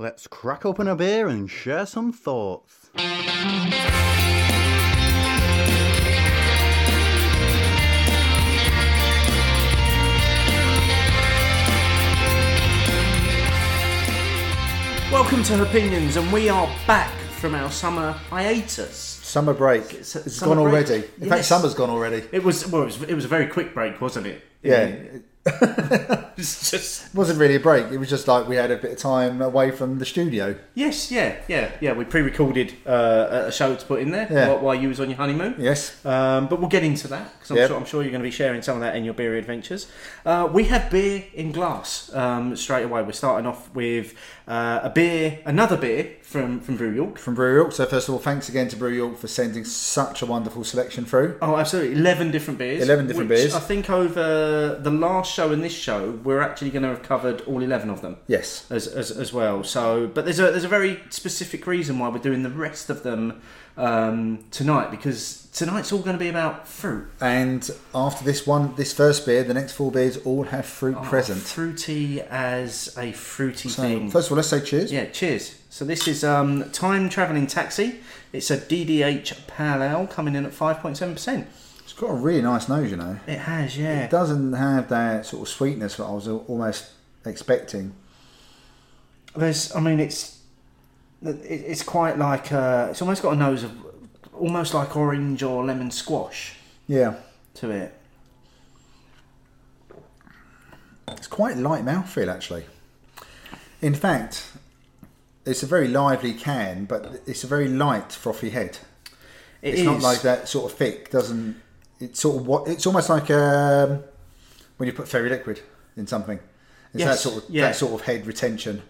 Let's crack open a beer and share some thoughts. Welcome to Opinions, and we are back from our summer hiatus. Summer break. It's- It's summer gone break. already. In fact, summer's gone already. It was well, it was, it was a very quick break, wasn't it? Yeah. It's just It wasn't really a break. It was just like we had a bit of time away from the studio. yes, yeah, yeah, yeah. We pre-recorded uh, a show to put in there Yeah. while, while you was on your honeymoon. Yes. Um, but we'll get into that because I'm, Yep. sure, I'm sure you're going to be sharing some of that in your beer adventures. Uh, we have beer in glass um, straight away. We're starting off with uh, a beer, another beer from from Brew York. From Brew York. So first of all, thanks again to Brew York for sending such a wonderful selection through. Oh, absolutely! Eleven different beers. 11 different beers. I think over the last show and this show, we're actually going to have covered all eleven of them. Yes. as, as, as well. So, but there's a there's a very specific reason why we're doing the rest of them um, tonight because tonight's all going to be about fruit. And after this one, this first beer, the next four beers all have fruit Oh, present. fruity as a fruity So thing. first of all, let's say cheers. yeah, cheers. So this is um, time traveling taxi. It's a DDH Pale Ale coming in at five point seven percent. It's got a really nice nose, you know. It has, yeah. It doesn't have that sort of sweetness that I was almost expecting. There's, I mean, it's it's quite like uh, it's almost got a nose of almost like orange or lemon squash Yeah. to it. It's quite light mouthfeel, actually. In fact, it's a very lively can, but it's a very light, frothy head. It it's not like that sort of thick. Doesn't it's sort of what? It's almost like um, when you put fairy liquid in something. It's Yes, that sort of yeah. that sort of head retention.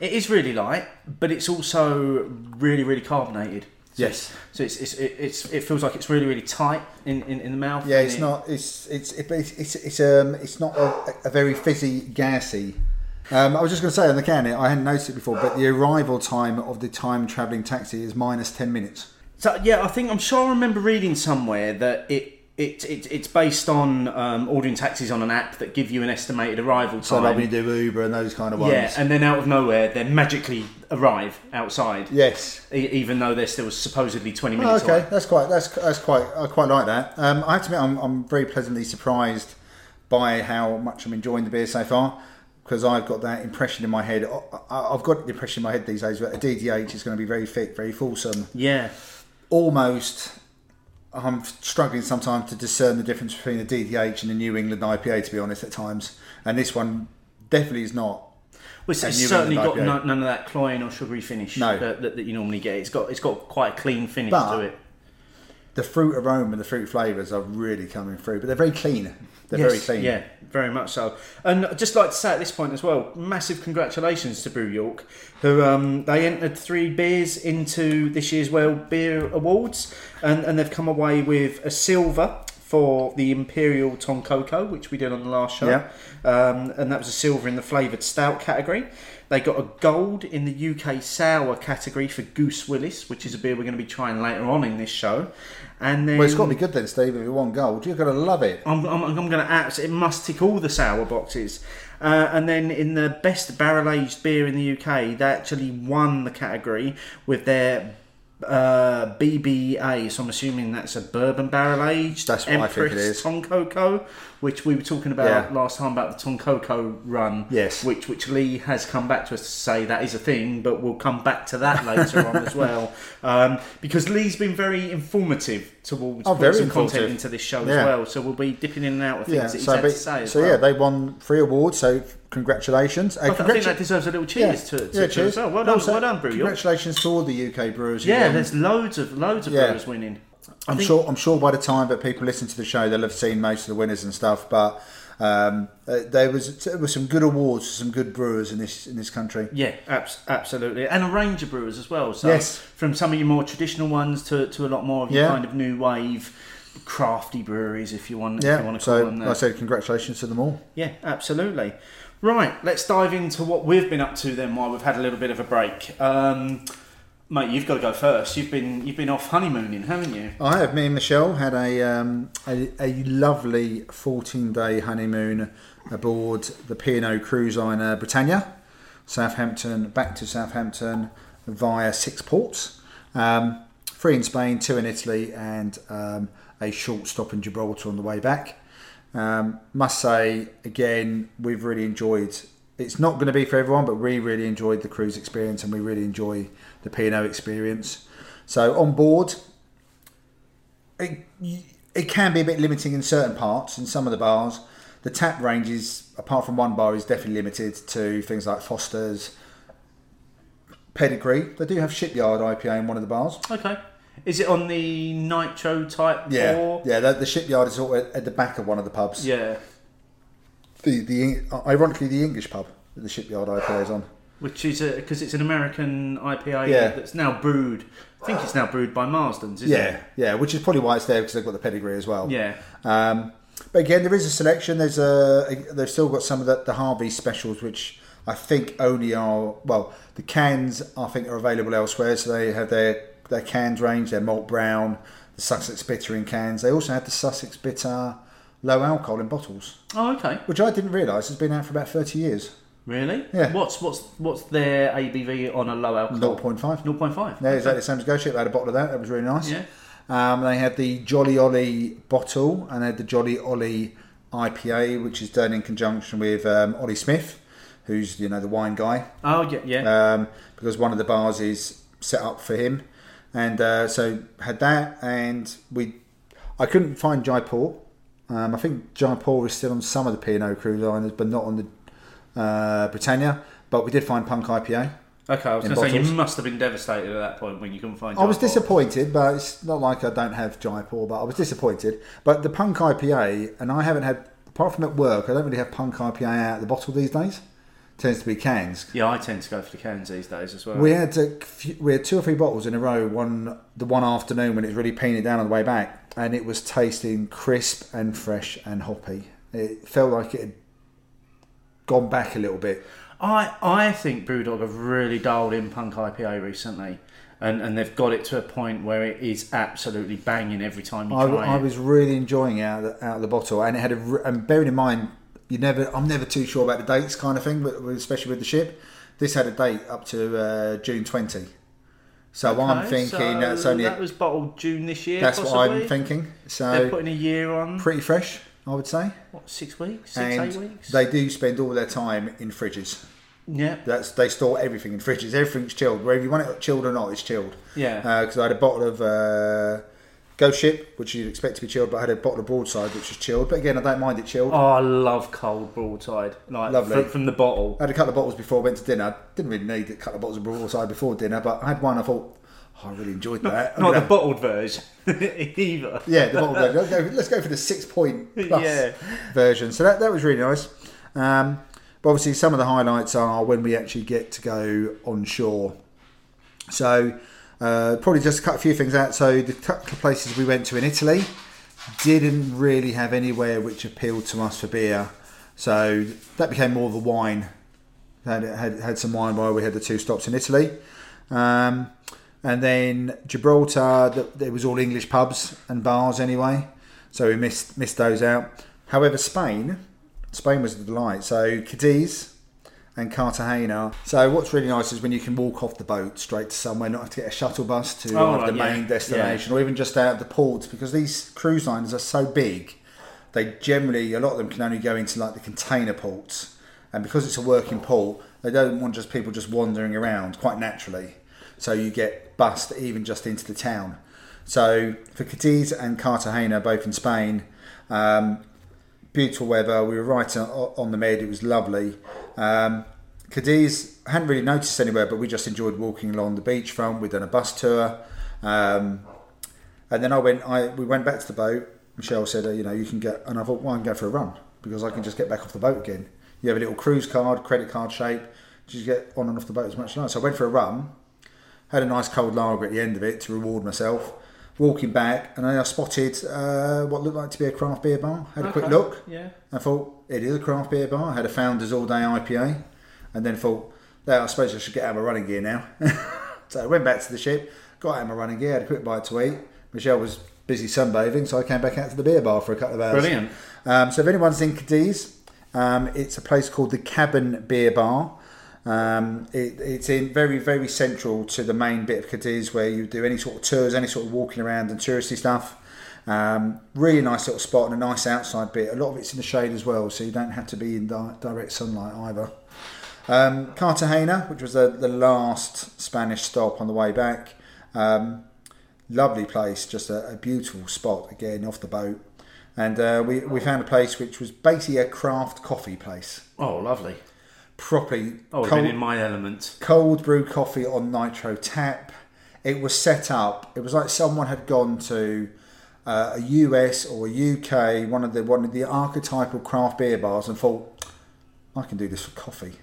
It is really light, but it's also really, really carbonated. So Yes. it's- So it's, it's, it, it's it feels like it's really, really tight in, in, in the mouth. Yeah, it's it- not. It's it's it, it's it's it's um it's not a, a very fizzy, gassy. Um, I was just going to say on the can, I hadn't noticed it before, but the arrival time of the time travelling taxi is minus ten minutes. So yeah, I think I'm sure I remember reading somewhere that it. It, it, it's based on um, ordering taxis on an app that give you an estimated arrival So time. like when you do Uber and those kind of ones. yeah, and then out of nowhere, they magically arrive outside, yes. e- even though they're still supposedly 20 Oh, minutes okay, away. that's quite. That's that's quite. I quite like that. Um, I have to admit, I'm, I'm very pleasantly surprised by how much I'm enjoying the beer so far because I've got that impression in my head. I've got the impression in my head these days that a DDH is going to be very thick, very fulsome. Yeah, Almost, I'm struggling sometimes to discern the difference between a DDH and a New England IPA. To be honest, at times, and this one definitely is not. Well, it's, And it's New certainly got none, none of that cloying or sugary finish No. that, that, that you normally get. It's got it's got quite a clean finish But- to it. The fruit aroma and the fruit flavours are really coming through, but they're very clean. They're very Yes, clean. Yeah, very much so. And I'd just like to say at this point as well, massive congratulations to Brew York, who um, they entered three beers into this year's World Beer Awards, and, and they've come away with a silver for the Imperial Tonkoko, which we did on the last show, Yeah. um, and that was a silver in the flavoured stout category. They got a gold in the UK sour category for Goose Willis, which is a beer we're going to be trying later on in this show. And then Well, it's got to be good then, Steve. If you want gold, you're going to love it. I'm, I'm, I'm going to abs- it must tick all the sour boxes. Uh, and then in the best barrel aged beer in the UK, they actually won the category with their uh, BBA. So I'm assuming that's a bourbon barrel aged. That's what I think it is. Tonkoko, which we were talking about Yeah. last time about the Tonkoko run. Yes. Which which Lee has come back to us to say that is a thing, but we'll come back to that later on as well. Um, because Lee's been very informative towards Oh, very some content into this show as well. So we'll be dipping in and out of things Yeah. that he's So, had to say so well. yeah, they won three awards. So congratulations. Uh, I, th- I think that deserves a little cheers to, to, yeah, to cheers. as well. Done, well done, Brew Congratulations to all the UK brewers. Yeah, there's loads of loads of Yeah. brewers winning. I I'm think- sure. I'm sure by the time that people listen to the show, they'll have seen most of the winners and stuff. But um, uh, there was there was some good awards for some good brewers in this in this country. Yeah, abs- absolutely, and a range of brewers as well. So Yes. from some of your more traditional ones to, to a lot more of your Yeah. kind of new wave crafty breweries, if you want, if you Yeah. want to call So them like I said, congratulations to them all. Yeah, absolutely. Right, let's dive into what we've been up to then while we've had a little bit of a break. Um, mate, you've got to go first. You've been you've been off honeymooning, haven't you? I have. Me and Michelle had a um, a, a lovely 14 day honeymoon aboard the P&O cruise liner Britannia. Southampton, back to Southampton via six ports. Um, three in Spain, two in Italy, and um, a short stop in Gibraltar on the way back. Um, must say, again, we've really enjoyed. It's not going to be for everyone, but we really enjoyed the cruise experience, and we really enjoy the P&O experience. So on board, it, it can be a bit limiting in certain parts in some of the bars. The tap range is, apart from one bar, is definitely limited to things like Foster's, Pedigree. They do have Shipyard IPA in one of the bars. Okay. Is it on the nitro type? Yeah, yeah. The, the Shipyard is sort of at the back of one of the pubs. Yeah. The the ironically the English pub that the Shipyard IPA is on. Which is because it's an American IPA Yeah. that's now brewed. I think it's now brewed by Marston's, isn't Yeah, it? yeah. Which is probably why it's there because they've got the pedigree as well. Yeah. Um, but again, there is a selection. There's a they've still got some of the, the Harvey specials, which I think only are well the cans I think are available elsewhere. So they have their their cans range, their malt brown, the Sussex bitter in cans. They also have the Sussex bitter low alcohol in bottles, Oh, okay. which I didn't realise has been out for about thirty years. Really? Yeah. What's what's what's their ABV on a low alcohol? 0.5. 0.5. Yeah, exactly the same as Ghost Ship. They had a bottle of that. That was really nice. Yeah. Um, they had the Jolly Ollie bottle and they had the Jolly Ollie IPA, which is done in conjunction with um, Olly Smith, who's you know the wine guy, Oh yeah, yeah. um, because one of the bars is set up for him, and uh, so had that, and we, I couldn't find Jaipur. Um, I think Jaipur is still on some of the P&O cruise liners, but not on the uh, Britannia. But we did find Punk IPA. okay, I was going to say you must have been devastated at that point when you couldn't find. I was disappointed, but it's not like I don't have Jaipur, but I was disappointed. But the Punk IPA, and I haven't had, apart from at work, I don't really have Punk IPA out of the bottle these days. Tends to be cans. Yeah, I tend to go for the cans these days as well. We had a few, we had two or three bottles in a row. One the one afternoon when it was really it down on the way back, and it was tasting crisp and fresh and hoppy. It felt like it had gone back a little bit. I I think Brewdog have really dialed in Punk IPA recently, and and they've got it to a point where it is absolutely banging every time you I, try I it. was really enjoying it out of the, out of the bottle, and it had a. And bearing in mind, you never, I'm never too sure about the dates, kind of thing, but especially with the ship. This had a date up to uh, June 20. So I'm thinking so that's only. that was bottled June this year. that's what? I'm thinking. So they're putting a year on. pretty fresh, I would say. what six weeks, six and eight weeks? they do spend all their time in fridges. yeah, That's they store everything in fridges. Everything's chilled. Whether you want it chilled or not, it's chilled. yeah. Because I had a bottle of uh, Ghost Ship, which you'd expect to be chilled, but I had a bottle of Broadside, which was chilled. But again, I don't mind it chilled. oh, I love cold broadside. Like Lovely. From, from the bottle. I had a couple of bottles before I went to dinner. Didn't really need a couple of bottles of Broadside before dinner, but I had one. I thought, oh, I really enjoyed that. I'm Not the bottled version either. yeah, the bottle version. Let's go, let's go for the six point plus Yeah. version. So that, that was really nice. Um, but obviously, some of the highlights are when we actually get to go on shore. So uh, probably just cut a few things out. So the couple places we went to in Italy didn't really have anywhere which appealed to us for beer. So that became more of a wine. Had, had, had some wine while we had the two stops in Italy. Um, and then Gibraltar, th- there was all English pubs and bars anyway. So we missed missed those out. However, Spain, Spain was the delight. So Cadiz and Cartagena. So what's really nice is when you can walk off the boat straight to somewhere, not have to get a shuttle bus to Oh, either the yeah. main destination or even just out of the ports because these cruise lines are so big. They generally a lot of them can only go into like the container ports, and because it's a working port, they don't want just people just wandering around quite naturally. So you get bussed even just into the town. So for Cadiz and Cartagena, both in Spain, um, beautiful weather. We were right on, on the med. It was lovely. Um, Cadiz hadn't really noticed anywhere, but we just enjoyed walking along the beachfront. We'd done a bus tour, um, and then I went. I we went back to the boat. Michelle said, uh, "You know, you can get," and I thought, "Well, I can go for a run because I can just get back off the boat again." You have a little cruise card, credit card shape. Just get on and off the boat as much as like. So I went for a run. Had a nice cold lager at the end of it to reward myself. Walking back, and then I spotted uh, what looked like to be a craft beer bar. Had a quick look. Yeah. I thought it is a craft beer bar. I had a Founders All Day IPA, and then thought, "Well, I suppose I should get out of my running gear now." so I went back to the ship, got out of my running gear, had a quick bite to eat. Michelle was busy sunbathing, so I came back out to the beer bar for a couple of hours. Brilliant. Um, so if anyone's in Cadiz, um, it's a place called the Cabin Beer Bar. Um, it, it's in very, very central to the main bit of Cadiz where you do any sort of tours, any sort of walking around and touristy stuff. Um, really nice little spot and a nice outside bit. A lot of it's in the shade as well, so you don't have to be in di- direct sunlight either. Um, Cartagena, which was the, the last Spanish stop on the way back. Um, lovely place, just a, a beautiful spot again off the boat. And uh, we, we found a place which was basically a craft coffee place. Oh, lovely. Properly Oh, cold, been in my element. cold brew coffee on nitro tap. It was set up. It was like someone had gone to uh, a US or a UK, one of the one of the archetypal craft beer bars, and thought, I can do this for coffee.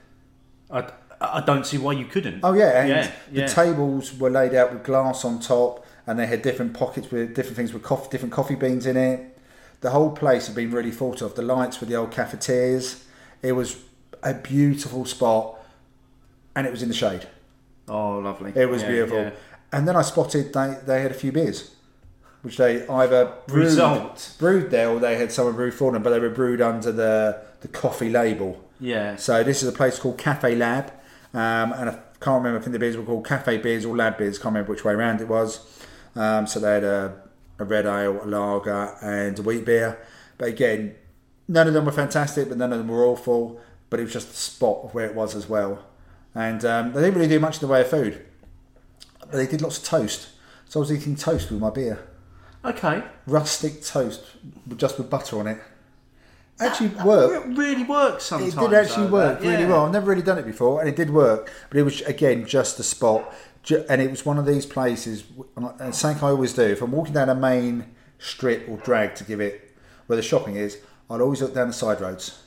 I, I don't see why you couldn't. Oh yeah, and Yeah, the yeah. tables were laid out with glass on top, and they had different pockets with different things with coffee, different coffee beans in it. The whole place had been really thought of. The lights with the old cafeterias. It was a beautiful spot, and it was in the shade. Oh, lovely. It was Yeah, beautiful. yeah. And then I spotted they, they had a few beers, which they either brewed, Result. brewed there or they had someone brew for them, but they were brewed under the, the coffee label. Yeah. So this is a place called Cafe Lab, um, and I can't remember. I think the beers were called Cafe Beers or Lab Beers. Can't remember which way around it was. Um, so they had a, a red ale, a lager, and a wheat beer. But again, none of them were fantastic, but none of them were awful. But it was just the spot of where it was as well. And um, they didn't really do much in the way of food, but they did lots of toast. So I was eating toast with my beer, Okay. rustic toast, just with butter on it. Actually worked. It really works sometimes. It did actually though, work that, really well. I've never really done it before, and it did work. But it was again just the spot, and it was one of these places. And something I always do if I'm walking down a main strip or drag to give it where the shopping is, I'll always look down the side roads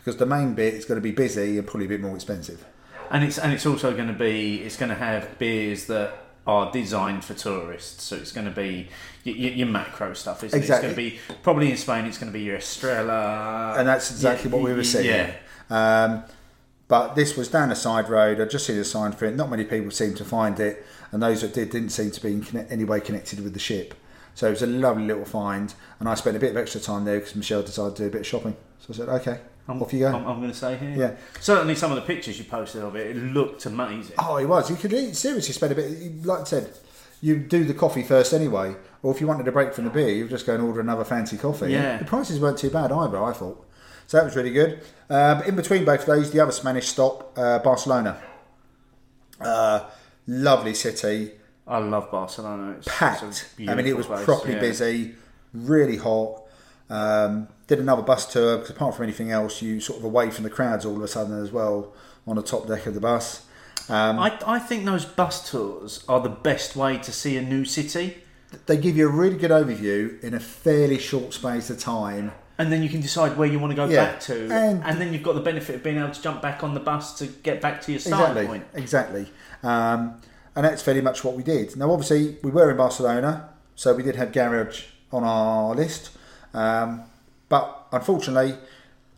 because the main bit is going to be busy and probably a bit more expensive. And it's and it's also going to be it's going to have beers that are designed for tourists. So it's going to be your, your, macro stuff. Isn't Exactly. it? It's going to be probably in Spain. It's going to be your Estrella. and that's exactly Yeah, what we were seeing. Yeah. Um, but this was down a side road. I'd just seen a sign for it. Not many people seemed to find it, and those that did didn't seem to be in any way connected with the ship. So it was a lovely little find, and I spent a bit of extra time there because Michelle decided to do a bit of shopping. So I said, "Okay, I'm, off you go." I'm, I'm going to say here. Yeah. Certainly, some of the pictures you posted of it, it looked amazing. Oh, it was. You could seriously spend a bit. Like I said, you do the coffee first anyway, or if you wanted a break from the beer, you just go and order another fancy coffee. Yeah. The prices weren't too bad either. I thought. So that was really good. Uh, but in between both of those, the other Spanish stop, uh, Barcelona. Uh, lovely city, I love Barcelona. It's, packed. it's I mean, it was place, properly yeah. busy, really hot. Um, did another bus tour because apart from anything else, you sort of away from the crowds all of a sudden as well on the top deck of the bus. Um, I, I think those bus tours are the best way to see a new city, they give you a really good overview in a fairly short space of time. and then you can decide where you want to go Yeah, back to, and- and, then you've got the benefit of being able to jump back on the bus to get back to your starting Exactly, point. exactly. Um, and that's fairly much what we did. Now, obviously, we were in Barcelona, so we did have Garage on our list. Um, but unfortunately,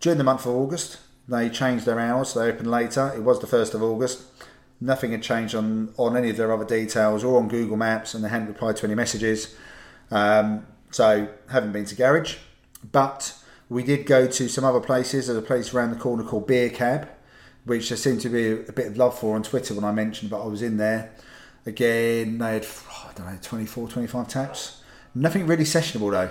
during the month of August, they changed their hours. They opened later. It was the 1st of August. Nothing had changed on, on any of their other details or on Google Maps, and they hadn't replied to any messages. Um, so, haven't been to Garage. But we did go to some other places. There's a place around the corner called Beer Cab, which there seemed to be a bit of love for on Twitter when I mentioned, but I was in there. Again, they had, I don't know, 24, 25 taps. Nothing really sessionable though.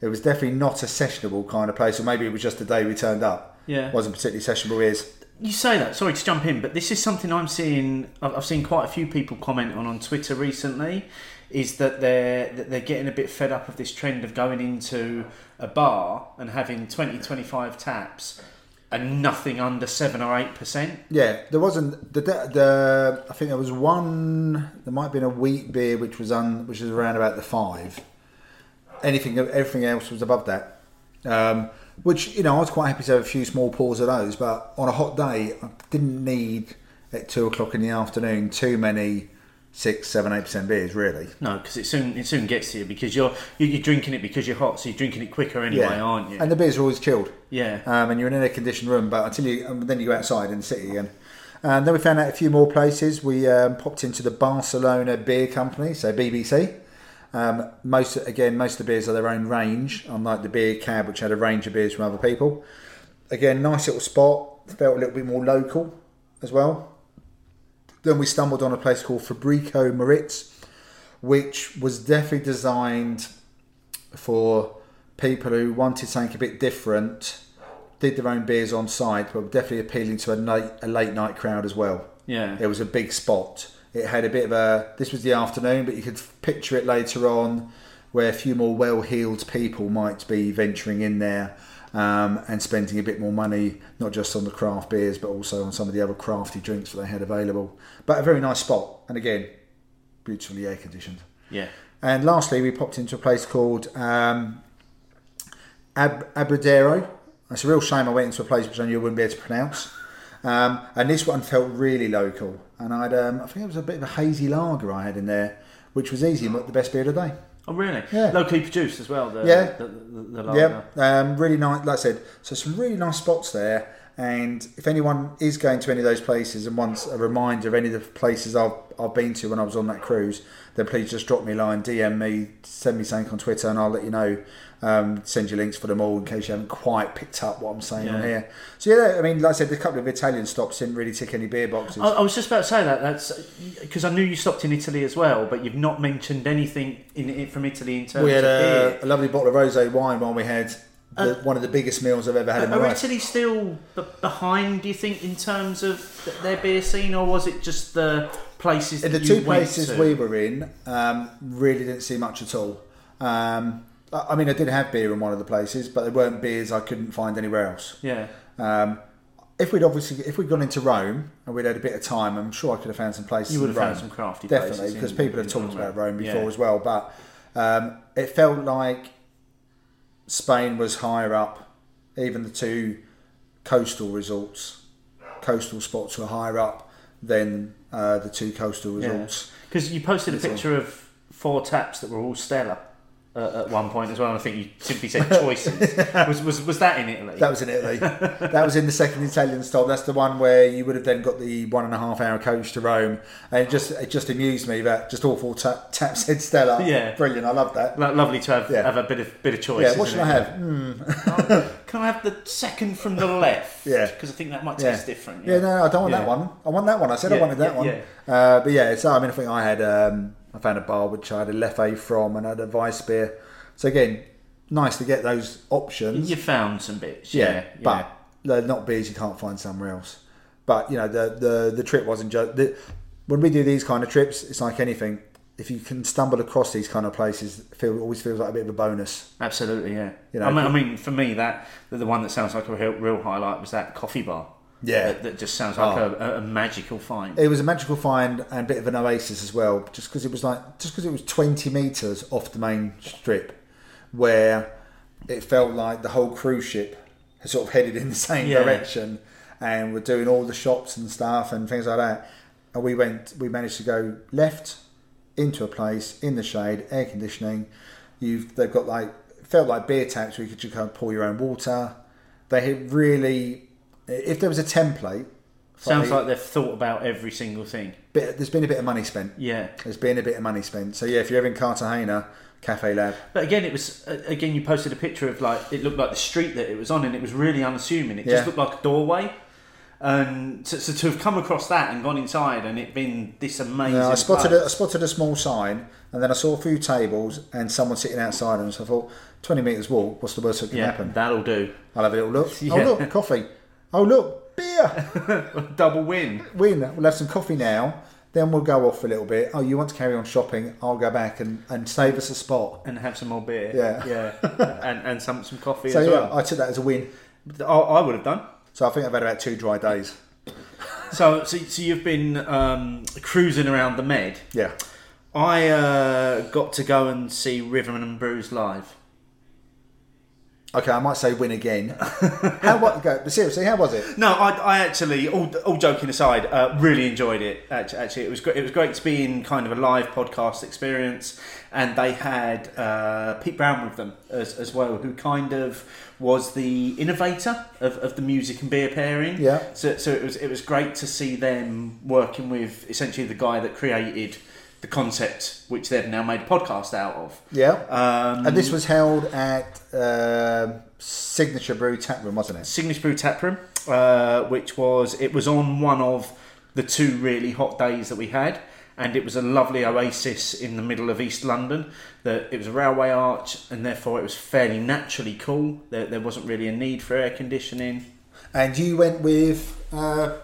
It was definitely not a sessionable kind of place, or maybe it was just the day we turned up. Yeah. Wasn't particularly sessionable is. You say that. Sorry to jump in, but this is something I'm seeing. I've seen quite a few people comment on on Twitter recently. Is that they're that they're getting a bit fed up of this trend of going into a bar and having 20, 25 taps and nothing under seven or eight percent. Yeah, there wasn't the, the I think there was one. There might have been a wheat beer which was un, which was around about the five. Anything, everything else was above that. Um, which you know, I was quite happy to have a few small pours of those. But on a hot day, I didn't need at two o'clock in the afternoon too many six, seven, eight percent beers. Really, No, because it soon it soon gets to you because you're you- you're drinking it because you're hot, so you're drinking it quicker anyway, aren't you? And the beers are always chilled. yeah. um, and you're in an air-conditioned room. But until you, um, then you go outside in the city again. And then we found out a few more places. We um, popped into the Barcelona Beer Company, so BBC. Um, most again, most of the beers are their own range, unlike the Beer Cab, which had a range of beers from other people. Again, nice little spot. Felt a little bit more local. as well. Then we stumbled on a place called Fabrica Moritz, which was definitely designed for people who wanted something a bit different, did their own beers on site, but definitely appealing to a, night, a late night crowd as well. Yeah. It was a big spot. It had a bit of a. This was the afternoon, but you could picture it later on, where a few more well-heeled people might be venturing in there um, and spending a bit more money, not just on the craft beers, but also on some of the other crafty drinks that they had available. But a very nice spot, and again, beautifully air conditioned. Yeah. And lastly, we popped into a place called um, Ab- Abradero. It's a real shame I went into a place which I knew I wouldn't be able to pronounce. Um, and this one felt really local. And I'd, um, I think it was a bit of a hazy lager I had in there, which was easy, and the best beer of the day. Oh, really? Yeah. Locally produced as well. The, Yeah. The, the, the lager. Yeah, um, really nice. Like I said, so some really nice spots there. And if anyone is going to any of those places and wants a reminder of any of the places I've, I've been to when I was on that cruise, then please just drop me a line, DM me, send me something on Twitter, and I'll let you know. Um, send you links for them all in case you haven't quite picked up what I'm saying on here. So yeah, I mean, like I said, a couple of Italian stops didn't really tick any beer boxes. I, I was just about to say that. That's because I knew you stopped in Italy as well, but you've not mentioned anything in it from Italy in terms of. we had a, beer. a lovely bottle of rosé wine while we had the, one of the biggest meals I've ever had in my Are life. Are Italy still b- behind? Do you think in terms of th- their beer scene, or was it just the places? In the two places we were in, um, really didn't see much at all. Um, I mean, I did have beer in one of the places, but they weren't beers I couldn't find anywhere else. Yeah. Um, if we'd obviously, if we'd gone into Rome and we'd had a bit of time, I'm sure I could have found some places. You would in have found some crafty definitely because people have talked about Rome before Yeah. as well. But um, it felt like Spain was higher up. Even the two coastal resorts, coastal spots were higher up than uh, the two coastal resorts. Because you posted a picture of four taps that were all Stella uh, at one point as well. And I think you simply said choices. was, was was that in Italy? That was in Italy. that was in the second Italian stop. That's the one where you would have then got the one and a half hour coach to Rome, and it just it just amused me that just awful tap, tap said Stella. Yeah. brilliant. I love that. Lo- Lovely to have Yeah. have a bit of bit of choice. Yeah, what should it? I have? Hmm. Can I have the second from the left? Yeah. because I think that might Yeah. taste different. Yeah, no, I don't want Yeah. that one. I want that one. I said I wanted that yeah, one. yeah. Uh, but yeah, so I mean, I think I had um, I found a bar which I had a Leffe from and I had a Weiss beer. So again, nice to get those options. You found some bits. Yeah, Yeah, but they're not beers you can't find somewhere else. But you know, the the, the trip wasn't just the, when we do these kind of trips. It's like anything. If you can stumble across these kind of places, feel always feels like a bit of a bonus. Absolutely, yeah. You know, I, mean, I mean, for me, that the the one that sounds like a real, real highlight was that coffee bar. Yeah. that, that just sounds like Oh. a, a, magical find. It was a magical find and a bit of an oasis as well, just because it was like just because it was twenty meters off the main strip, where it felt like the whole cruise ship had sort of headed in the same Yeah. direction, and we're doing all the shops and stuff and things like that. And we went, we managed to go left into a place in the shade, air conditioning. You've they've got like felt like beer taps where you could just kind of pour your own water. They had really, if there was a template. Sounds a like they've thought about every single thing. bit, there's been a bit of money spent. Yeah, There's been a bit of money spent. So yeah, if you're ever in Cartagena, Cafe Lab. but again, it was again you posted a picture of like it looked like the street that it was on, and it was really unassuming. It Yeah. just looked like a doorway. And so, so to have come across that and gone inside and it been this amazing. Yeah, I spotted place. a, I spotted a small sign, and then I saw a few tables and someone sitting outside, and so I thought, 20 metres walk. What's the worst that can Yeah, happen? that'll do. I'll have a little look. Yeah. Oh look, coffee. Oh look, beer. Double win. Win. We'll have some coffee now. Then we'll go off for a little bit. Oh, you want to carry on shopping? I'll go back and, and save us a spot. and have some more beer. Yeah. yeah, and and some some coffee So as yeah, well. I took that as a win. I, I would have done. So I think I've had about two dry days. So, so, so you've been um, cruising around the Med. Yeah. I uh, got to go and see Rhythm and Brews live. Okay, I might say win again. how what? Go, but seriously, how was it? No, I, I actually, all, all joking aside, uh, really enjoyed it. Actually, actually, it was great. It was great to be in kind of a live podcast experience, and they had uh, Pete Brown with them as, as well, who kind of was the innovator of, of the music and beer pairing. Yeah. So, so it was it was great to see them working with essentially the guy that created the concept which they've now made a podcast out of. Yeah. Um, and this was held at um Signature Brew Tap Room, wasn't it? Signature Brew Tap Room, uh, which was it was on one of the two really hot days that we had, and it was a lovely oasis in the middle of East London. That it was a railway arch, and therefore it was fairly naturally cool. There, there wasn't really a need for air conditioning. And you went with uh,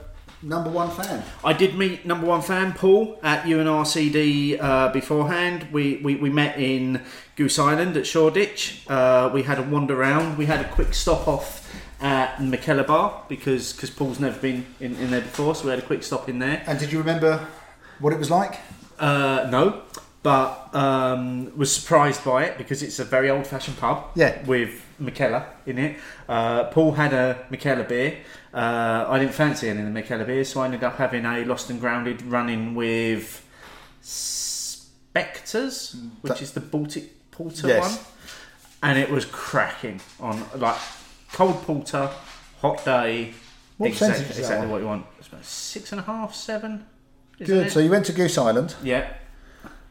number one fan. I did meet number one fan Paul at UNRCD uh, beforehand. We, we we met in Goose Island at Shoreditch. Uh, we had a wander around. We had a quick stop off at Mikkeller Bar because cause Paul's never been in, in there before, so we had a quick stop in there. And did you remember what it was like? Uh, no, but um, was surprised by it because it's a very old fashioned pub. Yeah. With Mikkeller in it. Uh, Paul had a Mikkeller beer. Uh, I didn't fancy any of the Mikkeller beers, so I ended up having a Lost and Grounded running with Spectres, which That- is the Baltic Porter Yes. one. And it was cracking on like cold porter, hot day. What exact- percentage is that exactly one? what you want. It's about six and a half, seven. Good. it? So you went to Goose Island, yeah.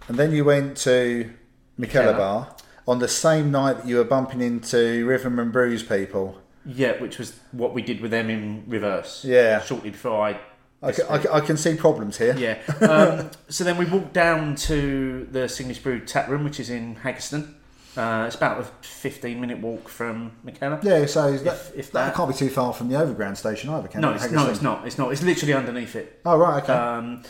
and then you went to. Mikkeller Bar on the same night that you were bumping into Rhythm and Brews people. Yeah, which was what we did with them in reverse. Yeah. Shortly before I. I can, I, can, I can see problems here. Yeah. Um, so then we walked down to the Signature Brew tap room, which is in Haggerston. Uh, it's about a 15 minute walk from McKenna. Yeah, so that, If- if that, that- can't be too far from the overground station either, can No, it? it's, no, it's not. It's not. It's literally underneath it. Oh, right, okay. Um,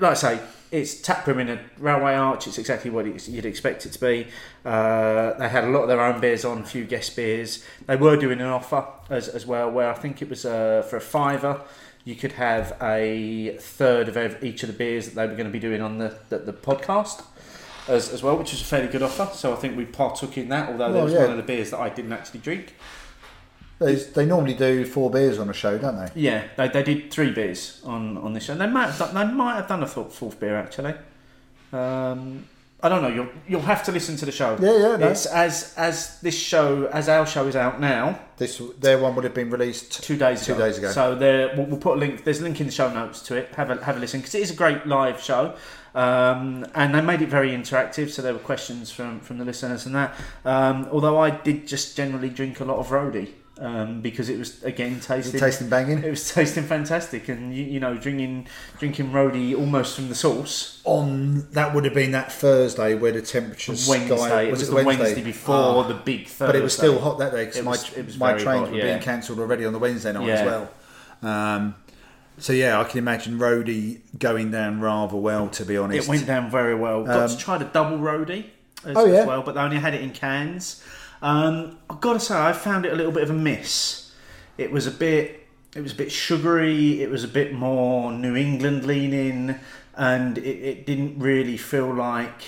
like I say, it's taproom in a railway arch. It's exactly what it's, you'd expect it to be. Uh, they had a lot of their own beers on, a few guest beers. They were doing an offer as, as well, where I think it was uh, for a fiver. You could have a third of ev- each of the beers that they were going to be doing on the, the, the podcast as, as well, which was a fairly good offer. So I think we partook in that, although there Well, was yeah. one of the beers that I didn't actually drink. They, they normally do four beers on a show, don't they? Yeah, they, they did three beers on, on this show. They might have done, they might have done a fourth, fourth beer actually. Um, I don't know. You'll you'll have to listen to the show. Yeah, yeah, no. It's as as this show as our show is out now. This Their one would have been released. Two days Two ago. days ago. So there, we'll, we'll put a link. There's a link in the show notes to it. Have a have a listen because it is a great live show, um, and they made it very interactive. So there were questions from from the listeners and that. Um, although I did just generally drink a lot of roadie um, because it was again tasting it tasting banging? it was tasting fantastic, and you, you know, drinking drinking roadie almost from the source. On that would have been that Thursday where the temperatures Wednesday, sky, it was, it the Wednesday, before Ah. the big Thursday. But it was still hot that day because my, was- was my trains hot, were yeah. being cancelled already on the Wednesday night as well. Um, so yeah, I can imagine Roadie going down rather well. To be honest, It went down very well. Got Um, to try the double roadie as, Oh, yeah. as well, but they only had it in cans. Um, I've got to say, I found it a little bit of a miss. It was a bit, it was a bit sugary. It was a bit more New England leaning, and it, it didn't really feel like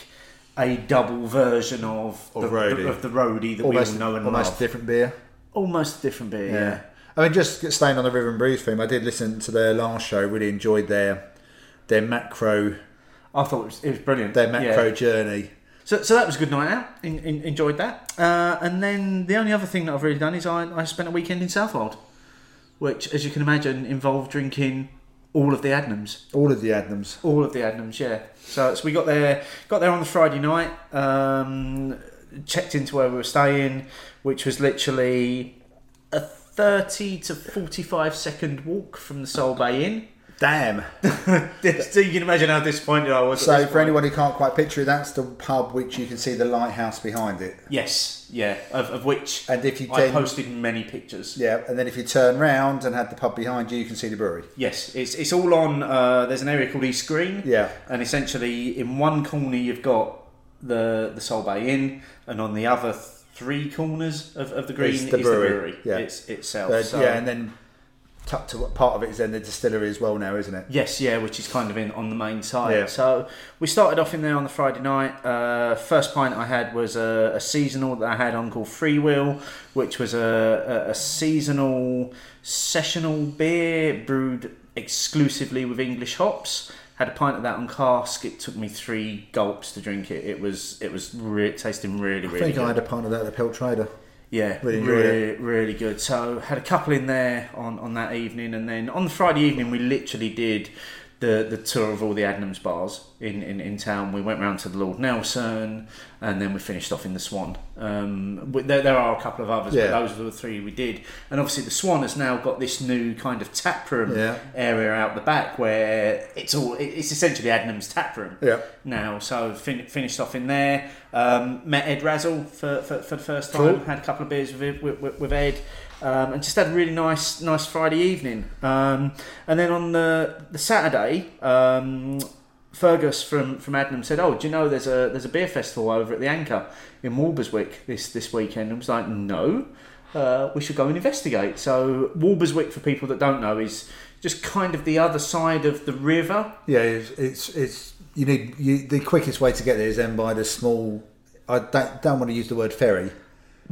a double version of, Of the, roadie. of the roadie that almost we all know and almost love. different beer. Almost different beer, yeah. I mean, just staying on the Rhythm and Brews theme, I did listen to their last show. Really enjoyed their their macro I thought it was, it was brilliant. their macro Yeah. journey. So, so that was a good night out. In, in, enjoyed that. Uh, and then the only other thing that I've really done is I, I spent a weekend in Southwold, which, as you can imagine, involved drinking all of the Adnams. All of the Adnams. All of the Adnams, yeah. So, so we got there, got there on the Friday night. Um, checked into where we were staying, which was literally a thirty to forty-five second walk from the Sole Bay Inn. Damn. so you can imagine how disappointed I was. So for point. anyone who can't quite picture it, that's the pub which you can see the lighthouse behind it. Yes, yeah, of, of which And if you I then posted many pictures. yeah, and then if you turn round and had the pub behind you, you can see the brewery. Yes, it's, it's all on. Uh, there's an area called East Green, Yeah. and essentially in one corner you've got the the Sole Bay Inn, and on the other three corners of, of the green It's is the the brewery, brewery. yeah. It's itself. Uh, so- Yeah, and then tucked to part of it is then the distillery as well now, isn't it? Yes, yeah, which is kind of in on the main side. Yeah. So we started off in there on the Friday night. Uh, first pint I had was a, a seasonal that I had on called Freewheel, which was a, a, a seasonal sessional beer brewed exclusively with English hops. Had a pint of that on cask. It took me three gulps to drink it. It was it was re- tasting really I really think good. I had a pint of that at the Pelt Trader. Yeah, Really really, really, good. So had a couple in there on, on that evening, and then on the Friday evening we literally did the the tour of all the Adnams bars in, in, in town. We went round to the Lord Nelson, and then we finished off in the Swan. Um, there, there are a couple of others, Yeah. but those were the three we did. And obviously, the Swan has now got this new kind of tap room Yeah. area out the back where it's all it's essentially Adnams tap room Yeah. now. So fin- finished off in there. Um, met Ed Razzle for, for, for the first time. Cool. Had a couple of beers with, with, with Ed. Um, and just had a really nice, nice Friday evening. Um, and then on the the Saturday, um, Fergus from from Adnam said, "Oh, do you know there's a there's a beer festival over at the Anchor in Walberswick this this weekend?" And I was like, "No, uh, we should go and investigate." So Walberswick, for people that don't know, is just kind of the other side of the river. Yeah, it's it's, it's you need you, the quickest way to get there is then by the small. I don't, don't want to use the word ferry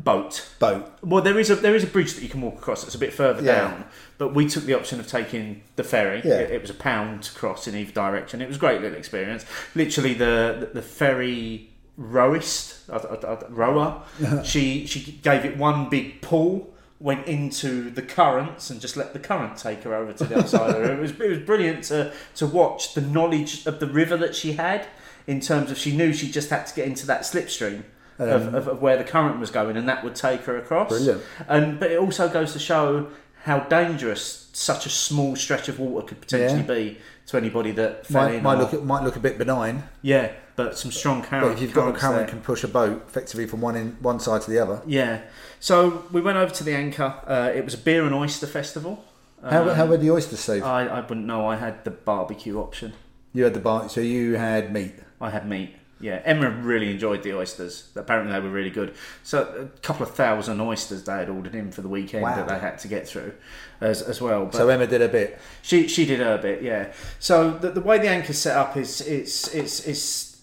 Boat. boat. Well, there is a there is a bridge that you can walk across. It's a bit further Yeah. down, but we took the option of taking the ferry. Yeah. It, it was a pound to cross in either direction. It was a great little experience. Literally, the the, ferry rowist, uh, rower, she she gave it one big pull. Went into the currents and just let the current take her over to the other side. It was it was brilliant to to watch the knowledge of the river that she had in terms of she knew she just had to get into that slipstream of, of, of where the current was going, and that would take her across. Brilliant. And but it also goes to show how dangerous such a small stretch of water could potentially Yeah. be to anybody that fell Might, in. might look might look a bit benign, yeah, but some strong current. but if you've got a current there. can push a boat effectively from one in one side to the other. Yeah. So we went over to the Anchor. Uh, it was a beer and oyster festival. How, Um, how were the oysters, Steve? I, I wouldn't know. I had the barbecue option. you had the bar, so you had meat. I had meat. Yeah, Emma really enjoyed the oysters. Apparently, they were really good. So, a couple of thousand oysters they had ordered in for the weekend Wow. that they had to get through as, as well. But So Emma did a bit. She she did her bit, yeah. So the, the way the anchor's set up is it's it's it's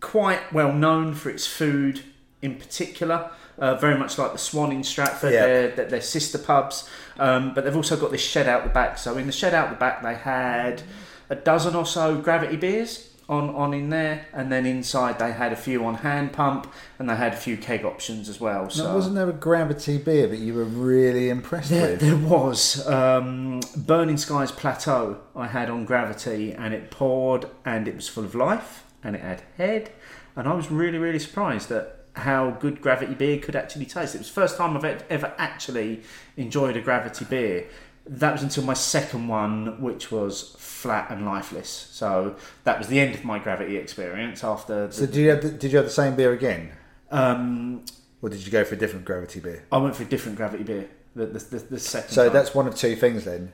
quite well known for its food in particular. Uh, very much like the Swan in Stratford, Yeah. they're, they're, they're sister pubs. Um, but they've also got this shed out the back. So in the shed out the back, they had a dozen or so gravity beers on, on in there, and then inside they had a few on hand pump, and they had a few keg options as well. So Now, wasn't there a gravity beer that you were really impressed there, with? there was um, Burning Skies Plateau I had on Gravity, and it poured, and it was full of life, and it had head, and I was really, really surprised at how good Gravity beer could actually taste. It was the first time I've ever actually enjoyed a Gravity beer. That was until my second one, which was flat and lifeless. So that was the end of my Gravity experience. After, So did you have the, did you have the same beer again, um, or did you go for a different gravity beer? I went for a different Gravity beer. The, the, the, the second. So time. that's one of two things then.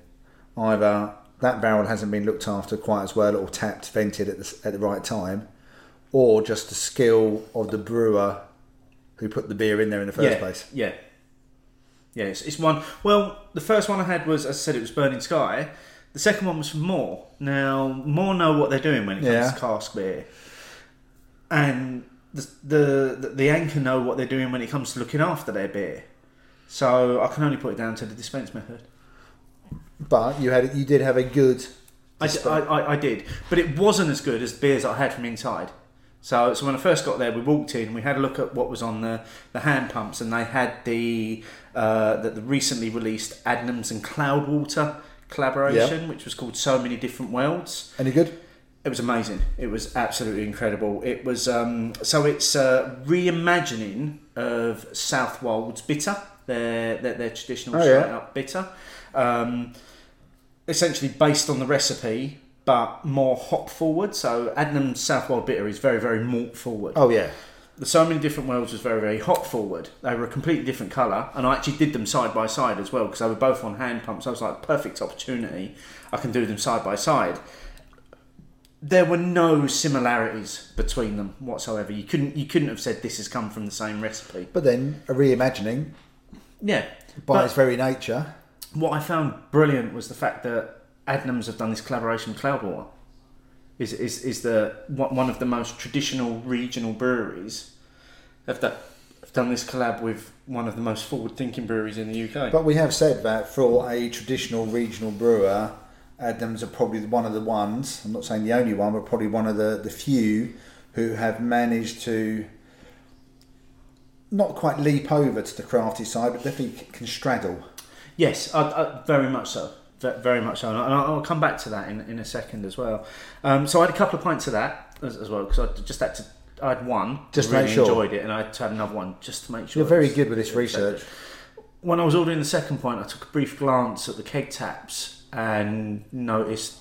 Either that barrel hasn't been looked after quite as well, or tapped, vented at the, at the right time, or just the skill of the brewer who put the beer in there in the first yeah, place. Yeah. Yeah, it's, it's one. Well, the first one I had was, as I said, it was Burning Sky. The second one was from Moor. Now, Moor know what they're doing when it comes Yeah. to cask beer. And the, the, the, Anchor know what they're doing when it comes to looking after their beer. So I can only put it down to the dispense method. But you had you did have a good. I, d- I, I- I did, but it wasn't as good as the beers I had from inside. So, so when I first got there, we walked in, and we had a look at what was on the, the hand pumps, and they had the uh, the, the recently released Adnams and Cloudwater collaboration, which was called So Many Different Worlds. Any good? It was amazing. It was absolutely incredible. It was um, so it's a reimagining of Southwold's bitter, their their, their traditional Oh, yeah. up bitter, um, essentially based on the recipe, but more hop forward. So Adnam Southwold bitter is very very malt forward. Oh yeah. The so many different worlds was very very hop forward. They were a completely different colour, and I actually did them side by side as well because they were both on hand pumps. I was like, perfect opportunity. I can do them side by side there were no similarities between them whatsoever. You couldn't you couldn't have said this has come from the same recipe. But then a reimagining Yeah. by But its very nature. what I found brilliant was the fact that Adnams have done this collaboration with Cloudwater. Is is is the one of the most traditional regional breweries have done, have done this collab with one of the most forward thinking breweries in the UK. But we have said that for a traditional regional brewer, Adnams are probably one of the ones. I'm not saying the only one, but probably one of the the few who have managed to not quite leap over to the crafty side, but definitely can straddle. Yes, I, I, very much so. Ve- very much so. And I'll, come back to that in, in a second as well. Um, so I had a couple of pints of that as, as well because I just had to. I had one, Just to really sure. enjoyed it, and I had to have another one just to make sure. You're very good with this research. when I was ordering the second pint, I took a brief glance at the keg taps and noticed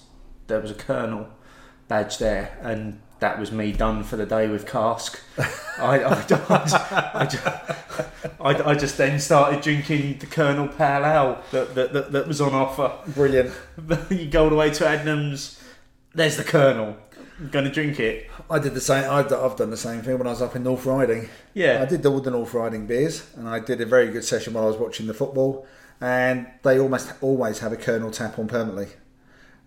there was a Kernel badge there, and that was me done for the day with cask. I, I, I, I, ju- I, I just then started drinking the Kernel Pale Ale that, that, that, that was on offer. Brilliant. you go all the way to Adnams, there's the Kernel. I'm going to drink it. I did the same. I've, I've done the same thing when I was up in North Riding. Yeah. I did all the North Riding beers, and I did a very good session while I was watching the football. And they almost always have a Kernel tap on permanently.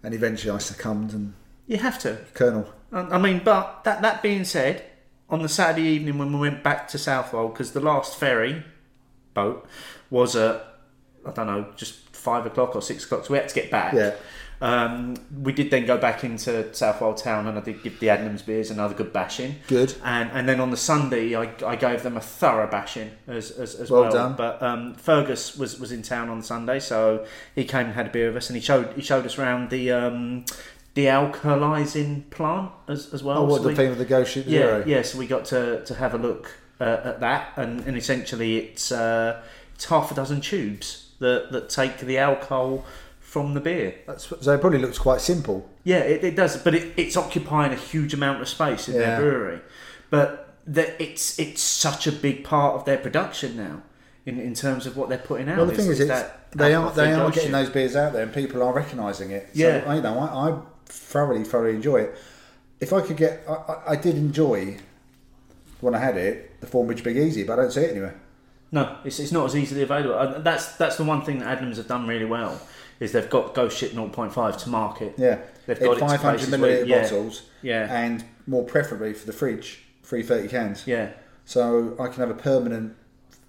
And eventually, I succumbed and You have to. Kernel. I I mean, but that that being said, on the Saturday evening when we went back to Southwold, because the last ferry boat was at I don't know, just five o'clock or six o'clock, so we had to get back. Yeah. Um, we did then go back into Southwold town, and I did give the Adnams beers another good bashing. Good. And and then on the Sunday, I, I gave them a thorough bashing as as, as Well well. done. But um, Fergus was, was in town on Sunday, so he came and had a beer with us, and he showed he showed us around the um, dealcoholizing plant as, as well. Oh, what So the we- theme of the Ghost Ship yeah, Zero? yeah. So we got to, to have a look uh, at that, and, and essentially it's uh, it's half a dozen tubes that, that take the alcohol from the beer. That's, so it probably looks quite simple. Yeah, it, it does, but it, it's occupying a huge amount of space in Yeah. their brewery. But the, it's it's such a big part of their production now. In, in terms of what they're putting out, Well, the thing is, that they are they are getting those beers out there, and people are recognising it. Yeah. so, you know, I, I thoroughly, thoroughly enjoy it. If I could get, I, I, did enjoy when I had it the Thornbridge Big Easy, but I don't see it anywhere. No, it's, it's not as easily available. That's that's the one thing that Adnams have done really well is they've got Ghost Ship 0.5 to market. Yeah, They've got it to 500 milliliter yeah. bottles, Yeah. and more preferably for the fridge, 330 cans. Yeah, So I can have a permanent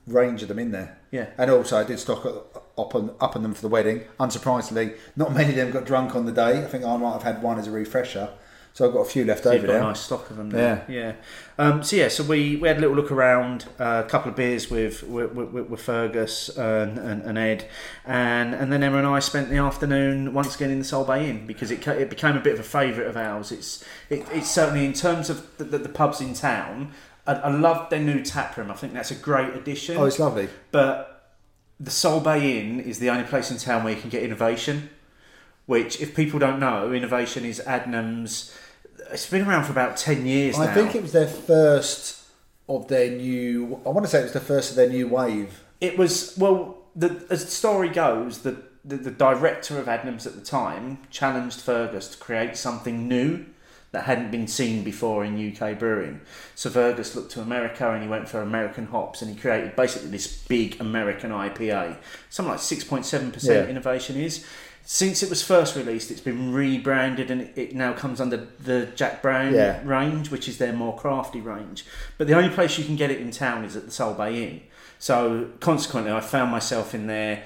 range of them in there. Yeah. And also, I did stock up up on, up on them for the wedding. Unsurprisingly, not many of them got drunk on the day. I think I might have had one as a refresher. So I've got a few left So over you've got there. a nice stock of them. There. Yeah, yeah. Um, so yeah, so we, we had a little look around, uh, a couple of beers with with, with, with Fergus and, and, and Ed, and and then Emma and I spent the afternoon once again in the Sole Bay Inn because it it became a bit of a favourite of ours. It's it, it's certainly in terms of the, the, the pubs in town. I, I love their new tap room. I think that's a great addition. Oh, it's lovely. But the Sole Bay Inn is the only place in town where you can get innovation. Which, if people don't know, innovation is Adnams. It's been around for about ten years I now. think it was their first of their new. I want to say it was the first of their new wave. It was well. The, as the story goes, the, the the director of Adnams at the time challenged Fergus to create something new that hadn't been seen before in UK brewing. So Fergus looked to America and he went for American hops and he created basically this big American IPA. Something like six point seven Yeah. percent innovation is. Since it was first released, it's been rebranded and it now comes under the Jack Brand Yeah. range, which is their more crafty range. But the only place you can get it in town is at the Sole Bay Inn. So consequently, I found myself in there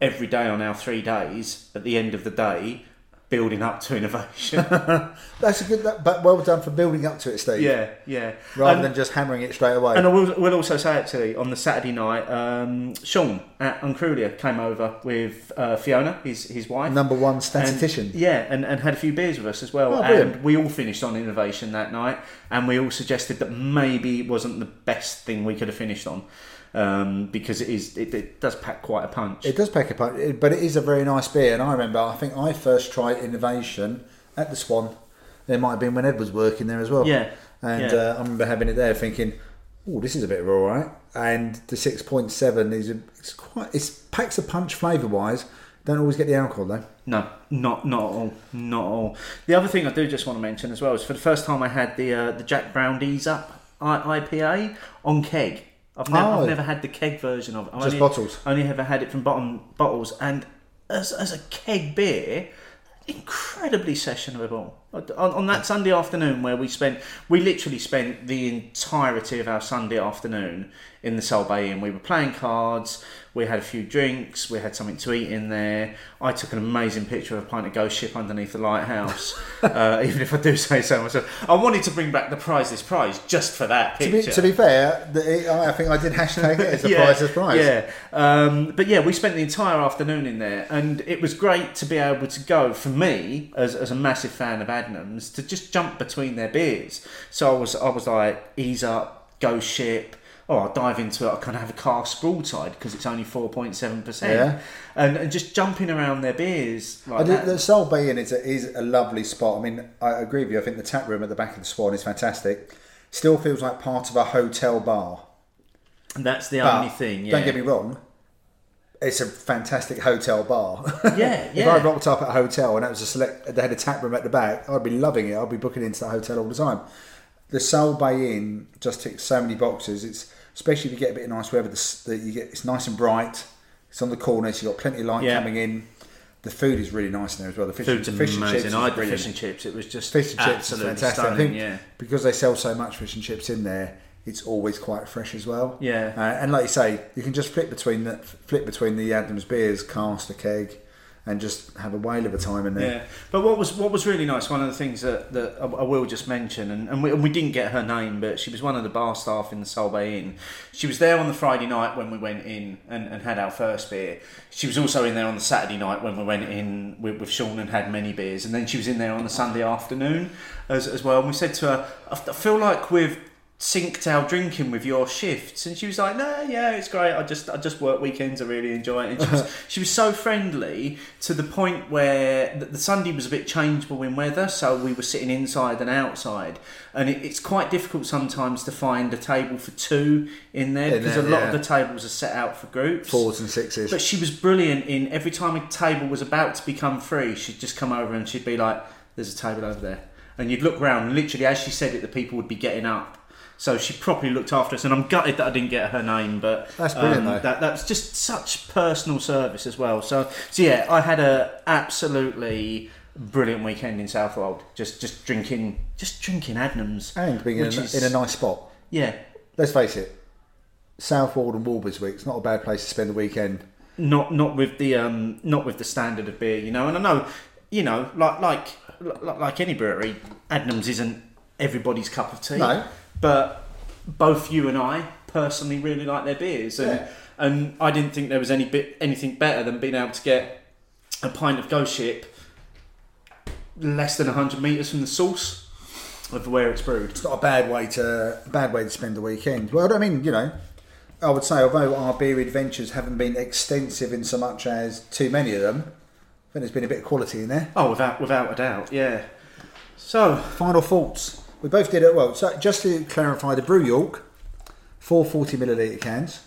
every day on our three days. At the end of the day, building up to innovation. That's a good, that, but well done for building up to it, Steve. yeah, yeah. Rather And- than just hammering it straight away. And I will, will also say actually on the Saturday night, um, Sean at Uncrulia came over with uh, Fiona, his his wife. Number one And- statistician. yeah, and, and had a few beers with us as well. Oh, and we all finished on innovation that night, and we all suggested that maybe it wasn't the best thing we could have finished on. Um, because it is, it, it does pack quite a punch. It does pack a punch, but it is a very nice beer. And I remember, I think I first tried Innovation at the Swan. There might have been when Ed was working there as well. Yeah, And yeah. Uh, I remember having it there, thinking, "Oh, this is a bit of all right." And the six point seven is a, it's quite it packs a punch flavour wise. Don't always get the alcohol though. No, not not at all, not at all. The other thing I do just want to mention as well is for the first time I had the uh, the Jack Brand Ease Up IPA on keg. I've never, Oh. I've never had the keg version of it. I've Just only, bottles. Only ever had it from bottom bottles, and as, as a keg beer, incredibly sessionable. On, on that Sunday afternoon where we spent, we literally spent the entirety of our Sunday afternoon in the Sole Bay Inn. We were playing cards, We had a few drinks. We had something to eat in there. I took an amazing picture of a pint of Ghost Ship underneath the lighthouse. uh, even if I do say so myself, I wanted to bring back the prize this prize just for that To picture. be, to be fair, the, I think I did hashtag it as a prize prize. Yeah, um, but yeah, we spent the entire afternoon in there, and it was great to be able to go for me as, as a massive fan of Adnams to just jump between their beers. So I was I was like, ease up, ghost ship. Oh, I'll dive into it. I kind of have a cask broadside because it's only four point seven Yeah. percent, and and just jumping around their beers like the Sole Bay Inn is a, is a lovely spot. I mean, I agree with you. I think the tap room at the back of the Swan is fantastic. Still feels like part of a hotel bar. And that's the But only thing. Yeah. don't get me wrong, it's a fantastic hotel bar. Yeah, if yeah. I rocked up at a hotel and that was a select, they had a tap room at the back, I'd be loving it. I'd be booking into that hotel all the time. The Sole Bay Inn just ticks so many boxes. It's especially if you get a bit of nice weather. The, the, you get it's nice and bright. It's on the corner, so you've got plenty of light Yeah. coming in. The food is really nice in there as well. The fish, Food's the fish and chips amazing. I had fish and chips. It was just Fish and chips is absolutely fantastic. stunning. I think yeah. because they sell so much fish and chips in there, it's always quite fresh as well. Yeah. Uh, and like you say, you can just flip between the flip between the Adnams beers, cast a keg, and just have a whale of a time in there. Yeah, but what was what was really nice, one of the things that, that I, will just mention, and, and, we, and we didn't get her name, but she was one of the bar staff in the Sole Bay Inn. She was there on the Friday night when we went in and, and had our first beer. She was also in there on the Saturday night when we went in with, with Sean and had many beers, and then she was in there on the Sunday afternoon as, as well. And we said to her, I feel like we've synced our drinking with your shifts and she was like no yeah it's great i just i just work weekends i really enjoy it and she was, uh-huh. she was so friendly to the point where the, the sunday was a bit changeable in weather so we were sitting inside and outside and it, it's quite difficult sometimes to find a table for two in there In because there, a lot yeah. of the tables are set out for groups Fours and sixes. but she was brilliant in every time a table was about to become free, she'd just come over and she'd be like, "There's a table over there," and you'd look round. And literally, as she said it, the people would be getting up. So she properly looked after us, and I'm gutted that I didn't get her name, but um, That's brilliant, though. That that's just such personal service as well. So, so yeah, I had a absolutely brilliant weekend in Southwold. Just just drinking, just drinking Adnams, and being in a, is- in a nice spot. yeah, Let's face it, Southwold and Walberswick, it's not a bad place to spend the weekend. not not with the um not with the standard of beer, you know. And I know, you know, like like like, like any brewery, Adnams isn't everybody's cup of tea. No. But both you and I personally really like their beers, and Yeah. and I didn't think there was any bit anything better than being able to get a pint of Ghost Ship less than hundred meters from the source of where it's brewed. It's not a bad way to bad way to spend the weekend. Well, I mean, you know, I would say although our beer adventures haven't been extensive in so much as too many of them, I think there's been a bit of quality in there. Oh, without without a doubt, yeah. So Final thoughts. We both did it well. So just to clarify, the Brew York, four forty milliliter cans.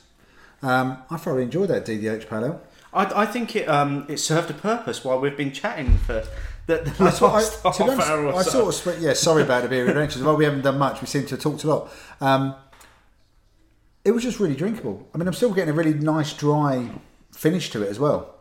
Um, I thoroughly enjoyed that DDH Pale Ale. I, I think it um, it served a purpose while we've been chatting for the, the That's what I, last half honest, hour or I so. sort of yeah. Sorry about the beer adventures. Well, we haven't done much. We seem to have talked a lot. Um, it was just really drinkable. I mean, I'm still getting a really nice dry finish to it as well.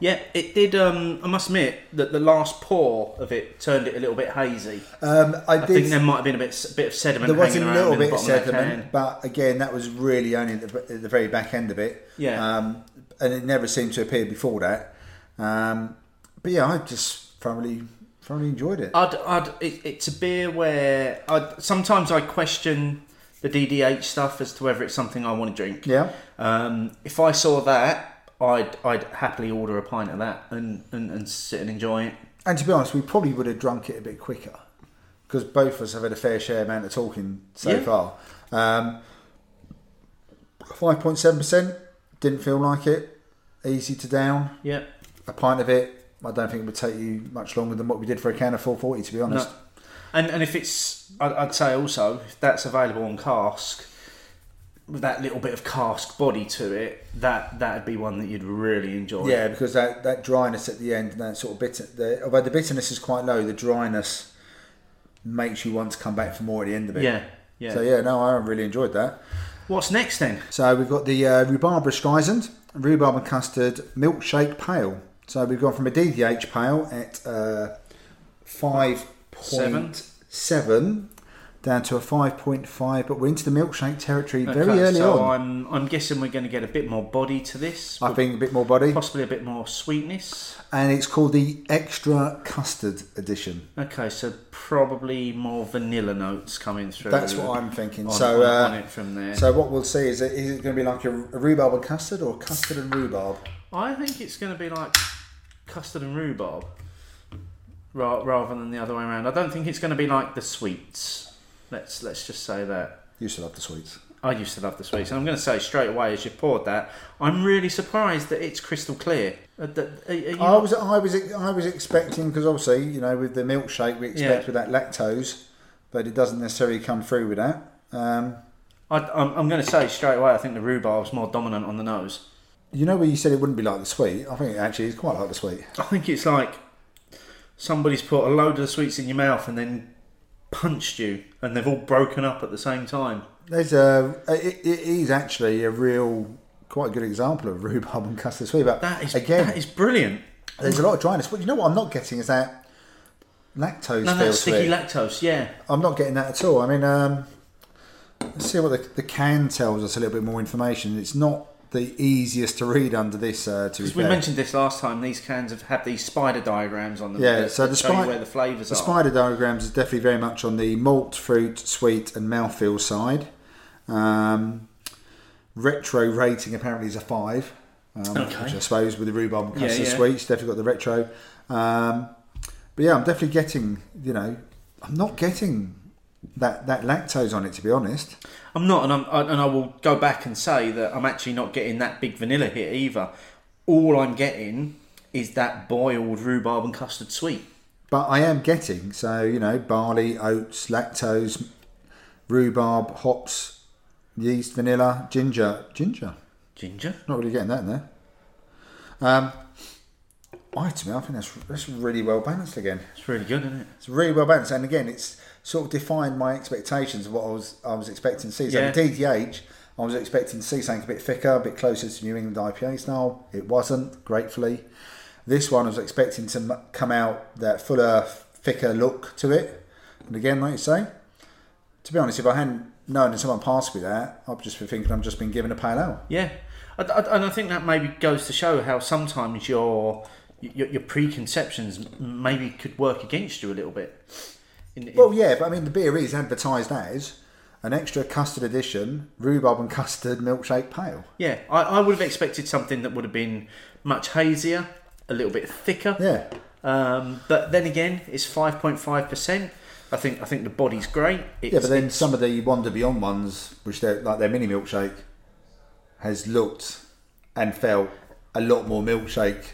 Yeah, it did. Um, I must admit that the last pour of it turned it a little bit hazy. Um, I I did. think there might have been a bit a bit of sediment. there was a little bit of bottom of sediment, but again, that was really only at the, at the very back end of it. Yeah. Um, and it never seemed to appear before that. Um, but yeah, I just thoroughly, thoroughly enjoyed it. I'd, I'd, it, it's a beer where I'd, sometimes I question the DDH stuff as to whether it's something I want to drink. yeah. Um, if I saw that, I'd I'd happily order a pint of that and, and, and sit and enjoy it. And to be honest, we probably would have drunk it a bit quicker because both of us have had a fair share amount of talking so Yeah. far. Um, Five point seven percent didn't feel like it. Easy to down. Yeah. A pint of it. I don't think it would take you much longer than what we did for a can of 440. To be honest, No. And and if it's, I'd, I'd say also if that's available on cask, that little bit of cask body to it, that that'd be one that you'd really enjoy. yeah, because that, that dryness at the end, and that sort of bitter. The, although the bitterness is quite low, the dryness makes you want to come back for more at the end of it. Yeah. Yeah. So yeah, no, I really enjoyed that. What's next then? So we've got the uh, rhubarb Streisand, rhubarb and custard milkshake pale. So we've gone from a DDH pale at uh, five point seven down to a 5.5, but we're into the milkshake territory very Okay, early so on. I'm I'm guessing we're going to get a bit more body to this. I think a bit more body, possibly a bit more sweetness. and it's called the extra custard edition. Okay, so probably more vanilla notes coming through. That's what I'm thinking. on, so, uh, on it from there. so what we'll see is it, is it going to be like a, a rhubarb and custard or custard and rhubarb? I think it's going to be like custard and rhubarb, rather than the other way around. I don't think it's going to be like the sweets. Let's let's just say that. You used to love the sweets. I used to love the sweets, and I'm going to say straight away as you poured that, I'm really surprised that it's crystal clear. Uh, are- are you I was I was I was expecting because obviously you know with the milkshake we expect Yeah. with that lactose, but it doesn't necessarily come through with that. Um, I, I'm, I'm going to say straight away. I think the rhubarb's more dominant on the nose. you know where you said it wouldn't be like the sweet. I think it actually is quite like the sweet. I think it's like somebody's put a load of the sweets in your mouth and then punched you, and they've all broken up at the same time. There's a it, it is actually a real quite good example of rhubarb and custard sweet. But That is again, that is brilliant. there's a lot of dryness. But you know what I'm not getting is that lactose No, to sticky it. lactose. Yeah, I'm not getting that at all. I mean, um, let's see what the, the can tells us a little bit more information. It's not the easiest to read under this. Uh, to be because we fair. mentioned this last time. These cans have had these spider diagrams on them. Yeah, that, so the show you spi- where the flavours The are. spider diagrams is definitely very much on the malt, fruit, sweet, and mouthfeel side. Um, retro rating apparently is a five, um, Okay. which I suppose with the rhubarb and Yeah, custard yeah. sweets definitely got the retro. Um, but yeah, I'm definitely getting. You know, I'm not getting that that lactose on it to be honest. I'm not, and, I'm, I- and I will go back and say that I'm actually not getting that big vanilla hit either. All I'm getting is that boiled rhubarb and custard sweet. But I am getting so you know barley, oats, lactose, rhubarb, hops, yeast, vanilla, ginger, ginger. Ginger. Not really getting that in there. Um, I to me, I think that's that's really well balanced again. It's really good, isn't it? It's really well balanced, and again, it's sort of defined my expectations of what I was I was expecting to see. So Yeah. DDH, I was expecting to see something a bit thicker, a bit closer to New England IPA style. It wasn't, gratefully. This one I was expecting to come out that fuller, thicker look to it. And again, like you say, to be honest, if I hadn't known and someone passed me that, I'd just be thinking I've just been given a pale ale. Yeah, I, I- and I think that maybe goes to show how sometimes your your, your preconceptions maybe could work against you a little bit. In, in- Well, yeah, but I mean, the beer is advertised as an extra custard edition, rhubarb and custard milkshake pale. yeah, I, I would have expected something that would have been much hazier, a little bit thicker. Yeah, Um, but then again, it's five point five percent. I think I think the body's great. It's, yeah, but then some of the Wonder Beyond ones, which they're like their mini milkshake, has looked and felt a lot more milkshake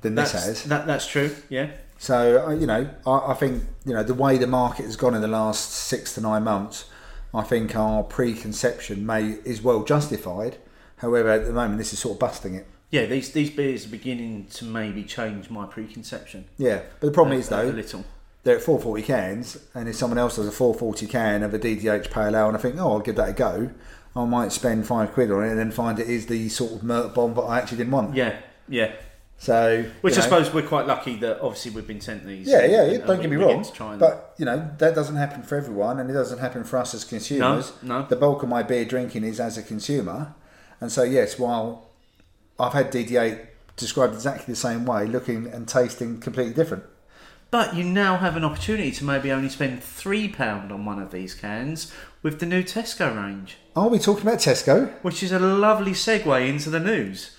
than this has. that, that's true. Yeah, So uh, you know, I, I think you know the way the market has gone in the last six to nine months. I think our preconception may is well justified. However, at the moment, this is sort of busting it. yeah. These these beers are beginning to maybe change my preconception. Yeah, but the problem a- is a though, little. they're at 440 cans, and if someone else does a 440 can of a DDH Pale Ale, and I think, oh, I'll give that a go, I might spend five quid on it, and then find it is the sort of Merc bomb that I actually didn't want. Yeah, yeah. So, Which I know, suppose we're quite lucky that obviously we've been sent these. yeah, yeah, uh, know, don't get me wrong, and- but you know that doesn't happen for everyone, and it doesn't happen for us as consumers. No, no. The bulk of my beer drinking is as a consumer, and so yes, while I've had DDH described exactly the same way, looking and tasting completely different. But you now have an opportunity to maybe only spend three pound on one of these cans with the new Tesco range, Are we talking about Tesco? which is a lovely segue into the news.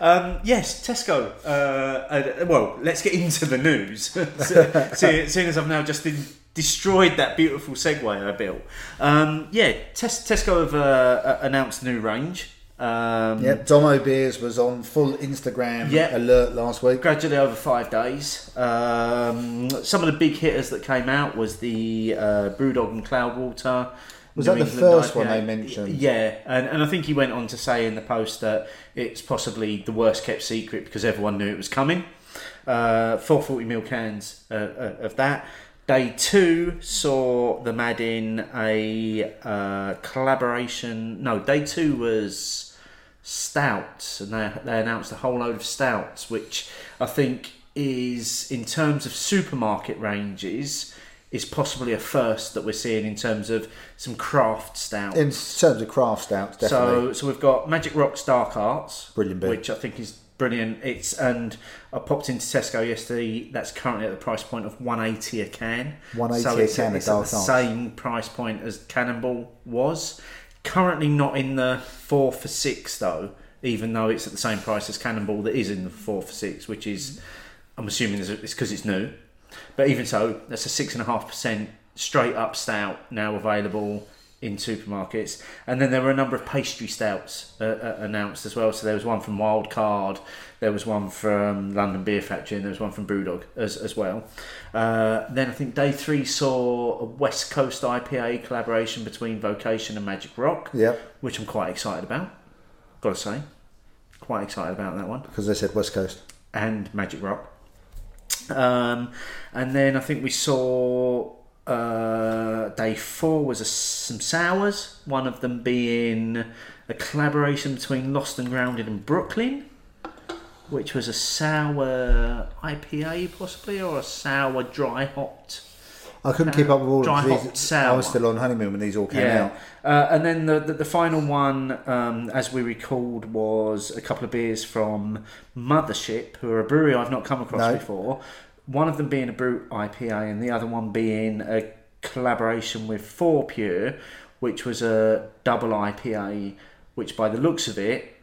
Um, yes, Tesco. Uh, uh, well, let's get into the news. Se- se- Seeing as I've now just in- destroyed that beautiful segue I built. Um, yeah, Tes- Tesco have uh, announced new range. Um, Yep, Domo Beers was on full Instagram Yeah. alert last week. gradually over five days. Um, some of the big hitters that came out was the uh, Brewdog and Cloudwater. Was New that the England first one IPA. they mentioned? Yeah, and, and I think he went on to say in the post that it's possibly the worst kept secret because everyone knew it was coming. Uh, 440 mil cans uh, uh, of that. Day two saw them add in a uh, collaboration. No, day two was stouts, and they, they announced a whole load of stouts, which I think is, in terms of supermarket ranges, is possibly a first that we're seeing in terms of some craft stout. In terms of craft stouts, definitely. So, so we've got Magic Rock's Dark Arts, Brilliant which I think is brilliant. It's and I popped into Tesco yesterday. That's currently at the price point of one eighty a can. 180 so a it's, can of it's at the same price point as Cannonball was. Currently not in the four for six though, even though it's at the same price as Cannonball that is in the four for six, which is I'm assuming it's because it's new. But even so, that's a six and a half percent straight up stout now available in supermarkets. And then there were a number of pastry stouts uh, uh, announced as well. So there was one from Wild Card, there was one from London Beer Factory, and there was one from Brewdog as, as well. Uh, then I think day three saw a West Coast IPA collaboration between Vocation and Magic Rock, Yep, which I'm quite excited about. Got to say, quite excited about that one because they said West Coast. and Magic Rock. Um, and then I think we saw uh, day four was a, some sours. One of them being a collaboration between Lost and Grounded and Brooklyn, which was a sour IPA possibly or a sour dry hopped. I couldn't keep up with all Dry of these. I was still on honeymoon when these all came out. Uh, and then the, the, the final one, um, as we recalled, was a couple of beers from Mothership, who are a brewery I've not come across No. before. One of them being a Brute IPA, and the other one being a collaboration with Fourpure, which was a double IPA, which by the looks of it,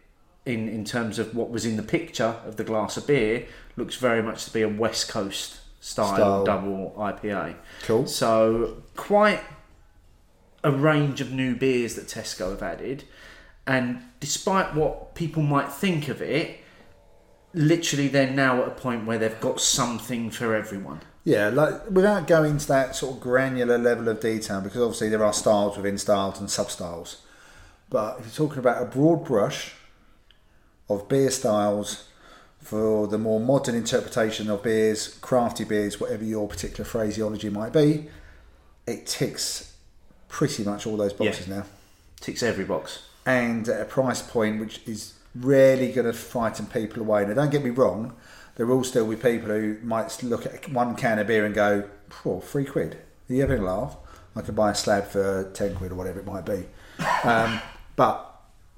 in, in terms of what was in the picture of the glass of beer, looks very much to be a West Coast style, Style. double IPA. Cool. So quite a range of new beers that Tesco have added, and despite what people might think of it, literally they're now at a point where they've got something for everyone. Yeah, like without going to that sort of granular level of detail, because obviously there are styles within styles and sub styles. But if you're talking about a broad brush of beer styles for the more modern interpretation of beers, crafty beers, whatever your particular phraseology might be, it ticks pretty much all those boxes now. Ticks every box. and at a price point which is rarely going to frighten people away. Now, don't get me wrong, there will still be people who might look at one can of beer and go, "Oh, three quid. Are you having a laugh? I could buy a slab for ten quid or whatever it might be." Um, but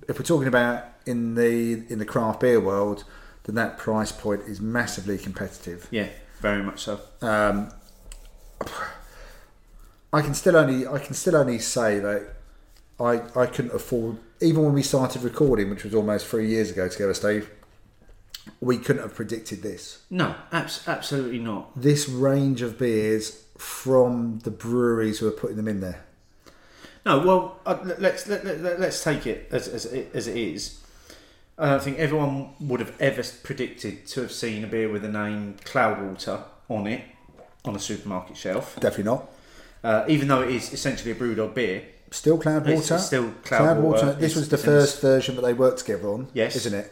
if we're talking about in the in the craft beer world, then that price point is massively competitive. Yeah, very much so. Um, I can still only I can still only say that I I couldn't afford even when we started recording, which was almost three years ago together, Steve. We couldn't have predicted this. No, abs- absolutely not. This range of beers from the breweries who are putting them in there. No, well, uh, let- let's let, let, let- let's take it as, as, it, as it is. I don't think everyone would have ever predicted to have seen a beer with the name Cloudwater on it on a supermarket shelf, Definitely not. uh, even though it is essentially a brewdog beer. Still Cloudwater. It's- it's still Cloudwater. This It's- was the first version that they worked together on. Yes. Isn't it?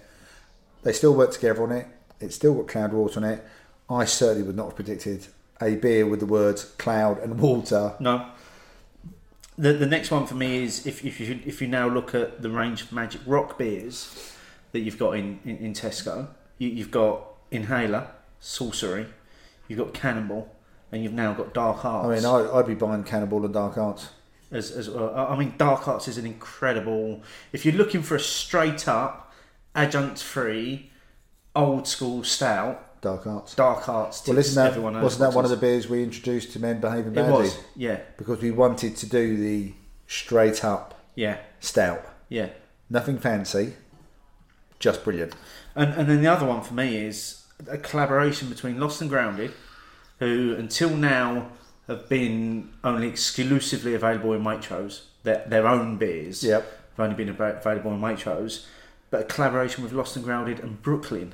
They still work together on it. It's still got Cloudwater on it. I certainly would not have predicted a beer with the words cloud and water. No. The, the next one for me is if, if you if you now look at the range of Magic Rock beers that you've got in, in, in Tesco, you, you've got Inhaler, Sorcery, you've got Cannonball, and you've now got Dark Arts. I mean, I, I'd be buying Cannibal and Dark Arts. as, as well. I I mean, Dark Arts is an incredible. If you're looking for a straight up, adjunct free, old school stout, Dark Arts. Dark Arts. Well, isn't that everyone wasn't that one of the beers we introduced to men behaving boxes. It badly? was, yeah, Because we wanted to do the straight up yeah, stout, yeah. nothing fancy, just brilliant. And and then the other one for me is a collaboration between Lost and Grounded, who until now have been only exclusively available in Waitrose. Their their own beers. Yep. have only been available in Waitrose, but a collaboration with Lost and Grounded and Brooklyn,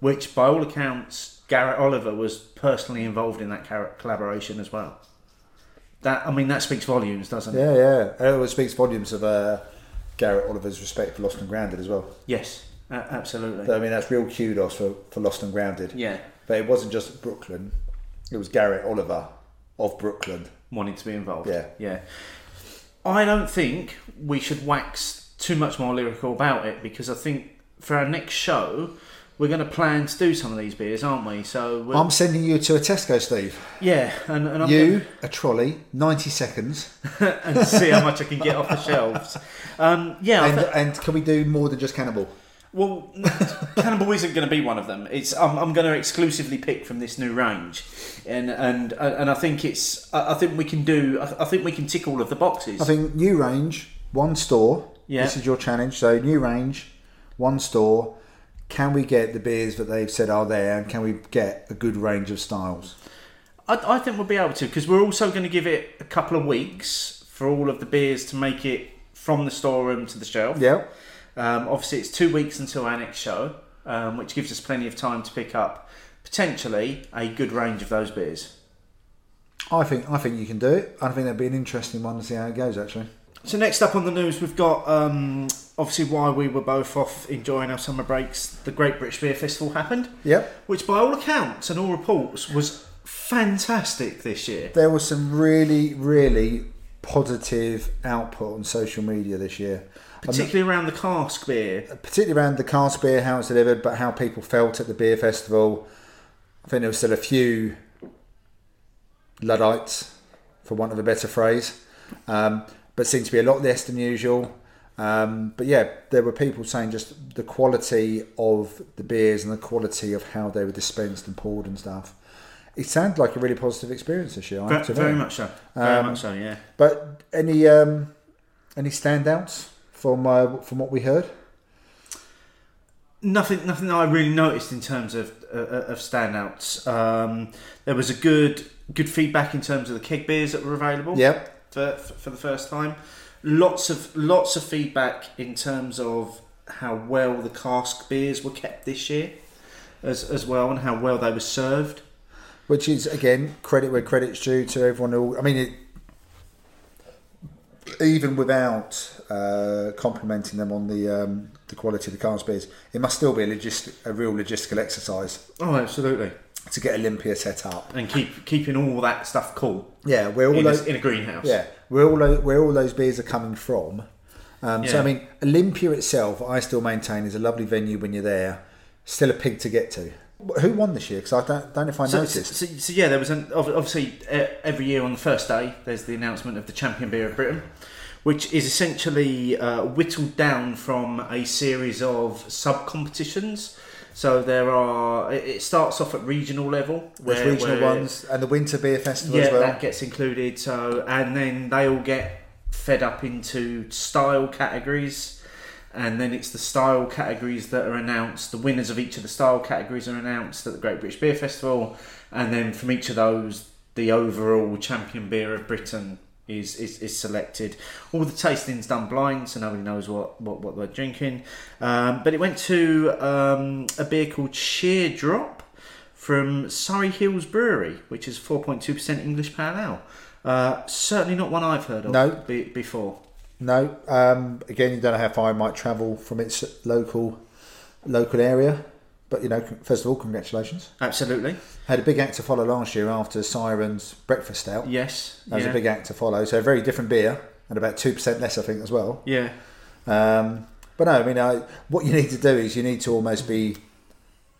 which by all accounts Garrett Oliver was personally involved in that collaboration as well. That I mean that speaks volumes, doesn't it? Yeah, yeah. It speaks volumes of uh, Garrett Oliver's respect for Lost and Grounded as well. Yes, absolutely. So, I mean, that's real kudos for, for Lost and Grounded. yeah, But it wasn't just Brooklyn; it was Garrett Oliver of Brooklyn. wanting to be involved. Yeah. yeah. I don't think we should wax too much more lyrical about it because I think for our next show we're going to plan to do some of these beers, aren't we? So we're, I'm sending you to a Tesco, Steve. yeah, and, and I'm You, a trolley, 90 seconds. and see how much I can get off the shelves. Um, yeah, And, thi- and can we do more than just cannibal? Well, Cannibal isn't going to be one of them. It's I'm, I'm going to exclusively pick from this new range, and and and I think it's I think we can do I I think we can tick all of the boxes. I think new range, one store. Yeah. This is your challenge. So new range, one store. Can we get the beers that they've said are there, and can we get a good range of styles? I, I think we'll be able to because we're also going to give it a couple of weeks for all of the beers to make it from the storeroom to the shelf. Yeah. Um, obviously, it's two weeks until our next show, um, which gives us plenty of time to pick up potentially a good range of those beers. I think I think you can do it. I think that'd be an interesting one to see how it goes. Actually. So next up on the news, we've got um, obviously why we were both off enjoying our summer breaks. The Great British Beer Festival happened, Yep. which by all accounts and all reports was fantastic this year. There was some really, really positive output on social media this year. Not- Particularly around the cask beer. particularly around the cask beer, how it's delivered, but how people felt at the beer festival. I think there were still a few Luddites, for want of a better phrase, um, but seemed to be a lot less than usual. Um, but yeah, there were people saying just the quality of the beers and the quality of how they were dispensed and poured and stuff. It sounded like a really positive experience this year. Very, very much so. Very Um, much so. Yeah. But any um, any standouts from uh, from what we heard? Nothing, nothing that I really noticed in terms of uh, of standouts. Um, there was a good good feedback in terms of the keg beers that were available. Yep. For, for the first time. Lots of lots of feedback in terms of how well the cask beers were kept this year, as as well, and how well they were served. which is again credit where credit's due to everyone who. I mean, it, even without uh, complimenting them on the um, the quality of the cars beers, it must still be a, logist- a real logistical exercise Oh, absolutely. To get Olympia set up. And keep keeping all that stuff cool Yeah, we're all in a, in a greenhouse. yeah where all those, where all those beers are coming from. Um, So I mean, Olympia itself, I still maintain is a lovely venue when you're there. Still a pig to get to. Who won this year? Because I don't, don't know if I So, noticed. so, so yeah, there was an obviously uh, every year on the first day there's the announcement of the champion beer of Britain, which is essentially uh, whittled down from a series of sub competitions. So there are. It starts off at regional level. There's regional where- ones and the Winter Beer Festival Yeah, as well. that gets included. So and then they all get fed up into style categories. And then it's the style categories that are announced. The winners of each of the style categories are announced at the Great British Beer Festival, and then from each of those, the overall champion beer of Britain is, is, is selected. All the tasting's done blind, so nobody knows what, what, what they're drinking. Um, but it went to um, a beer called Shere Drop from Surrey Hills Brewery, which is 4.2% English Pale Ale. Uh, certainly not one I've heard of No. be, before. No, um, again, you don't know how far it might travel from its local local area. But you know, first of all, congratulations. Absolutely. Had a big act to follow last year after Siren's Breakfast Stout. Yes. That was yeah. a big act to follow. So a very different beer and about two percent less, I think, as well. Yeah. Um, but no, I mean, I, what you need to do is you need to almost be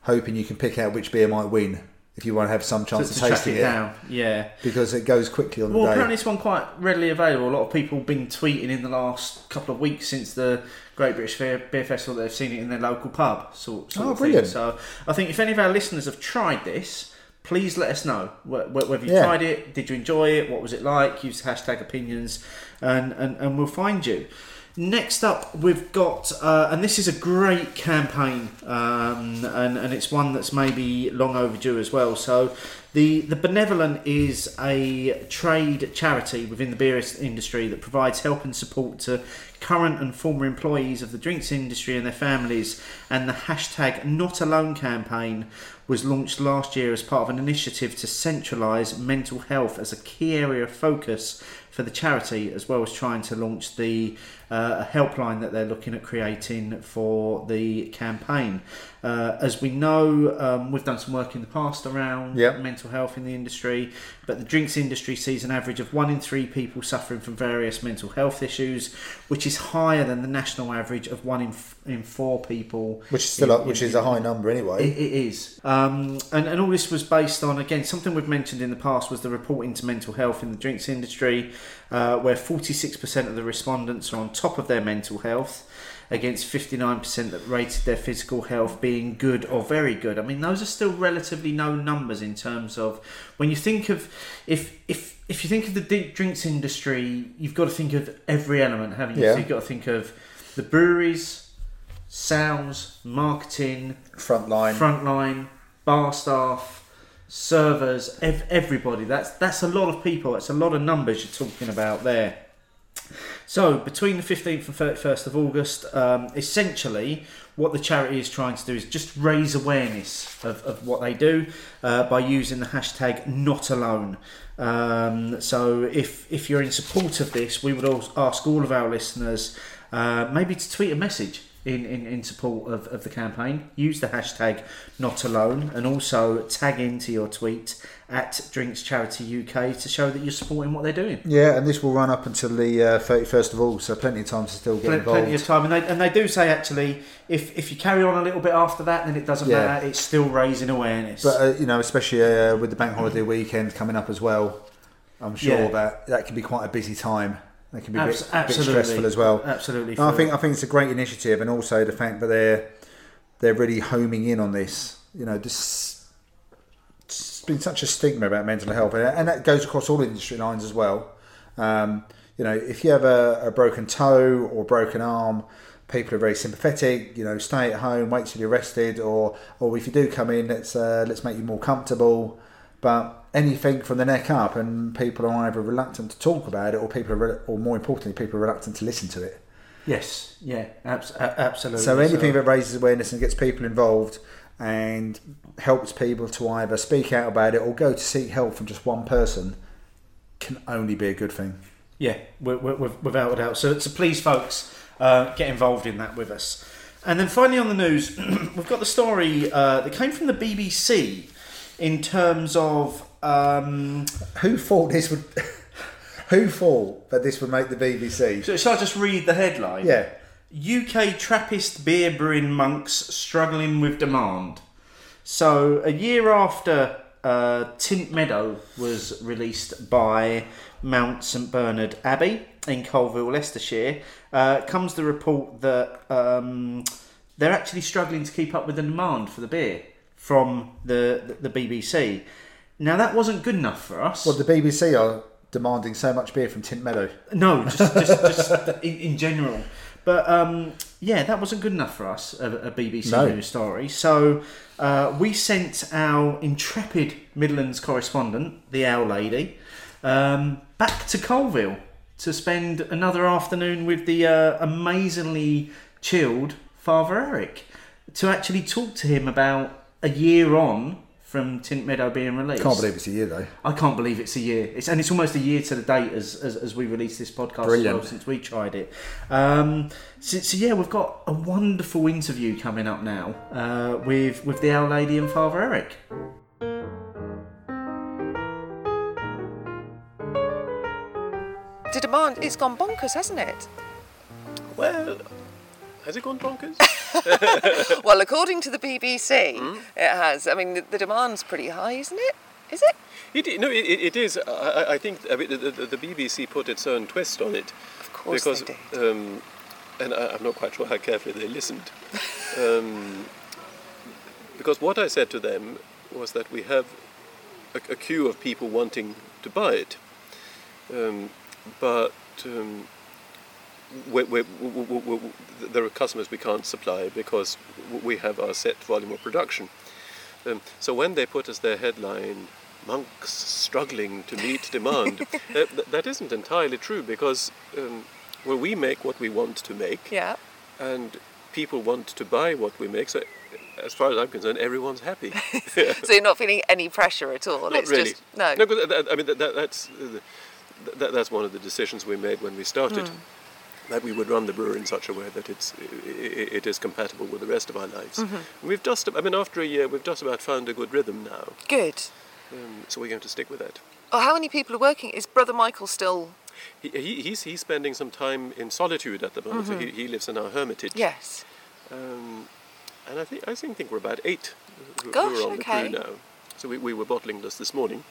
hoping you can pick out which beer might win if you want to have some chance to of track tasting it it, down. Yeah. because it goes quickly on the Well, day. apparently this one quite readily available. A lot of people have been tweeting in the last couple of weeks since the Great British Beer, Beer Festival that they've seen it in their local pub. Sort, sort Oh, of thing. brilliant. So I think if any of our listeners have tried this, please let us know wh- wh- whether you Yeah. tried it, did you enjoy it, what was it like. Use hashtag opinions, and and, and we'll find you. Next up, we've got, uh, and this is a great campaign, um, and, and it's one that's maybe long overdue as well. So, the the Benevolent is a trade charity within the beer industry that provides help and support to current and former employees of the drinks industry and their families. And the hashtag Not Alone campaign was launched last year as part of an initiative to centralise mental health as a key area of focus for the charity, as well as trying to launch the uh, helpline that they're looking at creating for the campaign. Uh, as we know, um, we've done some work in the past around Yep. mental mental health in the industry, but the drinks industry sees an average of one in three people suffering from various mental health issues, which is higher than the national average of one in f- in four people. Which is still, in- a, which in- is a high number anyway. it, it is. Um, and, and all this was based on, again, something we've mentioned in the past was the reporting to mental health in the drinks industry, uh, where 46% of the respondents are on top of their mental health, against 59% that rated their physical health being good or very good. I mean, those are still relatively low numbers in terms of when you think of, if, if, if you think of the drinks industry, you've got to think of every element, haven't you? Yeah. So you've got to think of the breweries, sales, marketing, Frontline. frontline, bar staff, servers, ev- everybody. That's that's a lot of people. That's a lot of numbers you're talking about there. So between the 15th and 31st of August, um, essentially what the charity is trying to do is just raise awareness of, of what they do uh, by using the hashtag not alone. Um, so if if you're in support of this, we would ask all of our listeners uh, maybe to tweet a message in, in, in support of, of the campaign. Use the hashtag not alone and also tag into your tweet at Drinks Charity UK to show that you're supporting what they're doing. Yeah, and this will run up until the uh, 31st of all, so plenty of time to still get Plen- involved. plenty of time, and they and they do say actually, if if you carry on a little bit after that, then it doesn't Yeah. matter. It's still raising awareness. But uh, you know, especially uh, with the bank holiday weekend coming up as well, I'm sure Yeah. that that can be quite a busy time. That can be a bit, bit stressful as well. Absolutely. I think I think it's a great initiative, and also the fact that they're they're really homing in on this. You know, this it's been such a stigma about mental health, and and that goes across all industry lines as well. Um, you know, if you have a, a broken toe or broken arm, people are very sympathetic. You know, stay at home, wait till you're rested, or or if you do come in, let's uh, let's make you more comfortable. But anything from the neck up, and people are either reluctant to talk about it, or people are, re- or more importantly, people are reluctant to listen to it. yes, yeah, abs- absolutely. So anything that raises awareness and gets people involved and helps people to either speak out about it or go to seek help from just one person can only be a good thing. Yeah, wi- wi- wi- without a doubt. So, so please, folks, uh, get involved in that with us. And then finally on the news, we've got the story uh, that came from the BBC in terms of. Um, Who thought this would? who thought that this would make the BBC? so shall I just read the headline? Yeah, UK Trappist beer brewing monks struggling with demand. So, a year after uh, Tynt Meadow was released by Mount St Bernard Abbey in Coalville, Leicestershire, uh, comes the report that um, they're actually struggling to keep up with the demand for the beer from the, the, BBC. Now, that wasn't good enough for us. well, the BBC are demanding so much beer from Tynt Meadow. No, just just, just in, in general. But um, yeah, that wasn't good enough for us, a, a BBC No. news story. So uh, we sent our intrepid Midlands correspondent, the Owl Lady, um, back to Coalville to spend another afternoon with the uh, amazingly chilled Father Eric to actually talk to him about a year on from Tynt Meadow being released. Can't believe it's a year though. I can't believe it's a year. It's and it's almost a year to the date as as, as we release this podcast as Brilliant. well since we tried it. Um, so, so yeah, we've got a wonderful interview coming up now uh, with with the Owl Lady and Father Eric. The demand, it's gone bonkers, hasn't it? Well, has it gone bonkers? Well, according to the BBC, Hmm? it has. I mean, the, the demand's pretty high, isn't it? Is it? it, no, it, it is. I, I- I think I mean, the, the, the BBC put its own twist on it. Of course because, they did. Um, and I, I'm not quite sure how carefully they listened. um, because what I said to them was that we have a, a queue of people wanting to buy it. Um, but um, we, we, we, there are customers we can't supply because we have our set volume of production. Um, so when they put as their headline, monks struggling to meet demand, uh, th- that isn't entirely true because um, well, we make what we want to make Yeah. and people want to buy what we make. So as far as I'm concerned, everyone's happy. So you're not feeling any pressure at all? Not it's really. just no. No, I mean that, that, that's uh, that, that's one of the decisions we made when we started. Hmm. That we would run the brewery in such a way that it's it, it is compatible with the rest of our lives. Mm-hmm. We've just, I mean, after a year, we've just about found a good rhythm now. Good. Um, so we're going to stick with that. Oh, how many people are working? Is Brother Michael still? He, he, he's, he's spending some time in solitude at the moment. So he, he lives in our hermitage. Yes. Um, and I think I think, think we're about eight who, who Gosh, are on okay. the crew now. So we, we were bottling this this morning.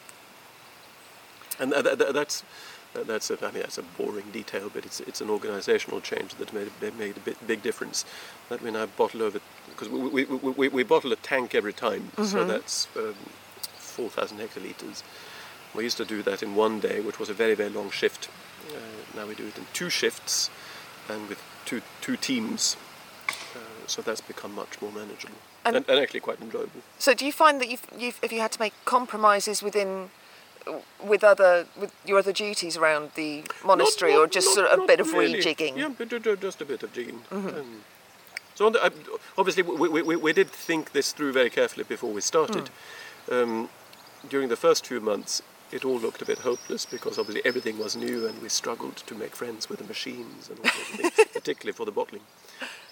And th- th- th- that's that- that's a, I mean that's a boring detail, but it's it's an organisational change that made a, made a bit, big difference. That we now bottle over because we, we, we, we, we bottle a tank every time, Mm-hmm. so that's um, four thousand hectolitres. We used to do that in one day, which was a very very long shift. Uh, now we do it in two shifts, and with two two teams. Uh, so that's become much more manageable And- and, and actually quite enjoyable. So do you find that you've, you've if you had to make compromises within with other with your other duties around the monastery, Not- or just not- sort of a bit of really. rejigging? Mm-hmm. Yeah, but ju- ju- just a bit of jigging. Um, so on the, uh, obviously we, we, we, we did think this through very carefully before we started. Mm. Um, during the first few months, it all looked a bit hopeless because obviously everything was new and we struggled to make friends with the machines and all particularly for the bottling.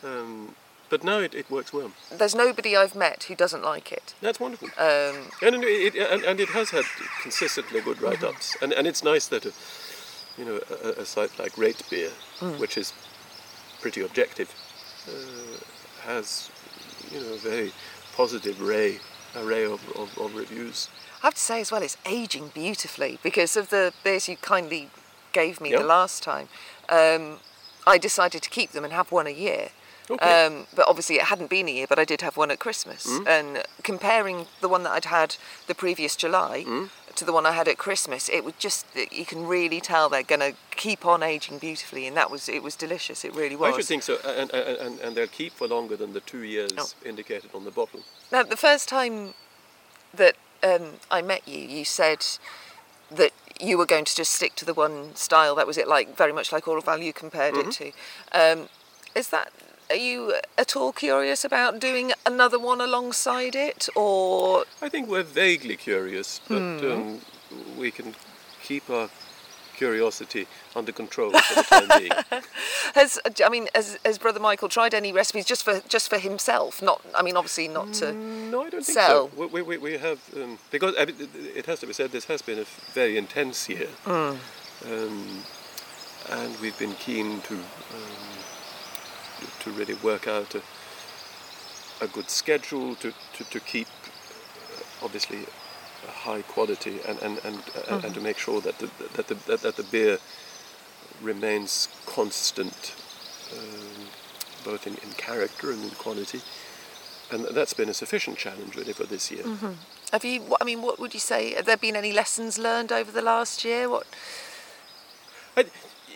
Um, but now it, it works well. There's nobody I've met who doesn't like it. That's wonderful. Um, And it, it, and, and it has had consistently good write-ups, and, and it's nice that a, you know a, a site like RateBeer, which is pretty objective, uh, has you know a very positive array array of, of, of reviews. I have to say as well, it's aging beautifully because of the beers you kindly gave me Yeah. the last time. Um, I decided to keep them and have one a year. Okay. Um, but obviously it hadn't been a year, but I did have one at Christmas. And comparing the one that I'd had the previous July to the one I had at Christmas, it would just you can really tell they're going to keep on aging beautifully, and that was it was delicious. It really was. I should think so, and, and, and, they'll keep for longer than the two years Oh. indicated on the bottle. Now, the first time that um, I met you, you said that you were going to just stick to the one style. That was it, like very much like Orval you compared it to. Um, is that? Are you at all curious about doing another one alongside it, or I think we're vaguely curious, but um, we can keep our curiosity under control for the time being. has I mean, has, has Brother Michael tried any recipes just for just for himself? Not, I mean, obviously not to. No, I don't think sell. so. We, we, we have um, because I mean, it- has to be said this has been a very intense year, Hmm. um, and we've been keen to um, to really work out a, a good schedule to, to, to keep uh, obviously a high quality and and, and, uh, and to make sure that the that the that, that the beer remains constant um, both in, in character and in quality and that's been a sufficient challenge really for this year. Have you? I mean, what would you say? Have there been any lessons learned over the last year? What? I,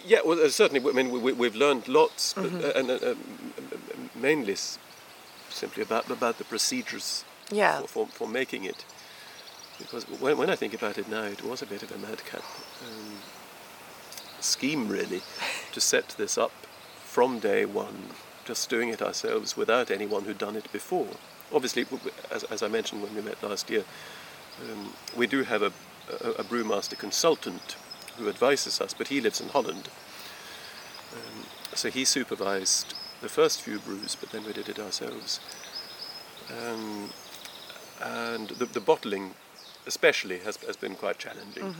yeah, well, uh, certainly. I mean, we, we've learned lots, but, uh, and uh, um, mainly s- simply about about the procedures Yeah. for, for, for making it. Because when, when I think about it now, it was a bit of a madcap um, scheme, really, to set this up from day one, just doing it ourselves without anyone who'd done it before. Obviously, as, as I mentioned when we met last year, um, we do have a, a, a brewmaster consultant who advises us, but he lives in Holland. Um, so he supervised the first few brews, but then we did it ourselves. Um, and the, the bottling, especially, has, has been quite challenging.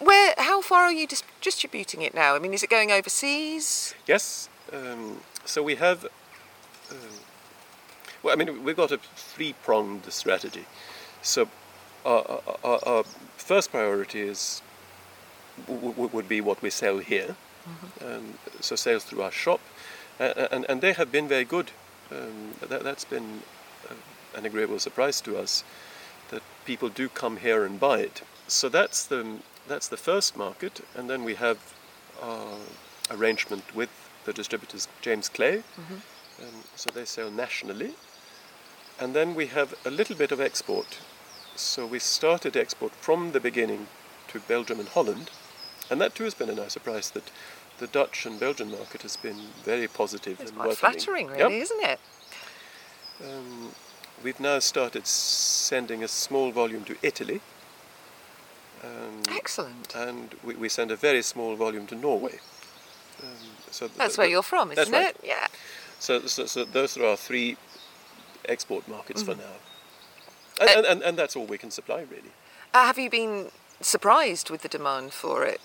Where? How far are you dis- distributing it now? I mean, is it going overseas? Yes. Um, so we have. Um, well, I mean, we've got a three-pronged strategy. So our, our, our, first priority is would be what we sell here. Um, so sales through our shop, uh, and and they have been very good. Um, that, that's been uh, an agreeable surprise to us that people do come here and buy it. So that's the that's the first market, and then we have our arrangement with the distributors James Clay, um, so they sell nationally, and then we have a little bit of export. So we started export from the beginning to Belgium and Holland, and that too has been a nice surprise that the Dutch and Belgian market has been very positive It's and quite welcoming. flattering, Yep. really, isn't it? Um, we've now started sending a small volume to Italy. Um, Excellent. and we, we send a very small volume to Norway. Um, so That's th- where you're from, isn't right. it? Yeah. So, so, so those are our three export markets Mm. for now. And, and, and, and that's all we can supply, really. Uh, have you been surprised with the demand for it?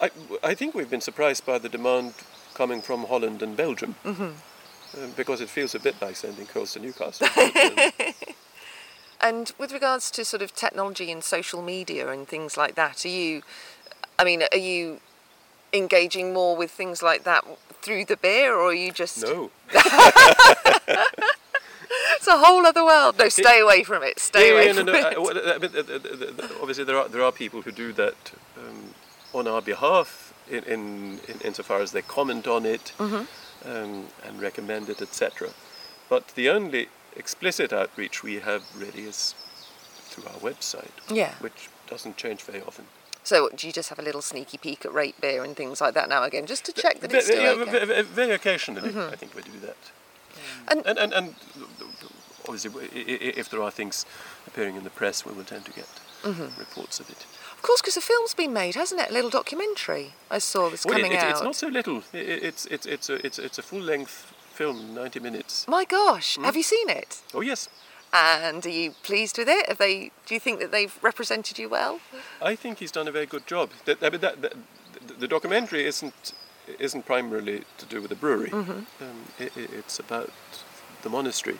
I, I think we've been surprised by the demand coming from Holland and Belgium. Mm-hmm. because it feels a bit like sending coals to Newcastle. And with regards to sort of technology and social media and things like that, are you, I mean, are you engaging more with things like that through the beer, or are you just? no. It's a whole other world. No, stay away from it. Stay away Yeah, no, from no, it. uh, well, uh, uh, uh, uh, obviously, there are there are people who do that um, on our behalf, in, in, in insofar as they comment on it Mm-hmm. um, and recommend it, etc. But the only explicit outreach we have really is through our website, Yeah. which doesn't change very often. So do you just have a little sneaky peek at rate beer and things like that now again, just to check that Ve- it's still yeah, okay? Mm-hmm. ve- ve- very occasionally, I think we do that. And- and, and, and obviously, if there are things appearing in the press, we will tend to get Mm-hmm. reports of it. Of course, because a film's been made, hasn't it? A little documentary I saw that's Well, it- coming it's, out. it's not so little. I- i- It's it's it's a it's, it's a full length film, ninety minutes. My gosh, Hmm? have you seen it? Oh yes, And are you pleased with it? Have they? Do you think that they've represented you well? I think he's done a very good job. That, that, that, the- the documentary isn't isn't primarily to do with the brewery. Um, i i it's about the monastery,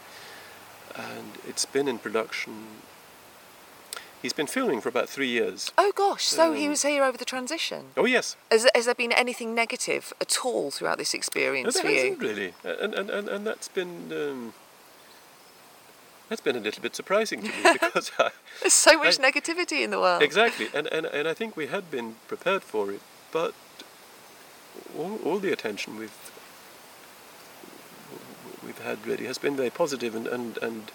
and it's been in production. He's been filming for about three years. Oh gosh, so he Um, was here over the transition. Oh yes, Has, has there been anything negative at all throughout this no, experience there for hasn't really, and and, and, and that's been. Um, that's been a little bit surprising to me because I, There's so much I- negativity in the world. Exactly, and, and, and I think we had been prepared for it, but all, all the attention we've we've had really has been very positive and and and,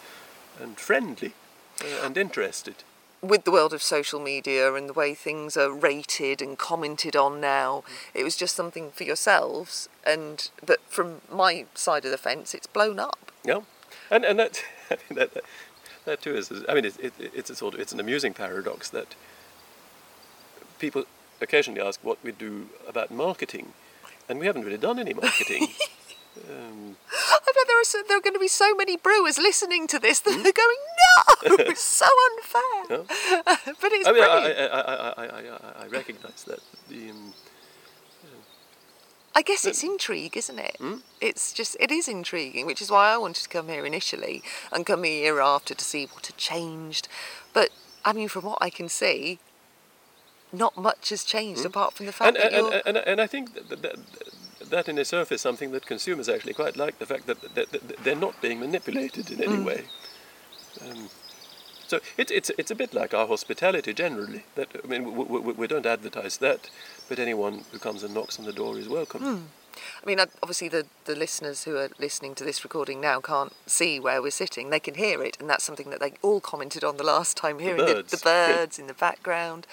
and friendly uh, and interested. With the world of social media and the way things are rated and commented on now, it was just something for yourselves. And but from my side of the fence, it's blown up. Yeah, and and that I mean, that, that that too is I mean it, it, it's a sort of it's an amusing paradox that people occasionally ask what we do about marketing, and we haven't really done any marketing. um, I bet there are so, there are going to be so many brewers listening to this Hmm? that they're going, "No, it's so unfair." but it's I mean, I, brilliant. I, I, I, I, I, recognise that. The, um, I guess it's intrigue, isn't it? It's just it is intriguing, which is why I wanted to come here initially and come here after to see what had changed. But I mean, from what I can see, not much has changed apart from the fact and, that and, you're. and, and, and I think that, that, that in itself is something that consumers actually quite like the fact that, that, that they're not being manipulated in any way. Um, so it, it's, it's a bit like our hospitality generally. That I mean, we, we, we don't advertise that, but anyone who comes and knocks on the door is welcome. I mean, obviously the the listeners who are listening to this recording now can't see where we're sitting. They can hear it, and that's something that they all commented on the last time, hearing the, birds. the birds in the background.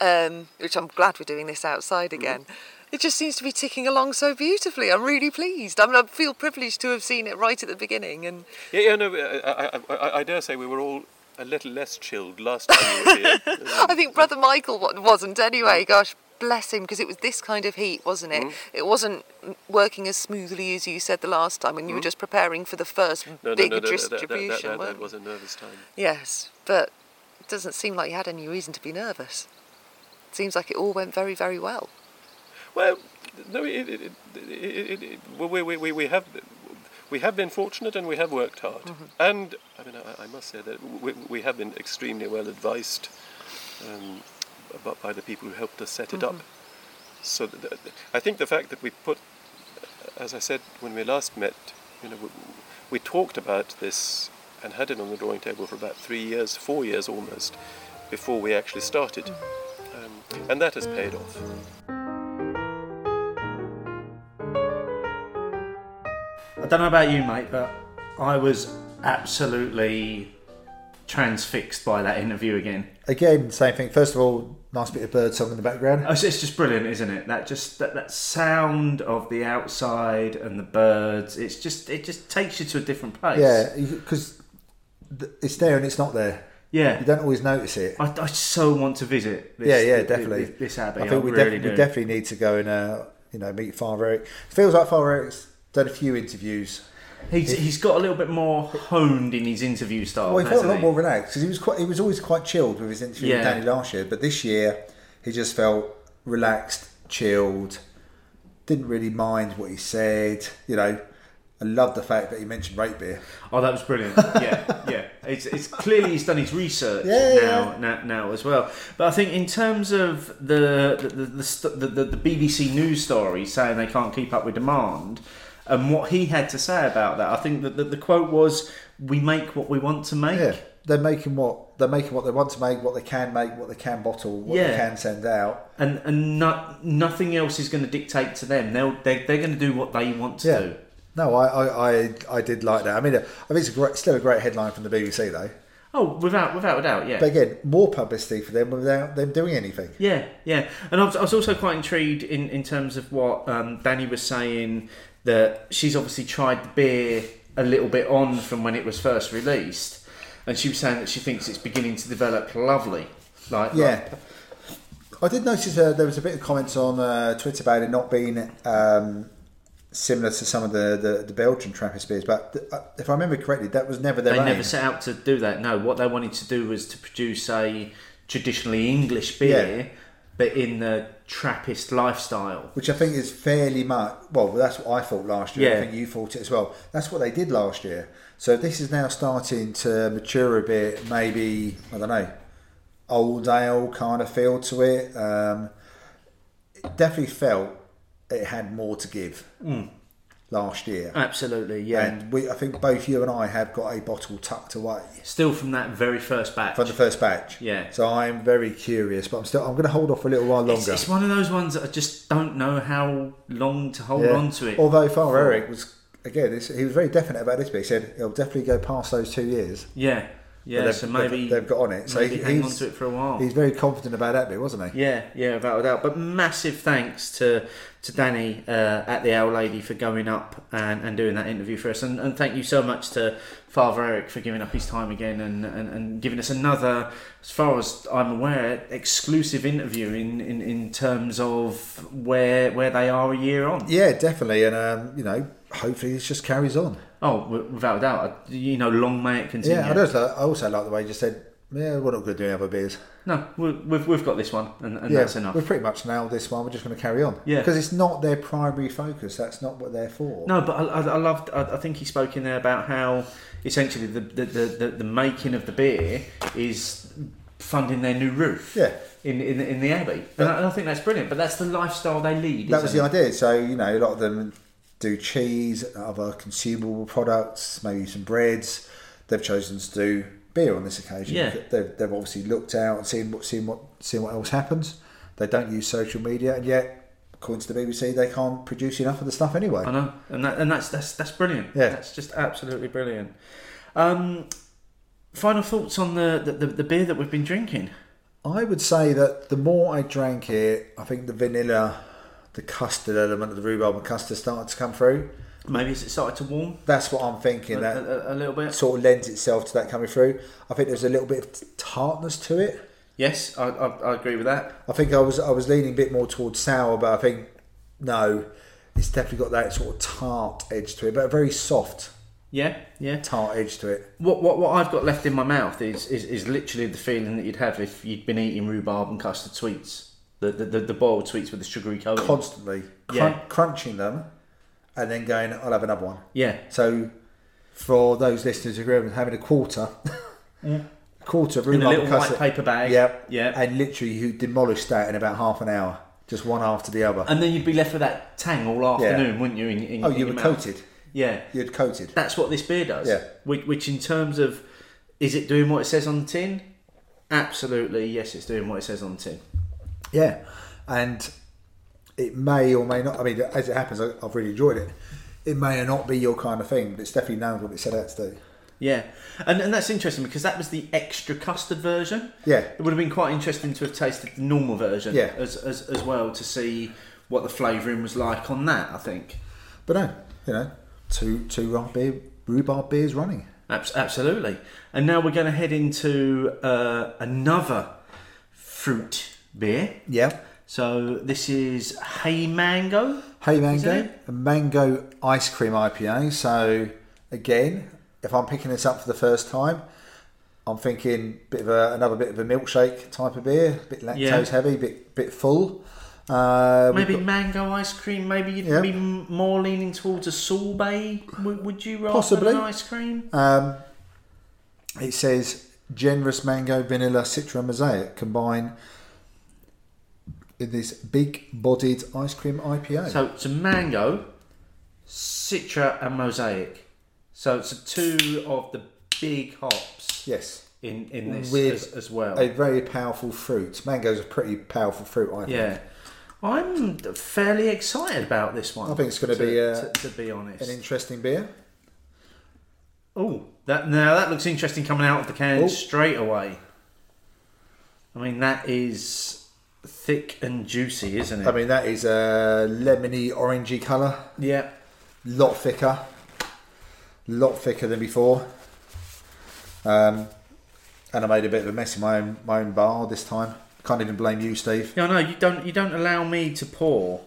Um, which I'm glad we're doing this outside Mm-hmm. It just seems to be ticking along so beautifully. I'm really pleased. I mean, I feel privileged to have seen it right at the beginning, and Yeah, yeah, no, I, I, I, I dare say we were all a little less chilled last time we were here. I think Brother Michael wasn't anyway. Gosh, bless him, because it was this kind of heat, wasn't it? It wasn't mm, working as smoothly as you said the last time when you were just preparing for the first No, big no, no, that- that, distribution. that, that, that was a nervous time. Yes, but it doesn't seem like you had any reason to be nervous. It seems like it all went very, very well. Well, no, it, it, it, we, we, we, we have we have been fortunate and we have worked hard. And I mean, I, I must say that we, we have been extremely well advised um, about, by the people who helped us set it up. So th- I think the fact that we put, as I said when we last met, you know, we, we talked about this and had it on the drawing table for about three years, four years almost, before we actually started. Um, and that has paid off. I don't know about you, mate, but I was absolutely transfixed by that interview again. Again, same thing. First of all, nice bit of bird song in the background. Oh, It's it's just brilliant, isn't it? That just that, that sound of the outside and the birds. It's just it just takes you to a different place. Yeah, because it's there and it's not there. yeah. You don't always notice it. I, I so want to visit. This, yeah, yeah, definitely. This, this abbey, I think we, really def- do. we definitely need to go and uh, you know meet Father Erik. It feels like Father Erik's done a few interviews He's, he's got a little bit more honed in his interview style. Well, he felt a lot he? more relaxed because he was quite. He was always quite chilled with his interview Yeah. with Danny last year, but this year he just felt relaxed, chilled. Didn't really mind what he said. You know, I love the fact that he mentioned rate beer. Oh, that was brilliant. Yeah, yeah. It's, it's clearly he's done his research Yeah, now, now, now as well. But I think in terms of the the the, the, the, the, the BBC news story saying they can't keep up with demand, and what he had to say about that, I think that the, the quote was, "We make what we want to make." Yeah, they're making what they're making what they want to make, what they can make, what they can bottle, what they can send out. and and not, nothing else is going to dictate to them. They'll they, they're going to do what they want to Yeah. do. No, I, I, I, I did like that. I mean, I think it's a great, still a great headline from the BBC though. Oh, without without a doubt, yeah. But again, more publicity for them without them doing anything. Yeah, yeah, and I was, I was also quite intrigued in, in terms of what um, Danny was saying that she's obviously tried the beer a little bit on from when it was first released, and she was saying that she thinks it's beginning to develop lovely. Like Yeah. I did notice uh, there was a bit of comments on uh, Twitter about it not being um, similar to some of the, the, the Belgian Trappist beers, but th- uh, if I remember correctly, that was never their they aim. never set out to do that. No, what they wanted to do was to produce a traditionally English beer, Yeah. But in the Trappist lifestyle. which I think is fairly much. Well, that's what I thought last year. Yeah. I think you thought it as well. That's what they did last year. So this is now starting to mature a bit. Maybe I don't know, old ale kind of feel to it. Um, it definitely felt it had more to give last year. Absolutely, yeah. And we, I think both you and I have got a bottle tucked away Still from that very first batch. from the first batch. Yeah. So I'm very curious, but I'm still I'm going to hold off a little while longer. it's one of those ones that I just don't know how long to hold Yeah. on to it. Although Far Erik was again, this, he was very definite about this, but he said he'll definitely go past those two years. yeah, yeah. they've, So maybe they've, got on it. So he- hang on to it for a while. he's very confident about that bit, wasn't he? Yeah, yeah, without a doubt. But massive thanks to to Danny uh, at the Owl Lady for going up and, and doing that interview for us, and, and thank you so much to Father Erik for giving up his time again and, and, and giving us another, as far as I'm aware, exclusive interview in, in, in terms of where where they are a year on. Yeah, definitely, and um, you know, hopefully this just carries on. Oh, wi- without a doubt. Uh, you know, long may it continue. Yeah, I, just, I also like the way you just said, yeah, we're not going to do any other beers. No, we- we've we've got this one, and, and yeah, that's enough. we've pretty much nailed this one. We're just going to carry on. Yeah. because it's not their primary focus. That's not what they're for. No, but I, I, I loved. I, I think he spoke in there about how essentially the the, the, the the making of the beer is funding their new roof. Yeah. In in, in the abbey, and I, and I think that's brilliant. But that's the lifestyle they lead. that was isn't the it? idea. So you know, a lot of them do cheese, and other consumable products, maybe some breads. They've chosen to do beer on this occasion. Yeah. They've, they've obviously looked out and seen what seen what seen what else happens. They don't use social media, and yet, according to the BBC, they can't produce enough of the stuff anyway. I know, and that and that's that's that's brilliant. Yeah. that's just absolutely brilliant. Um, final thoughts on the, the, the, the beer that we've been drinking. I would say that the more I drank it, I think the vanilla, the custard element of the rhubarb and custard started to come through. Maybe it's started to warm That's what I'm thinking. a, That a, a little bit. sort of lends itself to that coming through. I think there's a little bit of tartness to it. Yes, I, I, I agree with that. I think I was I was leaning a bit more towards sour, but I think no, it's definitely got that sort of tart edge to it, but a very soft Yeah, yeah. tart edge to it. What, what what I've got left in my mouth is, is, is literally the feeling that you'd have if you'd been eating rhubarb and custard sweets, the the, the, the boiled sweets with the sugary coating. Constantly crun- Yeah. crunching them, and then going, I'll have another one. yeah, So, for those listeners who are having a quarter, mm. a quarter of in a little white paper bag. Yeah. yeah. and literally you demolished that in about half an hour, just one after the other. And then you'd be left with that tang all afternoon, wouldn't you? In, in, oh, you were coated. Yeah, You'd coated. that's what this beer does. Yeah. Which, which, in terms of, is it doing what it says on the tin? Absolutely, yes, it's doing what it says on the tin. Yeah, and it may or may not. I mean, as it happens, I- I've really enjoyed it. It may or not be your kind of thing, but it's definitely known what it set out to do. Yeah, and, and that's interesting because that was the extra custard version. Yeah. It would have been quite interesting to have tasted the normal version Yeah. as, as, as well to see what the flavouring was like on that, I think. But no, you know, two two rhubarb, beer, rhubarb beers running. Absolutely. And now we're going to head into uh, another fruit beer. Yeah. So this is Hey Mango. Hey Mango, a mango ice cream IPA. So again, if I'm picking this up for the first time, I'm thinking bit of a, another bit of a milkshake type of beer, bit lactose Yeah. heavy, bit bit full. Uh, Maybe got- mango ice cream. Maybe you'd Yeah. be more leaning towards a sorbet. Would, would you rather Possibly. than an ice cream? Um, it says generous mango, vanilla, citra, mosaic combine in this big-bodied ice cream IPA. So it's a mango, citra, and mosaic. So it's two of the big hops yes, in in this With as, as well. a very powerful fruit. Mango's a pretty powerful fruit. I think. yeah, I'm fairly excited about this one. I think it's gonna be, uh, to, to be honest. an interesting beer. Oh, that now that looks interesting coming out of the can Oh. straight away. I mean that is thick and juicy, isn't it? I mean, that is a lemony orangey colour. yeah. Lot thicker. Lot thicker than before. Um, and I made a bit of a mess in my own my own bar this time. Can't even blame you, Steve. Yeah, no, you don't. You don't allow me to pour.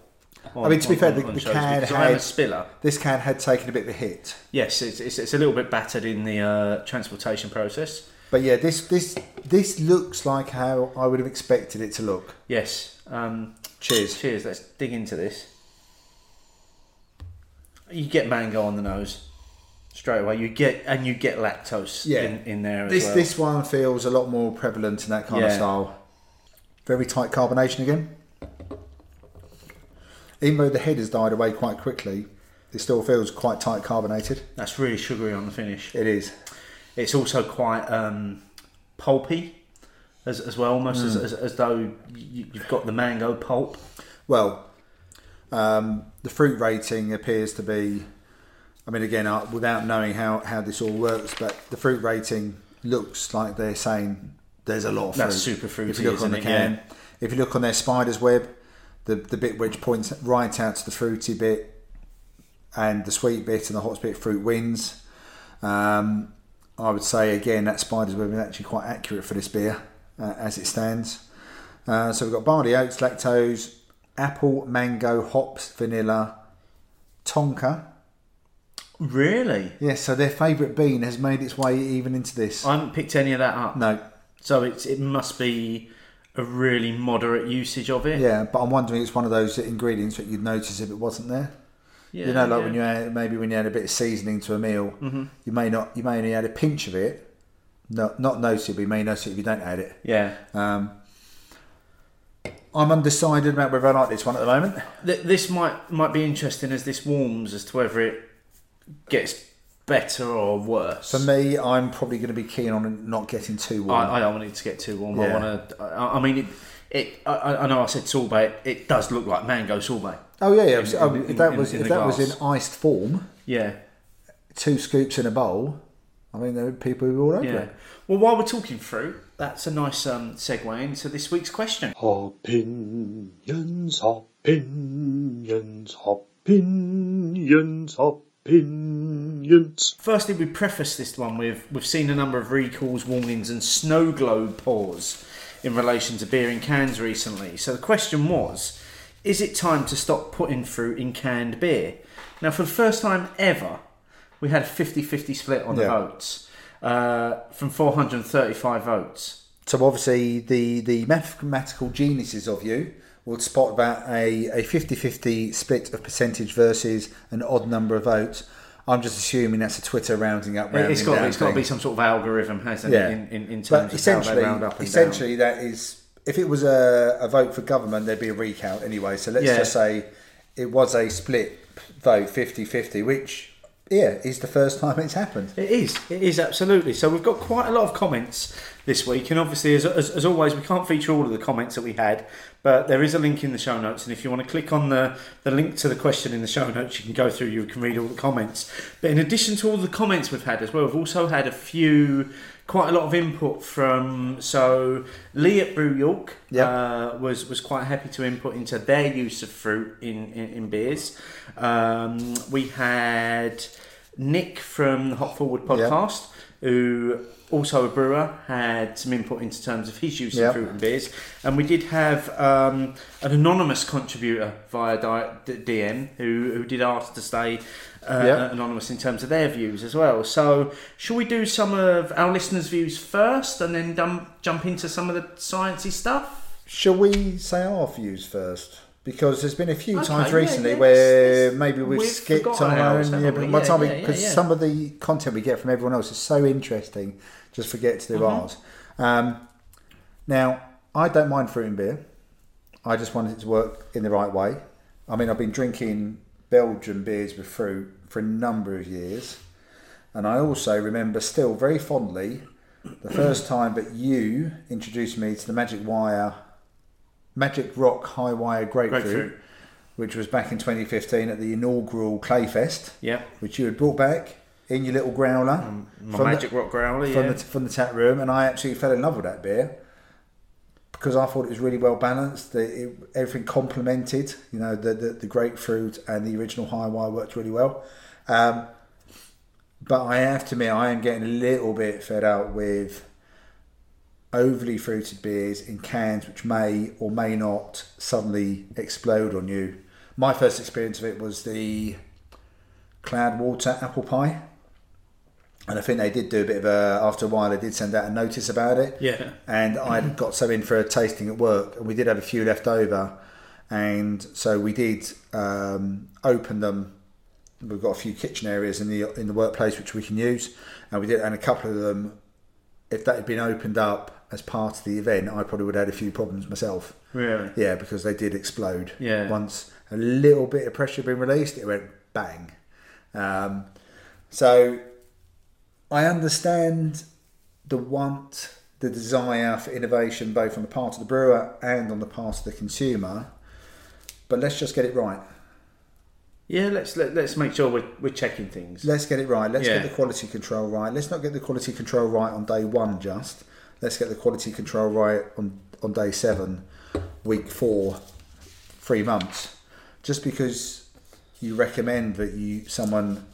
on- I mean, to be on- fair, the- the can because I am a had- spiller. This can had taken a bit of a hit. Yes, it's, it's, it's a little bit battered in the uh, transportation process. But yeah, this this this looks like how I would have expected it to look. Yes. Um, Cheers. cheers. Let's dig into this. You get mango on the nose straight away. You get and you get lactose Yeah. in, in there as This well. this one feels a lot more prevalent in that kind of style. Very tight carbonation again. Even though the head has died away quite quickly, it still feels quite tight carbonated. That's really sugary on the finish. It is. It's also quite um, pulpy as, as well, almost Hmm. as, as, as though you, you've got the mango pulp. Well, um, the fruit rating appears to be. I mean, again, uh, without knowing how, how this all works, but the fruit rating looks like they're saying there's a lot of fruit. That's super fruity, If you look on the it? can, Yeah. if you look on their spider's web, the the bit which points right out to the fruity bit, and the sweet bit and the hot bit fruit wins. Um, I would say again that spider's web is actually quite accurate for this beer uh, as it stands. Uh, so we've got barley, oats, lactose, apple, mango, hops, vanilla, tonka. Really? Yes, so their favourite bean has made its way even into this. I haven't picked any of that up. No, So it's it must be a really moderate usage of it. yeah, but I'm wondering it's one of those ingredients that you'd notice if it wasn't there. Yeah, you know, like yeah. Mm-hmm. when you add, maybe when you add a bit of seasoning to a meal, you may not, you may only add a pinch of it. not not notice it, but you may notice it if you don't add it. Yeah. Um, I'm undecided about whether I like this one at the moment. Th- this might might be interesting as this warms as to whether it gets better or worse. For me, I'm probably going to be keen on not getting too warm. I, I don't want it to get too warm. I want to. I, I mean, it. it I, I know I said sorbet. It does look like mango sorbet. Oh yeah, yeah. in- oh, in- if that in- was in if the that was in iced form, Yeah. two scoops in a bowl. I mean, there were people who were all over Yeah. it. Well, while we're talking fruit, that's a nice um, segue into this week's question. Opinions, opinions, opinions, opinions. Firstly, we preface this one with we've seen a number of recalls, warnings, and snow globe pours in relation to beer in cans recently. So the question was is it time to stop putting fruit in canned beer? Now, for the first time ever, we had a 50 50 split on the Yeah. votes uh, from 435 votes. So obviously, the the mathematical geniuses of you will spot that a a 50-50 split of percentage versus an odd number of votes. I'm just assuming that's a Twitter rounding up. Rounding it's got, down it's got to thing. be some sort of algorithm, hasn't Yeah. it, in, in, in terms But of how they essentially, round up and essentially that is if it was a, a vote for government, there'd be a recount anyway. So let's Yeah. just say it was a split vote, 50-50, which yeah is the first time it's happened. It is. It is absolutely. So we've got quite a lot of comments this week, and obviously, as, as, as always, we can't feature all of the comments that we had, but there is a link in the show notes, and if you want to click on the, the link to the question in the show notes, you can go through. You can read all the comments. But in addition to all the comments we've had as well, we've also had a few. Quite a lot of input from so Lee at Brew York Yep. uh, was was quite happy to input into their use of fruit in in, in beers. Um, we had Nick from the Hop Forward podcast, who also a brewer, had some input into terms of his use Yeah. of fruit and beers, and we did have um, an anonymous contributor via di- DM who, who did ask to stay uh, Yeah. anonymous in terms of their views as well. So, shall we do some of our listeners' views first, and then dum- jump into some of the sciencey stuff? Shall we say our views first? Because there's been a few Okay, times recently yeah, where let's- maybe we've, we've skipped on our own. Yeah, but by time Yeah, yeah, because yeah, yeah. some of the content we get from everyone else is so interesting, just forget to do Mm-hmm. ours. Um, now, I don't mind fruit and beer. I just want it to work in the right way. I mean, I've been drinking Belgian beers with fruit for a number of years, and I also remember still very fondly the first time that you introduced me to the Magic Wire, Magic Rock High Wire Grapefruit, Grapefruit. which was back in 2015 at the inaugural Clayfest, Yeah. which you had brought back in your little growler um, My from the- Magic Rock Growler, from yeah. the from the tap room, and I absolutely fell in love with that beer because I thought it was really well balanced. The, it, everything complemented, you know, the, the the grapefruit and the original high wire worked really well. Um, but I have to admit, I am getting a little bit fed out with overly fruited beers in cans, which may or may not suddenly explode on you. My first experience of it was the Cloudwater apple pie. And I think they did do a bit of a, after a while, they did send out a notice about it. Yeah. And I got some in for a tasting at work, and we did have a few left over. And so we did um, open them. We've got a few kitchen areas in the in the workplace which we can use, and we did. And a couple of them, if that had been opened up as part of the event, I probably would have had a few problems myself. Really? Yeah, because they did explode. Yeah. Once a little bit of pressure had been released, it went bang. Um, so I understand the want, the desire for innovation, both on the part of the brewer and on the part of the consumer. But let's just get it right. Yeah, let's let, let's make sure we're, we're checking things. Let's get it right. Let's Yeah. get the quality control right. Let's not get the quality control right on day one just. Let's get the quality control right on, on day seven, week four, three months. Just because you recommend that you someone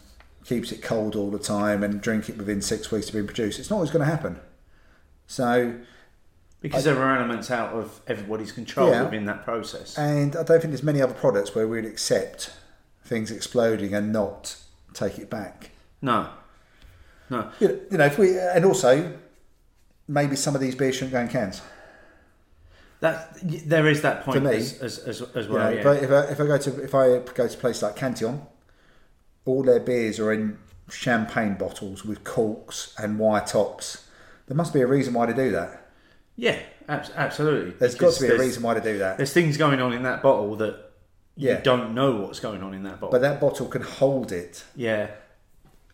keeps it cold all the time and drink it within six weeks of being produced, it's not always going to happen. So Because there are elements out of everybody's control Yeah. within that process. And I don't think there's many other products where we'd accept things exploding and not take it back. no. No. You know, you know, if we and also maybe some of these beers shouldn't go in cans. That there is that point For me, as, as, as, as You well. know, yeah. if, I, if, I, if I go to if I go to a place like Cantillon, all their beers are in champagne bottles with corks and wire tops. There must be a reason why they do that. yeah, abs- absolutely. There's got to be a reason why they do that. There's things going on in that bottle that Yeah. you don't know what's going on in that bottle. But that bottle can hold it. yeah,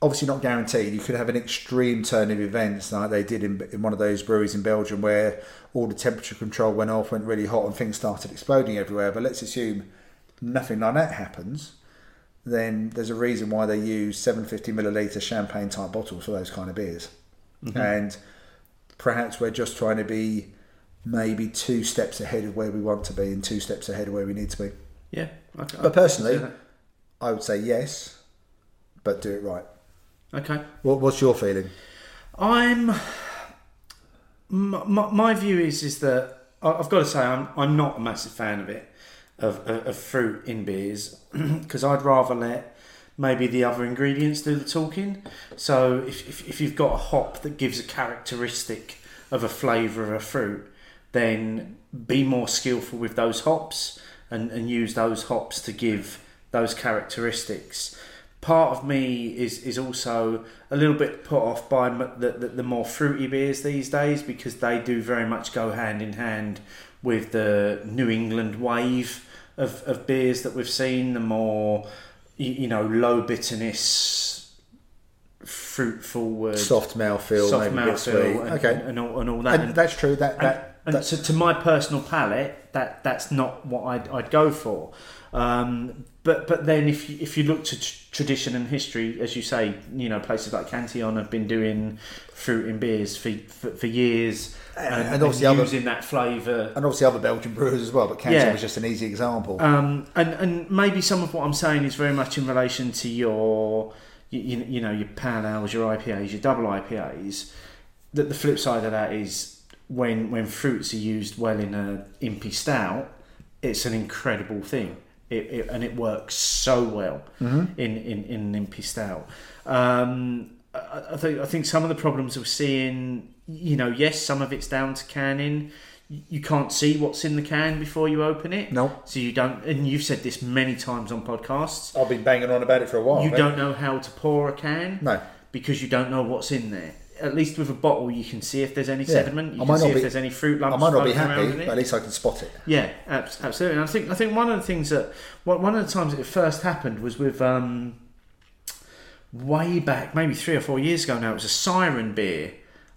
obviously not guaranteed. You could have an extreme turn of events like they did in, in one of those breweries in Belgium where all the temperature control went off, went really hot, and things started exploding everywhere. But let's assume nothing like that happens. Then there's a reason why they use 750 milliliter champagne type bottles for those kind of beers. Mm-hmm. And perhaps we're just trying to be maybe two steps ahead of where we want to be and two steps ahead of where we need to be. yeah. Okay. But personally, I would say yes, but do it right. okay. What, what's your feeling? I'm. My, my, view is is that I've got to say I'm I'm not a massive fan of it of of, of fruit in beers because I'd rather let maybe the other ingredients do the talking. So if, if if you've got a hop that gives a characteristic of a flavour of a fruit, then be more skillful with those hops and, and use those hops to give those characteristics. Part of me is, is also a little bit put off by the, the, the more fruity beers these days because they do very much go hand in hand with the New England wave of, of beers that we've seen, the more, you, you know, low bitterness, fruit forward, soft mouthfeel, soft maybe a sweet. mouthfeel, and, okay, and, all, and all that. and that's true. That And, that, and that so to my personal palate, that that's not what I'd, I'd go for. Um, but but then if you, if you look to tr- tradition and history, as you say, you know places like Cantillon have been doing fruit in beers for for, for years, and, and and obviously other- using that flavour. and obviously other Belgian brewers as well. But Canton Yeah. was just an easy example. Um, and and maybe some of what I'm saying is very much in relation to your you, you, know your pale ales, your IPAs, your double IPAs. That the flip side of that is when when fruits are used well in a impy stout, it's an incredible thing. It, it, and it works so well in, in, in an impy stout. Um, I, I think I think some of the problems we're seeing, you know, yes, some of it's down to canning. You can't see what's in the can before you open it. No. So you don't, and you've said this many times on podcasts. I've been banging on about it for a while. You mate. don't know how to pour a can. No. Because you don't know what's in there. At least with a bottle, you can see if there's any Yeah. sediment. You I can might see not if be- there's any fruit lumps. I might not be around happy, in it. but at least I can spot it. Yeah, absolutely. And I think I think one of the things that one one of the times it first happened was with um, way back, maybe three or four years ago now. It was a siren beer.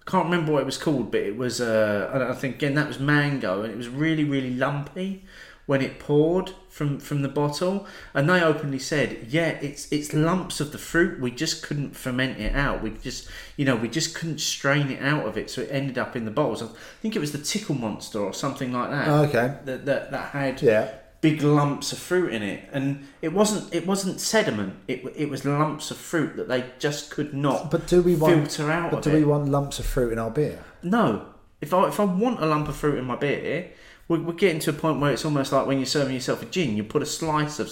Can't remember what it was called, but it was. Uh, I think again that was mango, and it was really really lumpy when it poured from from the bottle. And they openly said, "Yeah, it's it's lumps of the fruit. We just couldn't ferment it out. We just you know we just couldn't strain it out of it, so it ended up in the bottles. I think it was the Tickle Monster or something like that Oh, okay. that that, that had Yeah. Big lumps of fruit in it, and it wasn't it wasn't sediment. It it was lumps of fruit that they just could not. But do we want filter out But do it. we want lumps of fruit in our beer? No, if I if I want a lump of fruit in my beer, we're, we're getting to a point where it's almost like when you're serving yourself a gin, you put a slice of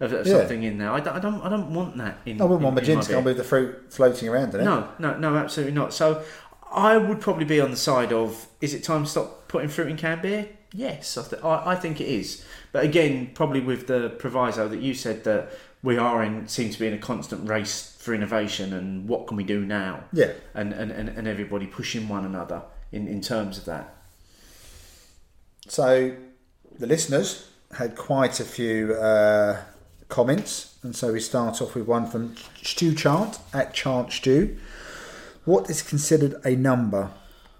of, of Yeah. something in there. I don't, I don't I don't want that in. I wouldn't want my gin to come with the fruit floating around in it. No, no, no, absolutely not. So I would probably be on the side of is it time to stop putting fruit in canned beer? Yes, I, th- I, I think it is. But again, probably with the proviso that you said that we are in, seem to be in a constant race for innovation and what can we do now? Yeah. And, and, and, and everybody pushing one another in, in terms of that. So the listeners had quite a few uh, comments, and so we start off with one from Stew Chant at Chant Stew. What is considered a number?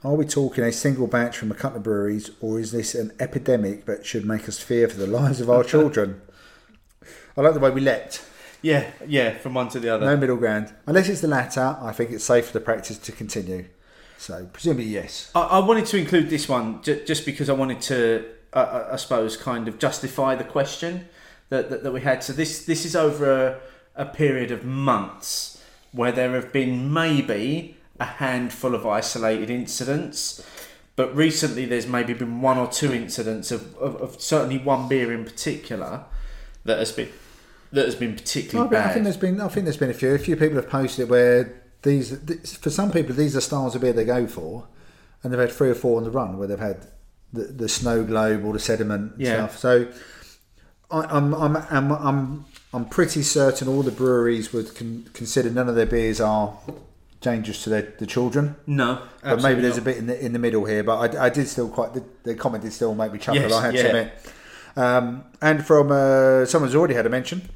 Are we talking a single batch from a couple of breweries, or is this an epidemic that should make us fear for the lives of our children? I like the way we leapt. Yeah, yeah, from one to the other. No middle ground. Unless it's the latter, I think it's safe for the practice to continue. So presumably yes. I, I wanted to include this one j- just because I wanted to, uh, I suppose, kind of justify the question that, that, that we had. So this this is over a, a period of months where there have been maybe a handful of isolated incidents, but recently there's maybe been one or two incidents of, of, of certainly one beer in particular that has been that has been I, particularly I bad. think there's been I think there's been a few. A few people have posted where these, for some people these are styles of beer they go for, and they've had three or four on the run where they've had the, the snow globe or the sediment Yeah. stuff. So I, I'm, I'm I'm I'm I'm pretty certain all the breweries would con- consider none of their beers are dangerous to their the children. no, But maybe there's absolutely a bit in the in the middle here. But I, I did still quite the, the comment did still make me chuckle. Yes, I had yeah. to admit. Um, and from uh, someone's already had a mention,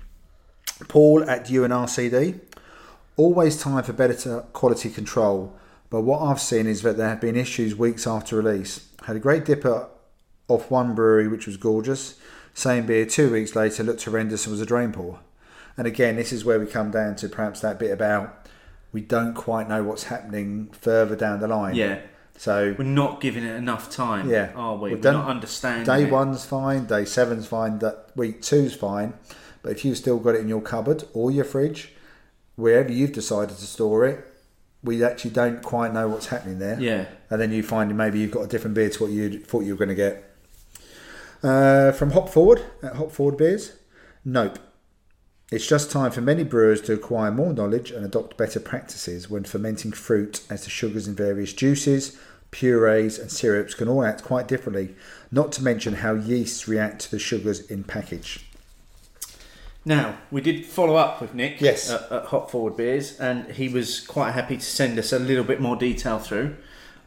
Paul at UNRCD. Always time for better quality control, but what I've seen is that there have been issues weeks after release. Had a great dipper off one brewery, which was gorgeous. Same beer two weeks later looked horrendous and was a drain pour. And again, this is where we come down to perhaps that bit about we don't quite know what's happening further down the line. Yeah. So We're not giving it enough time, yeah, are we? We've we're not understanding. Day it. one's fine, day seven's fine, that week two's fine. But if you've still got it in your cupboard or your fridge, wherever you've decided to store it, we actually don't quite know what's happening there. Yeah. And then you find maybe you've got a different beer to what you thought you were going to get. Uh, from Hop Forward at Hop Forward Beers, nope. It's just time for many brewers to acquire more knowledge and adopt better practices when fermenting fruit, as the sugars in various juices, purees, and syrups can all act quite differently, not to mention how yeasts react to the sugars in package. Now, we did follow up with Nick Yes. at, at Hop Forward Beers, and he was quite happy to send us a little bit more detail through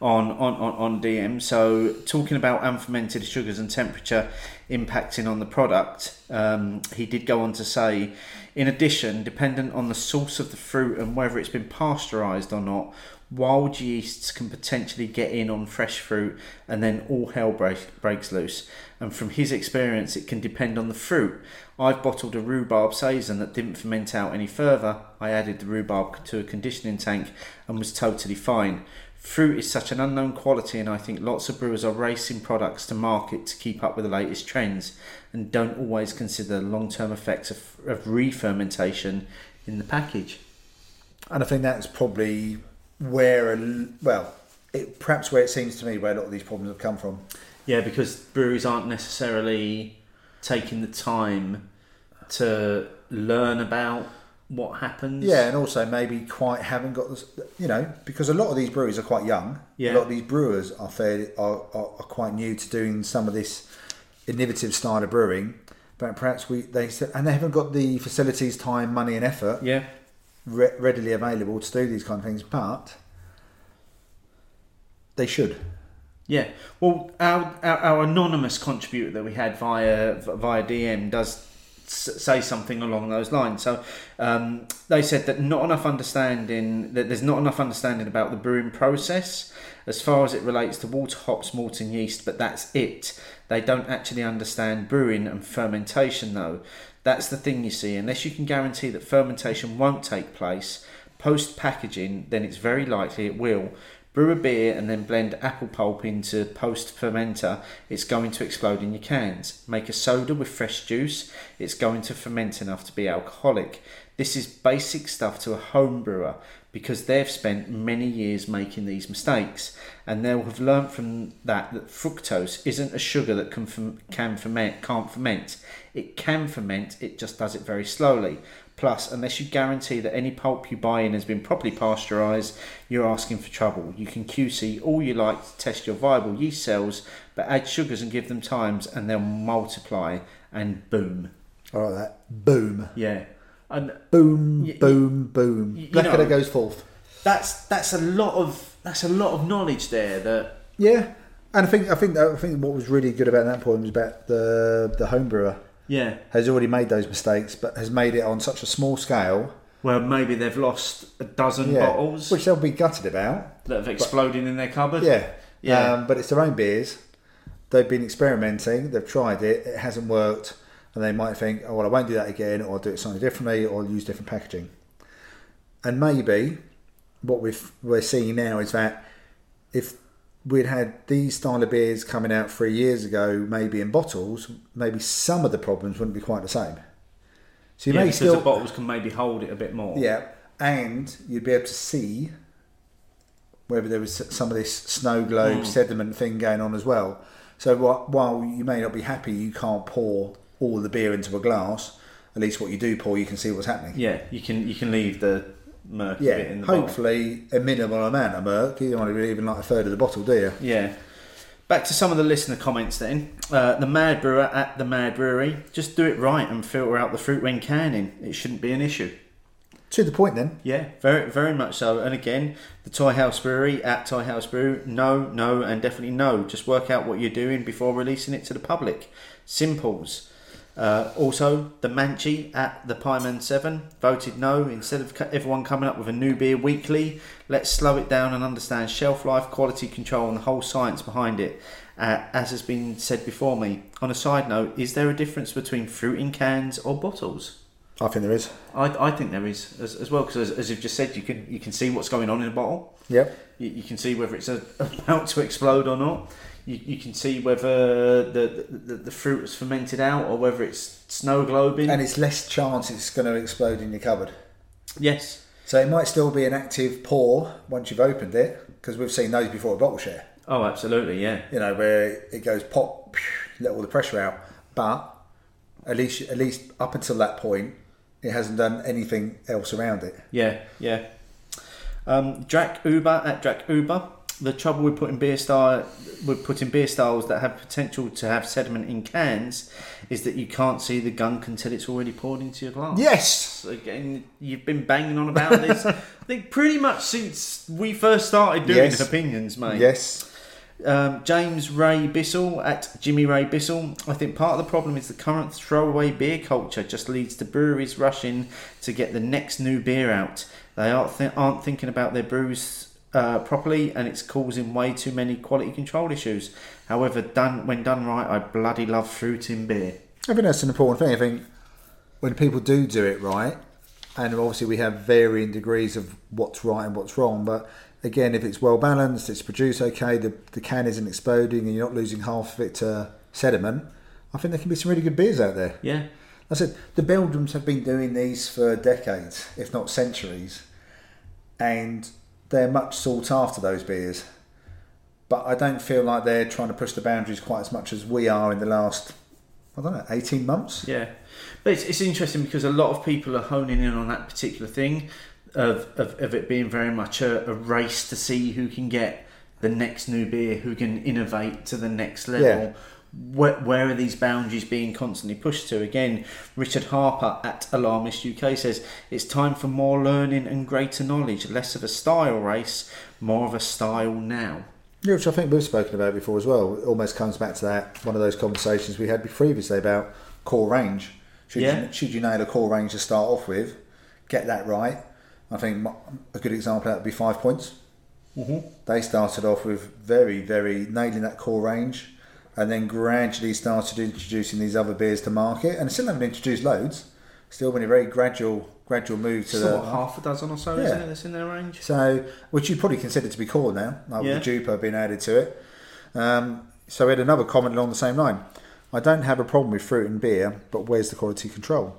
on, on, on, DM. So, talking about unfermented sugars and temperature impacting on the product, um, he did go on to say, in addition, dependent on the source of the fruit and whether it's been pasteurised or not, wild yeasts can potentially get in on fresh fruit and then all hell break, breaks loose. And from his experience, it can depend on the fruit. I've bottled a rhubarb saison that didn't ferment out any further. I added the rhubarb to a conditioning tank and was totally fine. Fruit is such an unknown quality, and I think lots of brewers are racing products to market to keep up with the latest trends and don't always consider the long term effects of, of re fermentation in the package. And I think that's probably where, a, well, it, perhaps where it seems to me where a lot of these problems have come from. Yeah, because breweries aren't necessarily taking the time to learn about what happens. Yeah, and also maybe quite haven't got this, you know, because a lot of these breweries are quite young. Yeah. A lot of these brewers are fairly are, are, are quite new to doing some of this innovative style of brewing. But perhaps we they said, and they haven't got the facilities, time, money, and effort Yeah. re- readily available to do these kind of things. But they should. Yeah. Well, our, our our anonymous contributor that we had via via DM does say something along those lines. So um, they said that not enough understanding that there's not enough understanding about the brewing process as far as it relates to water, hops, malt, and yeast. But that's it. They don't actually understand brewing and fermentation though. That's the thing you see. Unless you can guarantee that fermentation won't take place post packaging, then it's very likely it will. Brew a beer and then blend apple pulp into post fermenter, it's going to explode in your cans. Make a soda with fresh juice, it's going to ferment enough to be alcoholic. This is basic stuff to a home brewer because they've spent many years making these mistakes and they'll have learnt from that that fructose isn't a sugar that can, can ferment, can't ferment. It can ferment, it just does it very slowly. Plus, unless you guarantee that any pulp you buy in has been properly pasteurised, you're asking for trouble. You can QC all you like to test your viable yeast cells, but add sugars and give them times, and they'll multiply. And boom, I like that. Boom, yeah. And boom, Y- boom, boom. y- you Blackadder know- goes forth. that's that's a lot of that's a lot of knowledge there. That Yeah, and I think I think I think what was really good about that point was about the the home brewer yeah. has already made those mistakes, but has made it on such a small scale. Well, maybe they've lost a dozen Yeah, bottles which they'll be gutted about. that have exploded in their cupboard. Yeah, Yeah. Um, but it's their own beers. They've been experimenting. They've tried it. It hasn't worked, and they might think, "Oh well, I won't do that again, or I'll do it slightly differently, or I'll use different packaging." And maybe what we've, we're seeing now is that if we'd had these style of beers coming out three years ago, maybe in bottles, maybe some of the problems wouldn't be quite the same. So you yeah, may because still the bottles can maybe hold it a bit more. yeah, and you'd be able to see whether there was some of this snow globe Mm. sediment thing going on as well. So while you may not be happy, you can't pour all the beer into a glass. At least what you do pour, you can see what's happening. Yeah, you can you can leave the murky Yeah, in the bottle. hopefully a minimal amount of murk. You don't want to be even like a third of the bottle, do you? Yeah. Back to some of the listener comments then. Uh, the Mad Brewer at the Mad Brewery. Just do it right and filter out the fruit when canning. It shouldn't be an issue. To the point then. Yeah, very very much so. And again, the Toy House Brewery at Toy House Brew. No, no, and definitely no. Just work out what you're doing before releasing it to the public. Simples. Uh, also, the Manchi at the Pieman 7 voted no. Instead of everyone coming up with a new beer weekly, let's slow it down and understand shelf life, quality control, and the whole science behind it. Uh, as has been said before me. On a side note, is there a difference between fruit in cans or bottles? I think there is. I, I think there is as, as well because as, as you've just said, you can you can see what's going on in a bottle. Yep. You, you can see whether it's a, about to explode or not. You, you can see whether the, the the fruit is fermented out or whether it's snow globing. And it's less chance it's going to explode in your cupboard. yes, So it might still be an active pour once you've opened it, because we've seen those before a bottle share. oh absolutely, yeah, you know, where it goes pop, let all the pressure out. But at least, at least up until that point, it hasn't done anything else around it. yeah, yeah. Um, Drac Uber at Drac Uber. The trouble with putting beer style with putting beer styles that have potential to have sediment in cans is that you can't see the gunk until it's already poured into your glass. Yes. Again, you've been banging on about this. I think pretty much since we first started doing Yes. opinions, mate. Yes. Um, James Ray Bissell at Jimmy Ray Bissell. I think part of the problem is the current throwaway beer culture just leads to breweries rushing to get the next new beer out. They aren't, th- aren't thinking about their brews uh, properly, and it's causing way too many quality control issues. However, done when done right, I bloody love fruit in beer. I think that's an important thing. I think when people do do it right, and obviously we have varying degrees of what's right and what's wrong, but again, if it's well balanced, it's produced okay, the, the can isn't exploding, and you're not losing half of it to sediment, I think there can be some really good beers out there. Yeah, I said the Belgians have been doing these for decades, if not centuries, and they're much sought after those beers. But I don't feel like they're trying to push the boundaries quite as much as we are in the last, I don't know, 18 months. Yeah, but it's, it's interesting because a lot of people are honing in on that particular thing of, of, of it being very much a, a race to see who can get the next new beer, who can innovate to the next level. Yeah. Where, where are these boundaries being constantly pushed to? Again, Richard Harper at Alarmist UK says it's time for more learning and greater knowledge, less of a style race, more of a style now. Yeah, which I think we've spoken about before as well. It almost comes back to that one of those conversations we had previously about core range. Should, Yeah. you, should you nail a core range to start off with, get that right. I think a good example of that would be Five Points. Mm-hmm. They started off with very, very nailing that core range, and then gradually started introducing these other beers to market. And still haven't introduced loads. Still been a very gradual, gradual move to So the what, half a dozen or so, Yeah. isn't it, that's in their range? so, which you probably consider to be core now, like Yeah. with the Jupo being added to it. Um, so we had another comment along the same line. I don't have a problem with fruit and beer, but where's the quality control?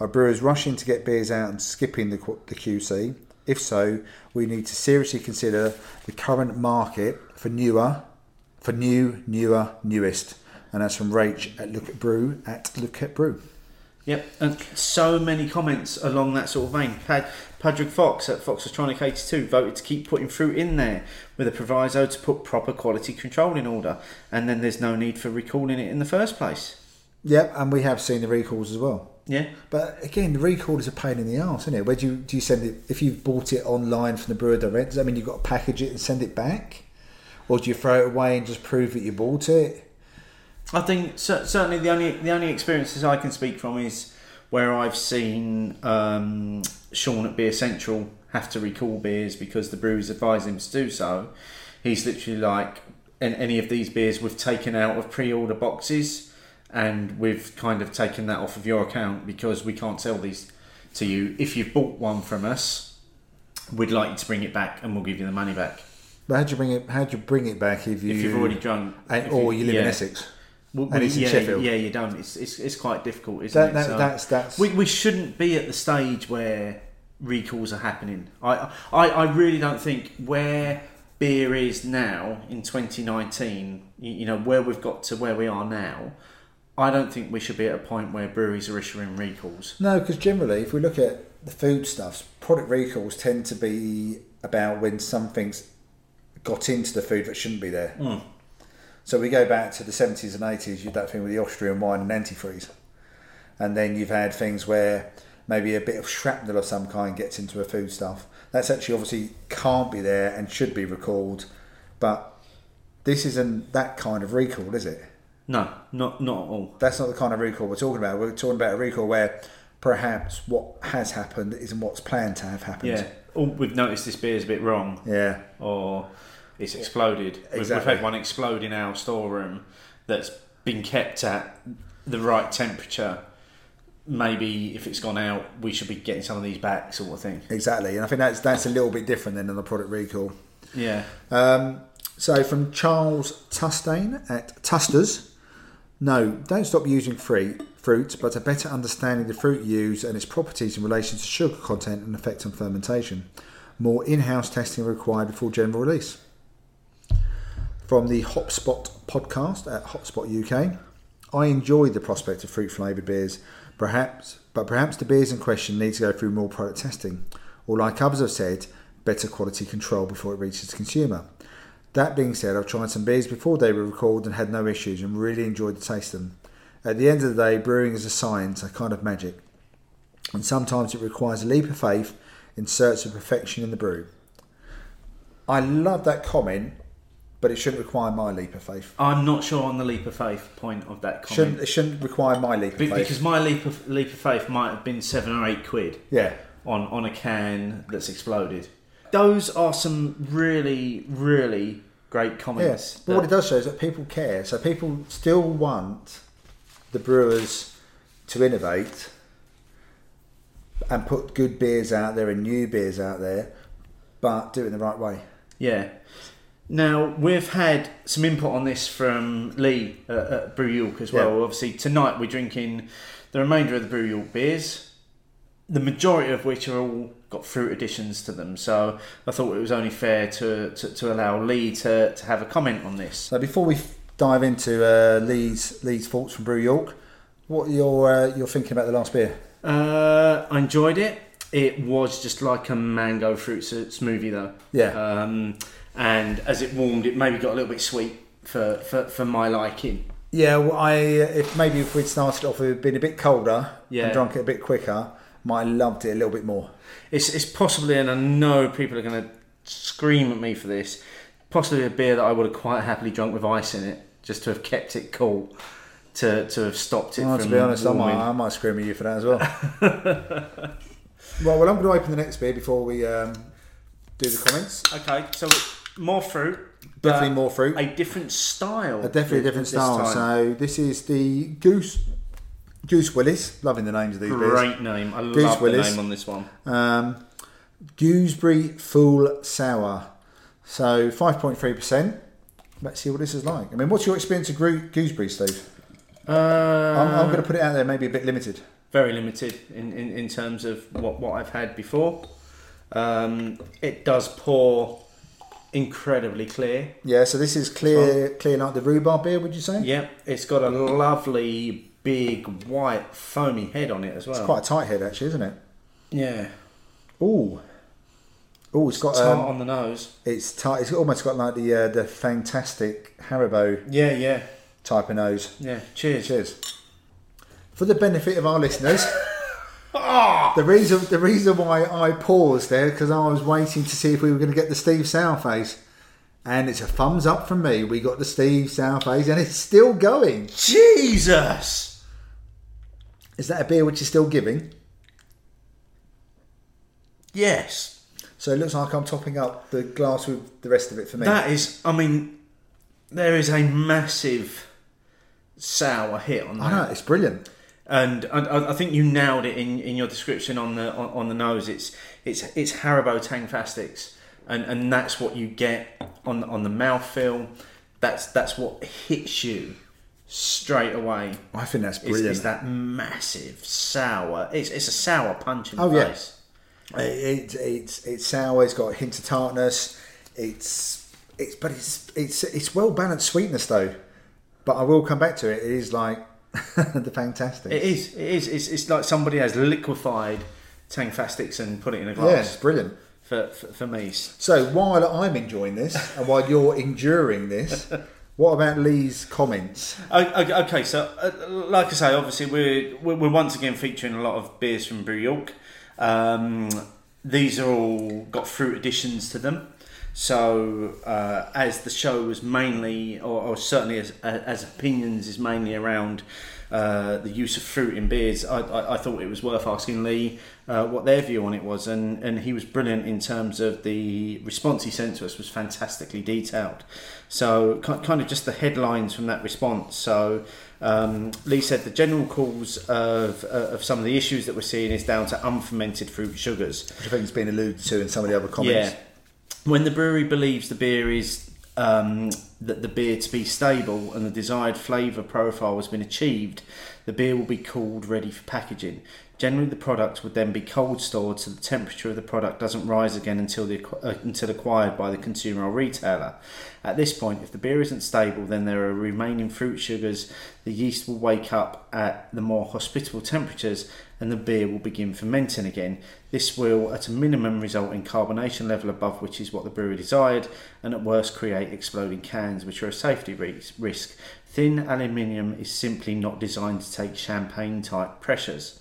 Are brewers rushing to get beers out and skipping the, the QC? If so, we need to seriously consider the current market for newer, for new, newer, newest. And that's from Rach at Look at Brew at Look at Brew. Yep, and so many comments along that sort of vein. Pad, Patrick Fox at Fox Electronic 82 voted to keep putting fruit in there with a proviso to put proper quality control in order, and then there's no need for recalling it in the first place. Yep, and we have seen the recalls as well. Yeah, But again, the recall is a pain in the arse, isn't it? Where do you do you send it? If you've bought it online from the brewer direct, does that mean you've got to package it and send it back, or do you throw it away and just prove that you bought it? I think certainly the only the only experiences I can speak from is where I've seen um, Sean at Beer Central have to recall beers because the brewers advise him to do so. He's literally like, any of these beers we've taken out of pre-order boxes, and we've kind of taken that off of your account because we can't sell these to you. If you've bought one from us, we'd like you to bring it back, and we'll give you the money back. But how'd you bring it? How'd you bring it back if you If you've already drunk, and, or you live in. Essex? Well, And it's in yeah, Sheffield. Yeah, you don't. It's, it's, it's quite difficult, isn't That, it? that, So that's that's we, we shouldn't be at the stage where recalls are happening. I, I, I really don't think where beer is now in 2019, you, you know, where we've got to where we are now, I don't think we should be at a point where breweries are issuing recalls. no, because generally, if we look at the food stuffs, product recalls tend to be about when something's got into the food that shouldn't be there. Hmm. So we go back to the 70s and 80s, you had that thing with the Austrian wine and antifreeze. And then you've had things where maybe a bit of shrapnel of some kind gets into a food stuff. That's actually obviously can't be there and should be recalled. But this isn't that kind of recall, is it? No, not not at all. That's not the kind of recall we're talking about. We're talking about a recall where perhaps what has happened isn't what's planned to have happened. Yeah. Oh, we've noticed this beer's a bit wrong. Yeah. or it's exploded. We've, we've had one explode in our storeroom that's been kept at the right temperature. Maybe if it's gone out, we should be getting some of these back, sort of thing. Exactly. And I think that's that's a little bit different than the product recall. Yeah. Um, so from Charles Tustain at Tusters, no, don't stop using fruit, fruit, but a better understanding of the fruit used and its properties in relation to sugar content and effect on fermentation. More in-house testing required before general release. From the Hotspot podcast at Hotspot UK, I enjoy the prospect of fruit flavoured beers, perhaps, but perhaps the beers in question need to go through more product testing, or like others have said, better quality control before it reaches the consumer. That being said, I've tried some beers before they were recalled and had no issues and really enjoyed the taste of them. At the end of the day, brewing is a science, a kind of magic, and sometimes it requires a leap of faith in search of perfection in the brew. I love that comment, but it shouldn't require my leap of faith. I'm not sure on the leap of faith point of that comment. Shouldn't, it shouldn't require my leap of Be- faith. because my leap of leap of faith might have been seven or eight quid yeah, on on a can that's exploded. Those are some really really great comments. But what it does show is that people care. So people still want the brewers to innovate and put good beers out there and new beers out there, but do it in the right way. Yeah. Now we've had some input on this from Lee uh, at Brew York as well. Yeah. Obviously tonight we're drinking the remainder of the Brew York beers. the majority of which are all got fruit additions to them. So I thought it was only fair to, to, to allow Lee to, to have a comment on this. So before we dive into uh, Lee's Lee's thoughts from Brew York, what are your uh, you're thinking about the last beer? Uh, I enjoyed it. It was just like a mango fruit smoothie, though. Yeah. Um, and as it warmed, it maybe got a little bit sweet for, for, for my liking. Yeah, well, I if maybe if we'd started off with been a bit colder Yeah. and drunk it a bit quicker, might have loved it a little bit more. It's, it's possibly, and I know people are going to scream at me for this, possibly a beer that I would have quite happily drunk with ice in it, just to have kept it cool, to, to have stopped it Well, from to be honest, I might, I might scream at you for that as well. well, well, I'm going to open the next beer before we um, do the comments. Okay, so more fruit. Definitely more fruit. A different style. A definitely a different style. time. So this is the Goose Goose Willis. Loving the names of these beers. Great name. I Goose love Willis. the name on this one. Um, Gooseberry Full Sour. So 5.3%. Let's see what this is like. I mean, what's your experience of gooseberry, Steve? Uh, I'm, I'm going to put it out there, maybe a bit limited. very limited in, in, in terms of what, what I've had before. Um, it does pour incredibly clear. Yeah, so this is clear, clear like the rhubarb beer, would you say? Yep, it's got a lovely big white foamy head on it as well. It's quite a tight head, actually, isn't it? yeah, Ooh. Ooh, it's got tart um, on the nose. it's tight. It's almost got like the uh, the fantastic Haribo Yeah, yeah, type of nose. yeah. Cheers. Cheers. For the benefit of our listeners, Ah! the reason the reason why I paused there because I was waiting to see if we were going to get the Steve Sourface, and it's a thumbs up from me. We got the Steve Sourface, and it's still going. Jesus. Is that a beer which is still giving? Yes. So it looks like I'm topping up the glass with the rest of it for me. That is, I mean, there is a massive sour hit on I that. know it's brilliant. And I- I, think you nailed it in, in your description on the on, on the nose. It's it's it's Haribo Tangfastics, and and that's what you get on on the mouthfeel. That's that's what hits you straight away. I think that's brilliant. is that massive sour? It's it's a sour punch in oh, the Oh, yeah. face. It, it's it's sour. It's got a hint of tartness. It's it's but it's it's it's well balanced sweetness though. But I will come back to it. It is like the fantastic. It is. It is. It's, it's like somebody has liquefied Tangfastics and put it in a glass it's brilliant. for, for for me. So while I'm enjoying this and while you're enduring this, what about Lee's comments? Okay, so uh, like I say, obviously we're we're we're once again featuring a lot of beers from Brew York. Um, these are all got fruit additions to them. So uh, as the show was mainly, or, or certainly as as opinions is mainly around uh, the use of fruit in beers, I, I, I thought it was worth asking Lee uh, what their view on it was, and, and he was brilliant in terms of the response he sent to us was fantastically detailed. So kind of just the headlines from that response. So um, Lee said the general cause of, uh, of some of the issues that we're seeing is down to unfermented fruit sugars. Which I think has been alluded to in some of the other comments. Yeah. When the brewery believes the beer is um, that the beer to be stable and the desired flavour profile has been achieved, the beer will be cooled ready for packaging. Generally, the product would then be cold stored so the temperature of the product doesn't rise again until the uh, until acquired by the consumer or retailer. At this point, if the beer isn't stable, then there are remaining fruit sugars. The yeast will wake up at the more hospitable temperatures, and the beer will begin fermenting again. This will, at a minimum, result in carbonation level above which is what the brewer desired, and at worst create exploding cans, which are a safety risk. Thin aluminium is simply not designed to take champagne type pressures.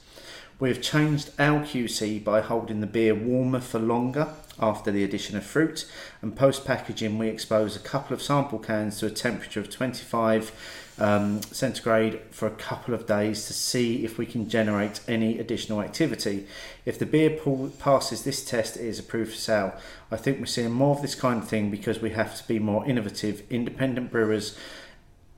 We have changed our QC by holding the beer warmer for longer after the addition of fruit, and post packaging, we expose a couple of sample cans to a temperature of 25 um, centigrade for a couple of days to see if we can generate any additional activity. If the beer passes this test, it is approved for sale. I think we're seeing more of this kind of thing because we have to be more innovative, independent brewers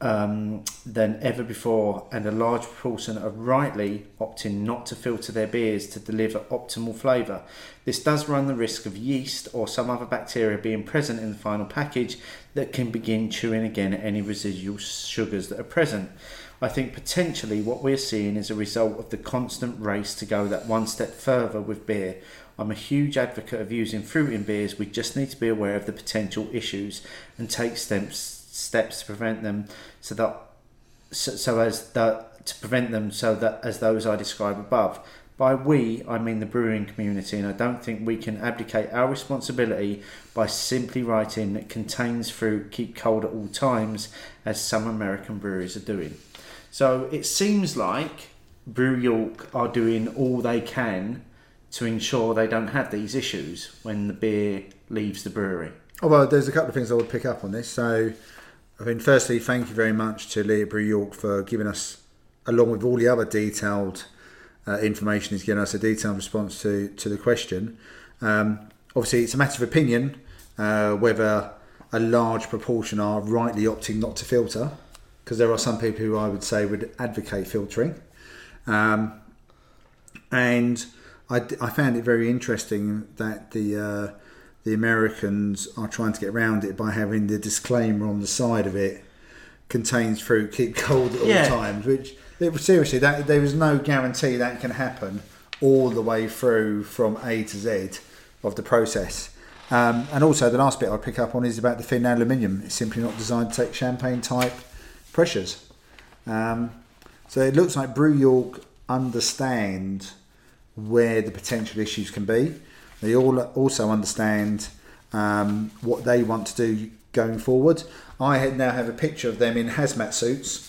um, than ever before, and a large proportion are rightly opting not to filter their beers to deliver optimal flavour. This does run the risk of yeast or some other bacteria being present in the final package that can begin chewing again at any residual sugars that are present. I think potentially what we're seeing is a result of the constant race to go that one step further with beer. I'm a huge advocate of using fruit in beers. We just need to be aware of the potential issues and take steps steps to prevent them, so that so, so as that to prevent them so that as those I describe above. By we, I mean the brewing community, and I don't think we can abdicate our responsibility by simply writing that contains fruit, keep cold at all times, as some American breweries are doing. So it seems like Brew York are doing all they can to ensure they don't have these issues when the beer leaves the brewery. Oh, well, there's a couple of things I would pick up on this. So, I mean, firstly, thank you very much to Lee at Brew York for giving us, along with all the other detailed uh, information, is giving us a detailed response to, to the question. Um, obviously, it's a matter of opinion uh, whether a large proportion are rightly opting not to filter, because there are some people who I would say would advocate filtering. Um, and I, I found it very interesting that the uh, the Americans are trying to get around it by having the disclaimer on the side of it contains fruit, keep cold at all Yeah. times. Which it, seriously, that there is no guarantee that can happen all the way through from A to Z of the process. Um, and also, the last bit I pick up on is about the thin aluminium. It's simply not designed to take champagne type pressures. Um, so it looks like Brew York understand where the potential issues can be. They all also understand um, what they want to do going forward. I now have a picture of them in hazmat suits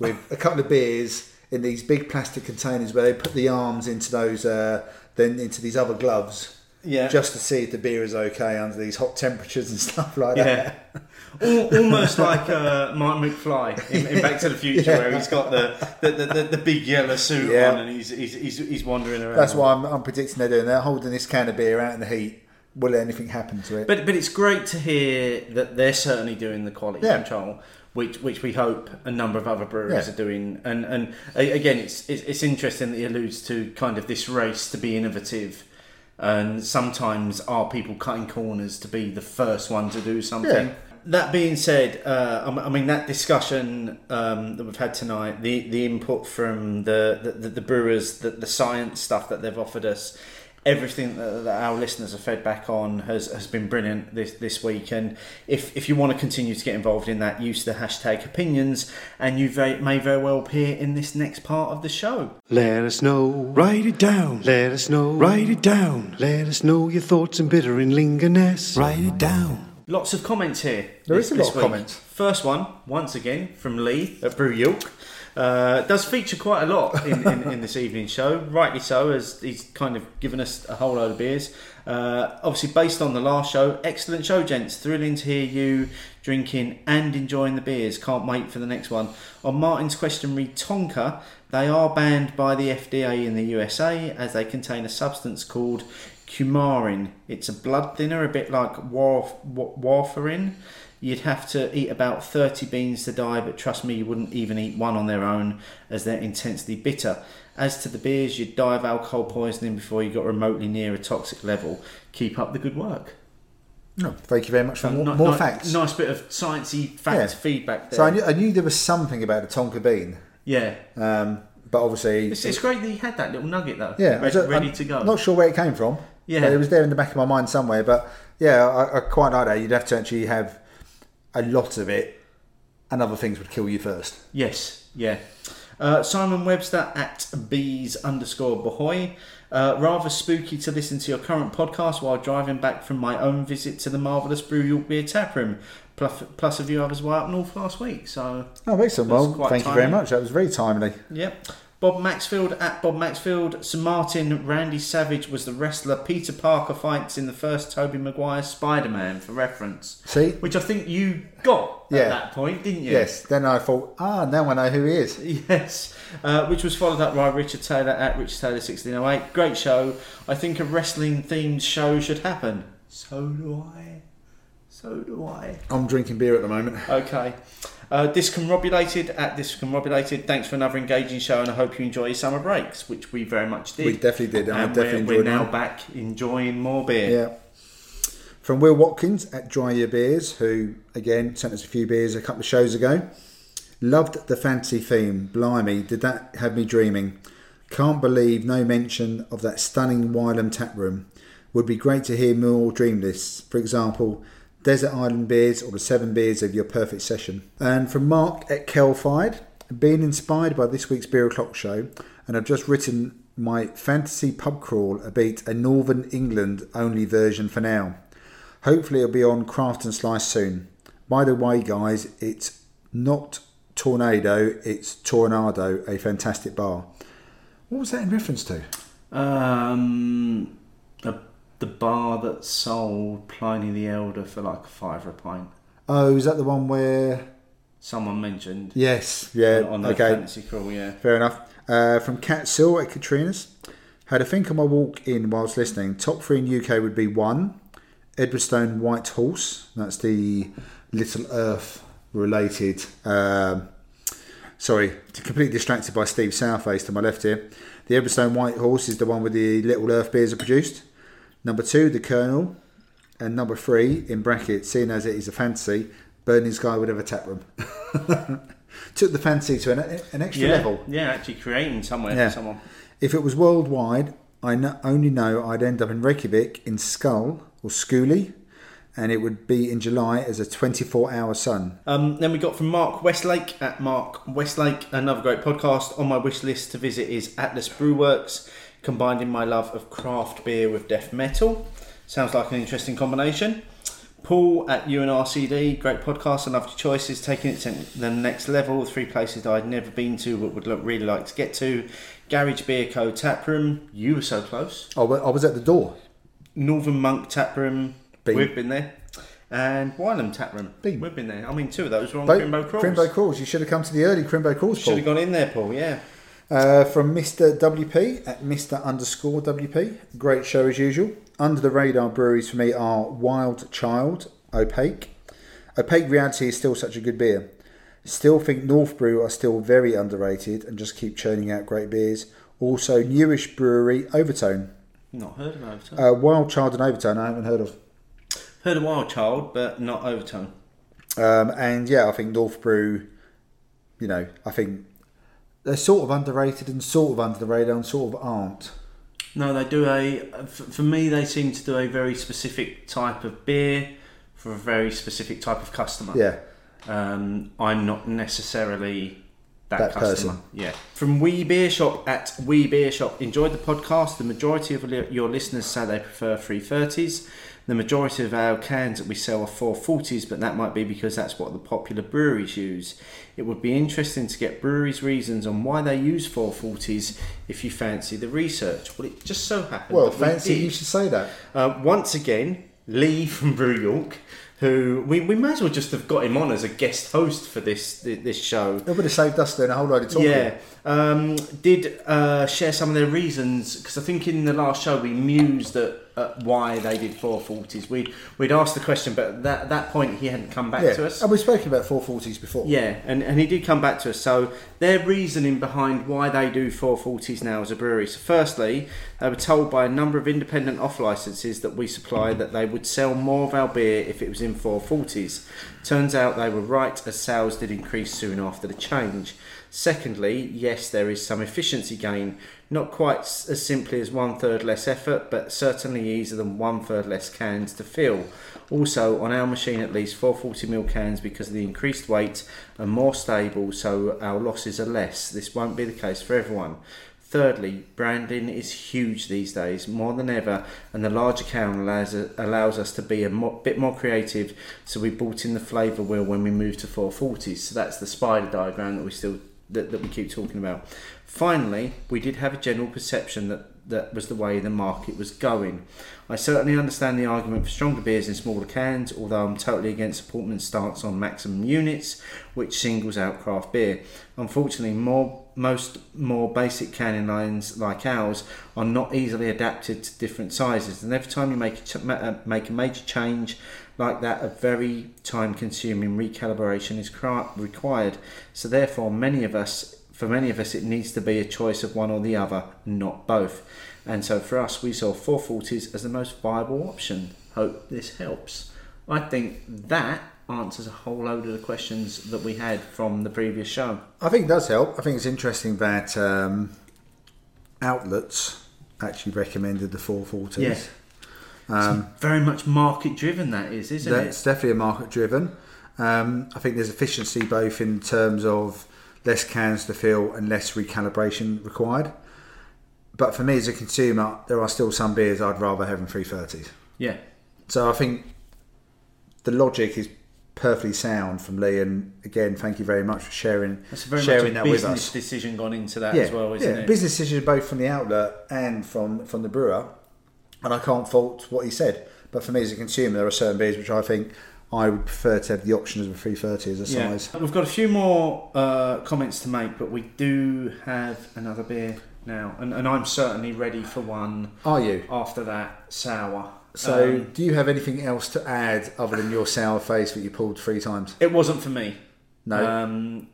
with a couple of beers in these big plastic containers where they put the arms into those, uh, then into these other gloves. Yeah. Just to see if the beer is okay under these hot temperatures and stuff like that. Al- Almost like uh, Martin McFly in, in Back to the Future, Yeah. where he's got the the, the, the, the big yellow suit Yeah. on and he's, he's, he's, he's wandering around. That's why I'm, I'm predicting they're doing. They're holding this can of beer out in the heat. Will anything happen to it? But but it's great to hear that they're certainly doing the quality Yeah. control, which which we hope a number of other breweries Yeah. are doing. And and again, it's, it's it's interesting that he alludes to kind of this race to be innovative, and sometimes are people cutting corners to be the first one to do something. Yeah. That being said, uh, I mean that discussion um, that we've had tonight, the the input from the the, the, the brewers, the, the science stuff that they've offered us, everything that, that our listeners are fed back on has, has been brilliant this this week. And if if you want to continue to get involved in that, use the hashtag opinions, and you very, may very well appear in this next part of the show. Let us know. Write it down. Let us know. Write it down. Let us know your thoughts and bitter and lingerness. Write it down. Lots of comments here. There this- is a lot of week. comments. First one, once again, from Lee at Brew York. Uh, does feature quite a lot in, in, in this evening show, rightly so, as he's kind of given us a whole load of beers. Uh, obviously, based on the last show, excellent show, gents. Thrilling to hear you drinking and enjoying the beers. Can't wait for the next one. On Martin's question, read Tonka. They are banned by the FDA in the USA as they contain a substance called coumarin. It's a blood thinner, a bit like warf- warfarin. You'd have to eat about 30 beans to die, but trust me, you wouldn't even eat one on their own as they're intensely bitter. As to the beers, you'd die of alcohol poisoning before you got remotely near a toxic level. Keep up the good work. No, thank you very much for more, Ni- more ni- facts. Nice bit of sciencey fact Yeah. feedback there. So I knew, I knew there was something about the Tonka bean, yeah. um, but obviously, It's, it's great that you had that little nugget though. yeah, ready, ready I'm to go. Not sure where it came from. Yeah. but it was there in the back of my mind somewhere. But yeah, I, I quite like that. You'd have to actually have a lot of it, and other things would kill you first. Yes, yeah. Uh, Simon Webster at bees underscore bohoy. Uh, rather spooky to listen to your current podcast while driving back from my own visit to the marvellous Brew York Beer Taproom, Plus, plus a few others were up north last week. So, Oh, excellent. Well, thank you very much. That was very timely. yep. Bob Maxfield at Bob Maxfield. Sir Martin Randy Savage was the wrestler Peter Parker fights in the first Tobey Maguire Spider Man for reference. See, Which I think you got yeah. at that point, didn't you? yes. Then I thought, ah, now I know who he is. Yes, uh, which was followed up by Richard Taylor at Richard Taylor 1608. Great show. I think a wrestling themed show should happen. So do I. So do I. I'm drinking beer at the moment. Okay. Uh, Discombobulated at Discombobulated. Thanks for another engaging show, and I hope you enjoy your summer breaks, which we very much did. We definitely did, and I definitely we're, we're now mine. back enjoying more beer. Yeah. From Will Watkins at Dry Your Beers, who again sent us a few beers a couple of shows ago. Loved the fantasy theme. Blimey, did that have me dreaming? Can't believe no mention of that stunning Wylam tap room. Would be great to hear more dream lists. For example, Desert Island beers or the seven beers of your perfect session. And from Mark at Kelfied, being inspired by this week's Beer O'Clock show, and I've just written my fantasy pub crawl, a beat a Northern England only version for now. Hopefully, it'll be on Craft and Slice soon. By the way, guys, it's not Tornado, it's Toronado, a fantastic bar. What was that in reference to? Um, the, bar that sold Pliny the Elder for like a fiver a pint. Oh, is that the one where? Someone mentioned Yes, yeah, on the okay, fantasy crawl, yeah. fair enough. Uh, from Cat Sill at Katrina's. Had a think on my walk in whilst listening. Top three in UK would be one, Edwardstone White Horse. That's the Little Earth related. Um, sorry, completely distracted by Steve Sourface to my left here. The Edwardstone White Horse is the one where the Little Earth beers are produced. Number two, the Kernel. And number three, in brackets, seeing as it is a fantasy, Burning Sky would have a tap room. Took the fancy to an, an extra yeah, level. yeah, actually creating somewhere Yeah. for someone. If it was worldwide, I kn- only know I'd end up in Reykjavik, in Skull or Skuli, and it would be in July as a 24 hour sun. Um, then we got from Mark Westlake at Mark Westlake, another great podcast. On my wish list to visit is Atlas Brewworks, combining my love of craft beer with death metal. Sounds like an interesting combination. Paul at UNRCD, great podcast. I love your choices, taking it to the next level. Three places that I'd never been to but would look, really like to get to. Garage Beer Co. Taproom, you were so close. Oh, I was at the door. Northern Monk Taproom, Been. we've been there. And Wylam Taproom, Been. we've been there. I mean, two of those were on Both- Crimbo Crawls. Crimbo Crawls. You should have come to the early Crimbo Crawls, Should have gone in there, Paul. Yeah. Uh, from Mr. WP at Mr. underscore WP. Great show as usual. Under the radar breweries for me are Wild Child, Opaque. Opaque Reality is still such a good beer. Still think North Brew are still very underrated and just keep churning out great beers. Also, newish brewery Overtone. Not heard of Overtone. Uh, Wild Child and Overtone, I haven't heard of. heard of Wild Child, but not Overtone. Um, and yeah, I think North Brew, you know, I think they're sort of underrated and sort of under the radar and sort of aren't. No, they do a. For me, they seem to do a very specific type of beer for a very specific type of customer. Yeah. Um, I'm not necessarily that, That customer. person. Yeah. From Wee Beer Shop at Wee Beer Shop. Enjoyed the podcast. The majority of your listeners say they prefer 330s. The majority of our cans that we sell are 440s, but that might be because that's what the popular breweries use. It would be interesting to get breweries' reasons on why they use 440s if you fancy the research. Well, it just so happened. Well, that we fancy did. you should say that. Uh, once again, Lee from Brew York, who we, we may as well just have got him on as a guest host for this this show. It would have saved us then a whole load of talking. Yeah, um, did uh, share some of their reasons because I think in the last show we mused at, at why they did 440s. We we'd asked the question, but at that that point he hadn't come back Yeah. to us. And we've spoken about 440s before. Yeah, and, and he did come back to us. So their reasoning behind why they do 440s now as a brewery. So firstly, they were told by a number of independent off licenses that we supply that they would sell more of our beer if it was in 440s. Turns out they were right as sales did increase soon after the change. Secondly, yes, there is some efficiency gain. Not quite as simply as one third less effort, but certainly easier than one third less cans to fill. Also, on our machine, at least 440ml cans because of the increased weight are more stable, so our losses are less. This won't be the case for everyone. Thirdly, branding is huge these days, more than ever, and the larger can allows, allows us to be a mo- bit more creative. So we brought in the flavour wheel when we moved to 440s. So that's the spider diagram that we still that, that we keep talking about. Finally, we did have a general perception that that was the way the market was going. I certainly understand the argument for stronger beers in smaller cans, although I'm totally against Portman's stance on maximum units, which singles out craft beer. Unfortunately, more most more basic canning lines like ours are not easily adapted to different sizes, and every time you make a ch- uh, make a major change like that, a very time-consuming recalibration is required. So therefore, many of us for many of us, it needs to be a choice of one or the other, not both. And so for us, we saw 440s as the most viable option. Hope this helps. I think that answers a whole load of the questions that we had from the previous show. I think it does help. I think it's interesting that um, outlets actually recommended the 440s. Yeah. Um, very much market driven, that is, isn't That's it? definitely a market driven. Um, I think there's efficiency both in terms of less cans to fill and less recalibration required. But for me as a consumer, there are still some beers I'd rather have in 330s. Yeah. So I think the logic is perfectly sound from Lee, and again, thank you very much for sharing That's very sharing that with business decision gone into that yeah, as well, isn't yeah. it? Business decision both from the outlet and from from the brewer, and I can't fault what he said. But for me as a consumer, there are certain beers which I think I would prefer to have the option of a 330 as a Yeah. size. We've got a few more uh, comments to make, but we do have another beer now, and, and I'm certainly ready for one Are you? after that sour. So, Um, do you have anything else to add other than your sour face that you pulled three times? it wasn't for me. No, Um,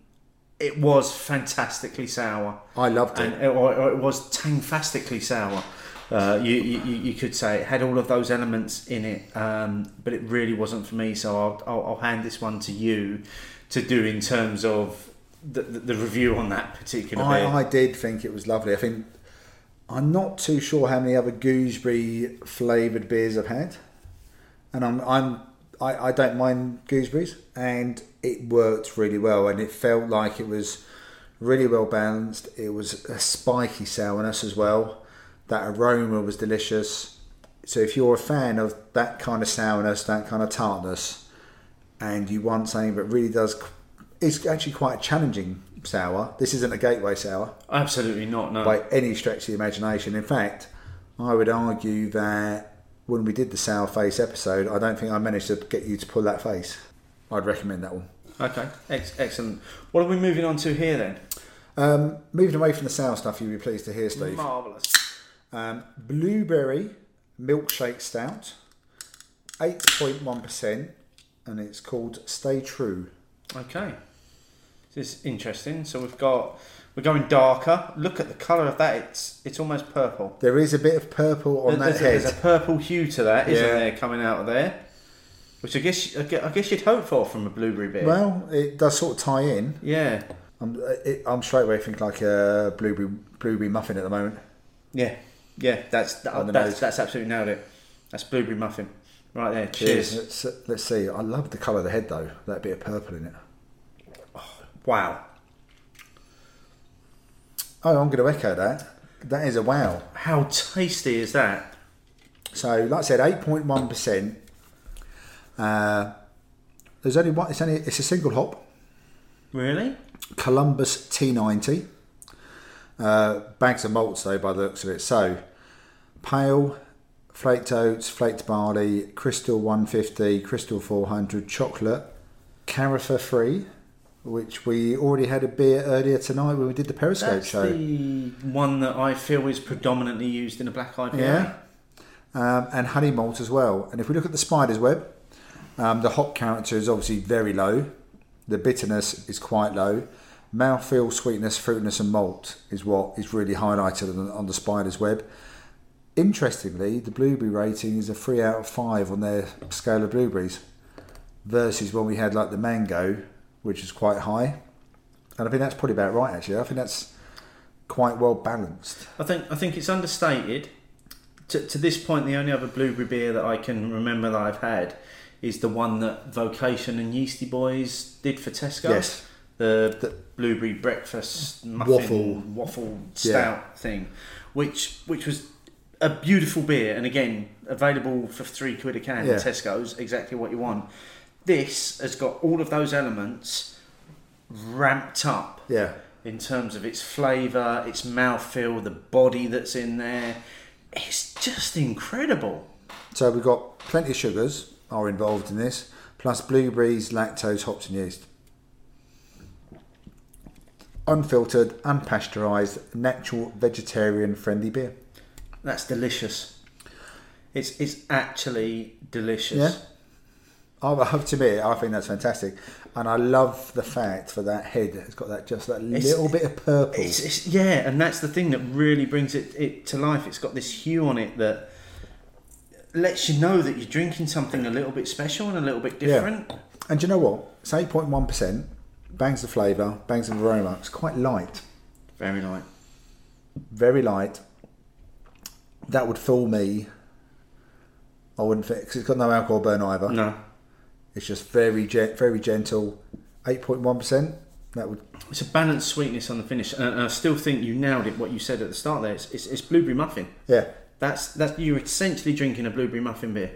it was fantastically sour, I loved it. and it, or, it was tangfastically sour. Uh, you, you, you you could say it had all of those elements in it, um, but it really wasn't for me. So I'll, I'll, I'll hand this one to you to do in terms of the, the, the review on that particular I. I did think it was lovely. I think I'm not too sure how many other gooseberry flavoured beers I've had, and I'm I'm I, I don't mind gooseberries, and it worked really well, and it felt like it was really well balanced. It was a spiky sourness as well. That aroma was delicious. So if you're a fan of that kind of sourness, that kind of tartness, and you want something that really does, it's actually quite challenging sour. This isn't a gateway sour Absolutely not. No. by any stretch of the imagination. In fact, I would argue that when we did the sour face episode, I don't think I managed to get you to pull that face. I'd recommend that one. Okay. Ex- excellent. What are we moving on to here then? Um, moving away from the sour stuff, you'll be pleased to hear, Steve. Marvelous. Um, blueberry milkshake stout, 8.1%, and it's called Stay True. Okay. This is interesting. So we've got we're going darker. Look at the colour of that. It's it's almost purple. There is a bit of purple on there's, that a, head. there's a purple hue to that, isn't Yeah. there, coming out of there? Which I guess I guess you'd hope for from a blueberry beer. Well, it does sort of tie in. yeah, I'm, uh, it, I'm straight away thinking like a blueberry blueberry muffin at the moment. yeah, yeah. That's that, that's, that's absolutely nailed it. That's blueberry muffin, right there. Cheers. Let's, let's see. I love the colour of the head though. That bit of purple in it. Wow. Oh, I'm going to echo that. That is a wow. How tasty is that? So, like I said, eight point one percent. Uh, There's only one. It's only it's a single hop. Really? Columbus T90. Uh, bags of malts though, by the looks of it. So, pale, flaked oats, flaked barley, crystal 150, crystal 400, chocolate, carafa free, which we already had a beer earlier tonight when we did the Periscope That's show. the one that I feel is predominantly used in a black IPA. Yeah. Um, and honey malt as well. And if we look at the spider's web, um, the hop character is obviously very low. The bitterness is quite low. Mouthfeel, sweetness, fruitiness, and malt is what is really highlighted on, on the spider's web. Interestingly, the blueberry rating is a three out of five on their scale of blueberries, versus when we had like the mango, which is quite high. And I think that's probably about right. Actually, I think that's quite well balanced. I think I think it's understated. To, to this point, the only other blueberry beer that I can remember that I've had is the one that Vocation and Yeasty Boys did for Tesco. Yes. The, the blueberry breakfast muffin, Waffle. waffle Yeah. stout thing, which which was a beautiful beer, and again available for three quid a can Yeah. at Tesco's, exactly what you want. This has got all of those elements ramped up Yeah. in terms of its flavour, its mouthfeel, the body that's in there. It's just incredible. So we've got plenty of sugars are involved in this, plus blueberries, lactose, hops, and yeast. Unfiltered, unpasteurised, natural, vegetarian-friendly beer. That's delicious. It's it's actually delicious. Yeah. I have to admit, I think that's fantastic, and I love the fact for that head. It's got that just that It's- little bit of purple. It's, it's, yeah, and that's the thing that really brings it, it to life. It's got this hue on it that lets you know that you're drinking something a little bit special and a little bit different. And do you know what? It's eight point one percent. Bangs the flavour, bangs the aroma. It's quite light, Very light. very light. That would fool me. I wouldn't think because it's got no alcohol burn either. No. It's just very gen- very gentle. Eight point one percent. That would It's a balanced sweetness on the finish, and I still think you nailed it. What you said at the start there, it's, it's, it's blueberry muffin. yeah. That's that's you're essentially drinking a blueberry muffin beer.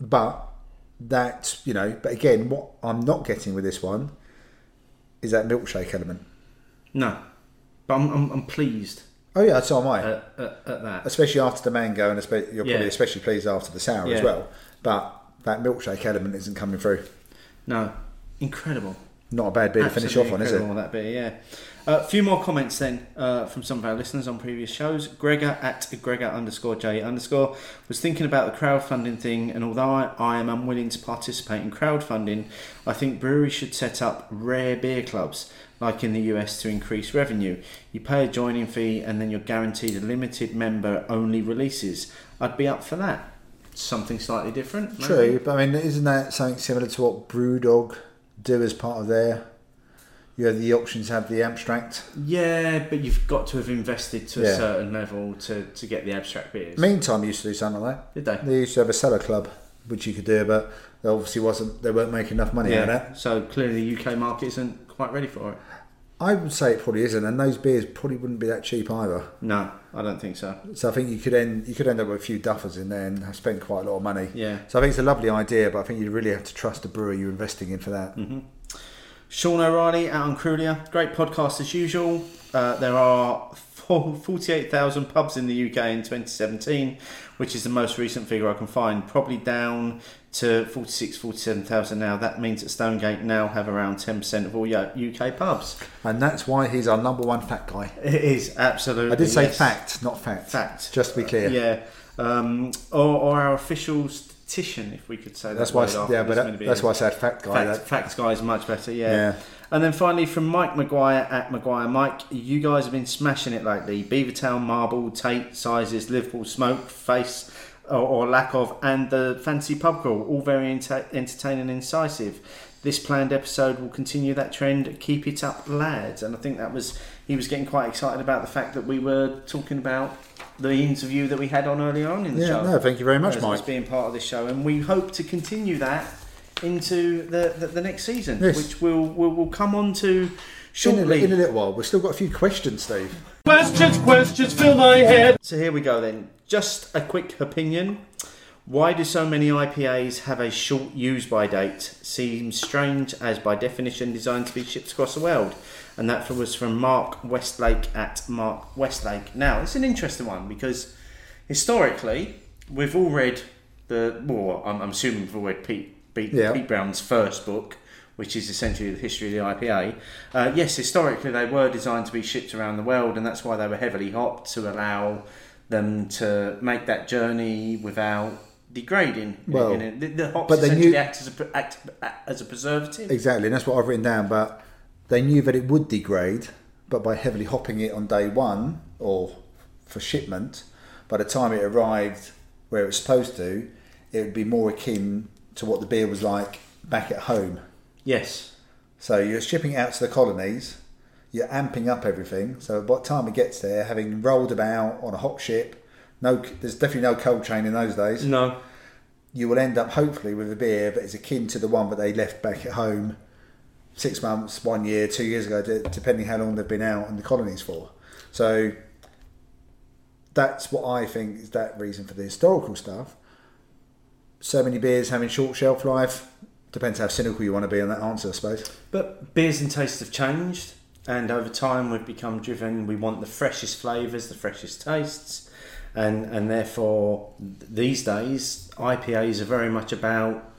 But that you know, but again, what I'm not getting with this one is that milkshake element. No, but I'm I'm, I'm pleased Oh yeah, so am I. at, at, at that. especially after the mango, and espe- you're Yeah. probably especially pleased after the sour as well. But that milkshake element isn't coming through. No, incredible. Not a bad beer to finish off on, is it? That beer, yeah. A few more comments then uh, from some of our listeners on previous shows. Gregor at Gregor underscore J underscore was thinking about the crowdfunding thing, and although I, I am unwilling to participate in crowdfunding, I think breweries should set up rare beer clubs like in the US to increase revenue. You pay a joining fee, and then you're guaranteed a limited member only releases. I'd be up for that. Something slightly different. maybe. True, but I mean, isn't that something similar to what Brewdog do as part of their? You have the options have the abstract. Yeah, but you've got to have invested to a certain level to, to get the abstract beers. Meantime, used to do something like Did they? They used to have a cellar club, which you could do, but there obviously wasn't. They weren't making enough money out of that. So clearly the UK market isn't quite ready for it. I would say it probably isn't, and those beers probably wouldn't be that cheap either. No, I don't think so. So I think you could end you could end up with a few duffers in there and have spent quite a lot of money. Yeah. So I think it's a lovely idea, but I think you really have to trust the brewer you're investing in for that. Mm-hmm. Sean O'Reilly out on Crulia. Great podcast as usual. Uh, there are 48,000 pubs in the UK in 2017, which is the most recent figure I can find. Probably down to 46, 47,000 now. That means that Stonegate now have around 10% of all UK pubs. And that's why he's our number one fat guy. It is absolutely. I did say yes. fact, not fact. Fact. Just to be clear. Yeah. Um, or, or our official statistician, if we could say that. That's why. I, yeah, but that, that's why I said fact guy. Fact, that, facts guy is much better, yeah. Yeah. And then finally from Mike Maguire at Maguire Mike, you guys have been smashing it lately. Beavertown, Marble, Tate, Sizes, Liverpool, Smoke, Face, or, or lack of, and the Fancy Pub Crawl, all very enta- entertaining and incisive. This planned episode will continue that trend. Keep it up, lads. And I think that was he was getting quite excited about the fact that we were talking about the interview that we had on earlier on in the yeah. show. No, thank you very much, Mike. being part of this show, and we hope to continue that into the, the, the next season, Yes. which we'll, we'll we'll come on to In a, shortly. in a little while, we've still got a few questions, Steve. Questions, questions, fill my head. So here we go then. Just a quick opinion. Why do so many IPAs have a short use by date? Seems strange, as by definition designed to be shipped across the world. And that was from Mark Westlake at Mark Westlake. Now, it's an interesting one because historically, we've all read the, well, I'm, I'm assuming we've all read Pete, Pete, Yeah. Pete Brown's first book, which is essentially the history of the IPA. Uh, yes, historically they were designed to be shipped around the world, and that's why they were heavily hopped to allow them to make that journey without degrading. Well, the, the hops but they essentially knew- act as a act, as a preservative. Exactly, and that's what I've written down. But they knew that it would degrade, but by heavily hopping it on day one or for shipment, by the time it arrived where it was supposed to, it would be more akin to what the beer was like back at home. Yes. So you're shipping out to the colonies, you're amping up everything. So by the time it gets there, having rolled about on a hot ship, no, there's definitely no cold chain in those days. No. You will end up hopefully with a beer that is akin to the one that they left back at home six months, one year, two years ago, depending how long they've been out in the colonies for. So that's what I think is that reason for the historical stuff. So many beers having short shelf life depends how cynical you want to be on that answer, I suppose. But beers and tastes have changed, and over time we've become driven. We want the freshest flavours, the freshest tastes, and and therefore these days IPAs are very much about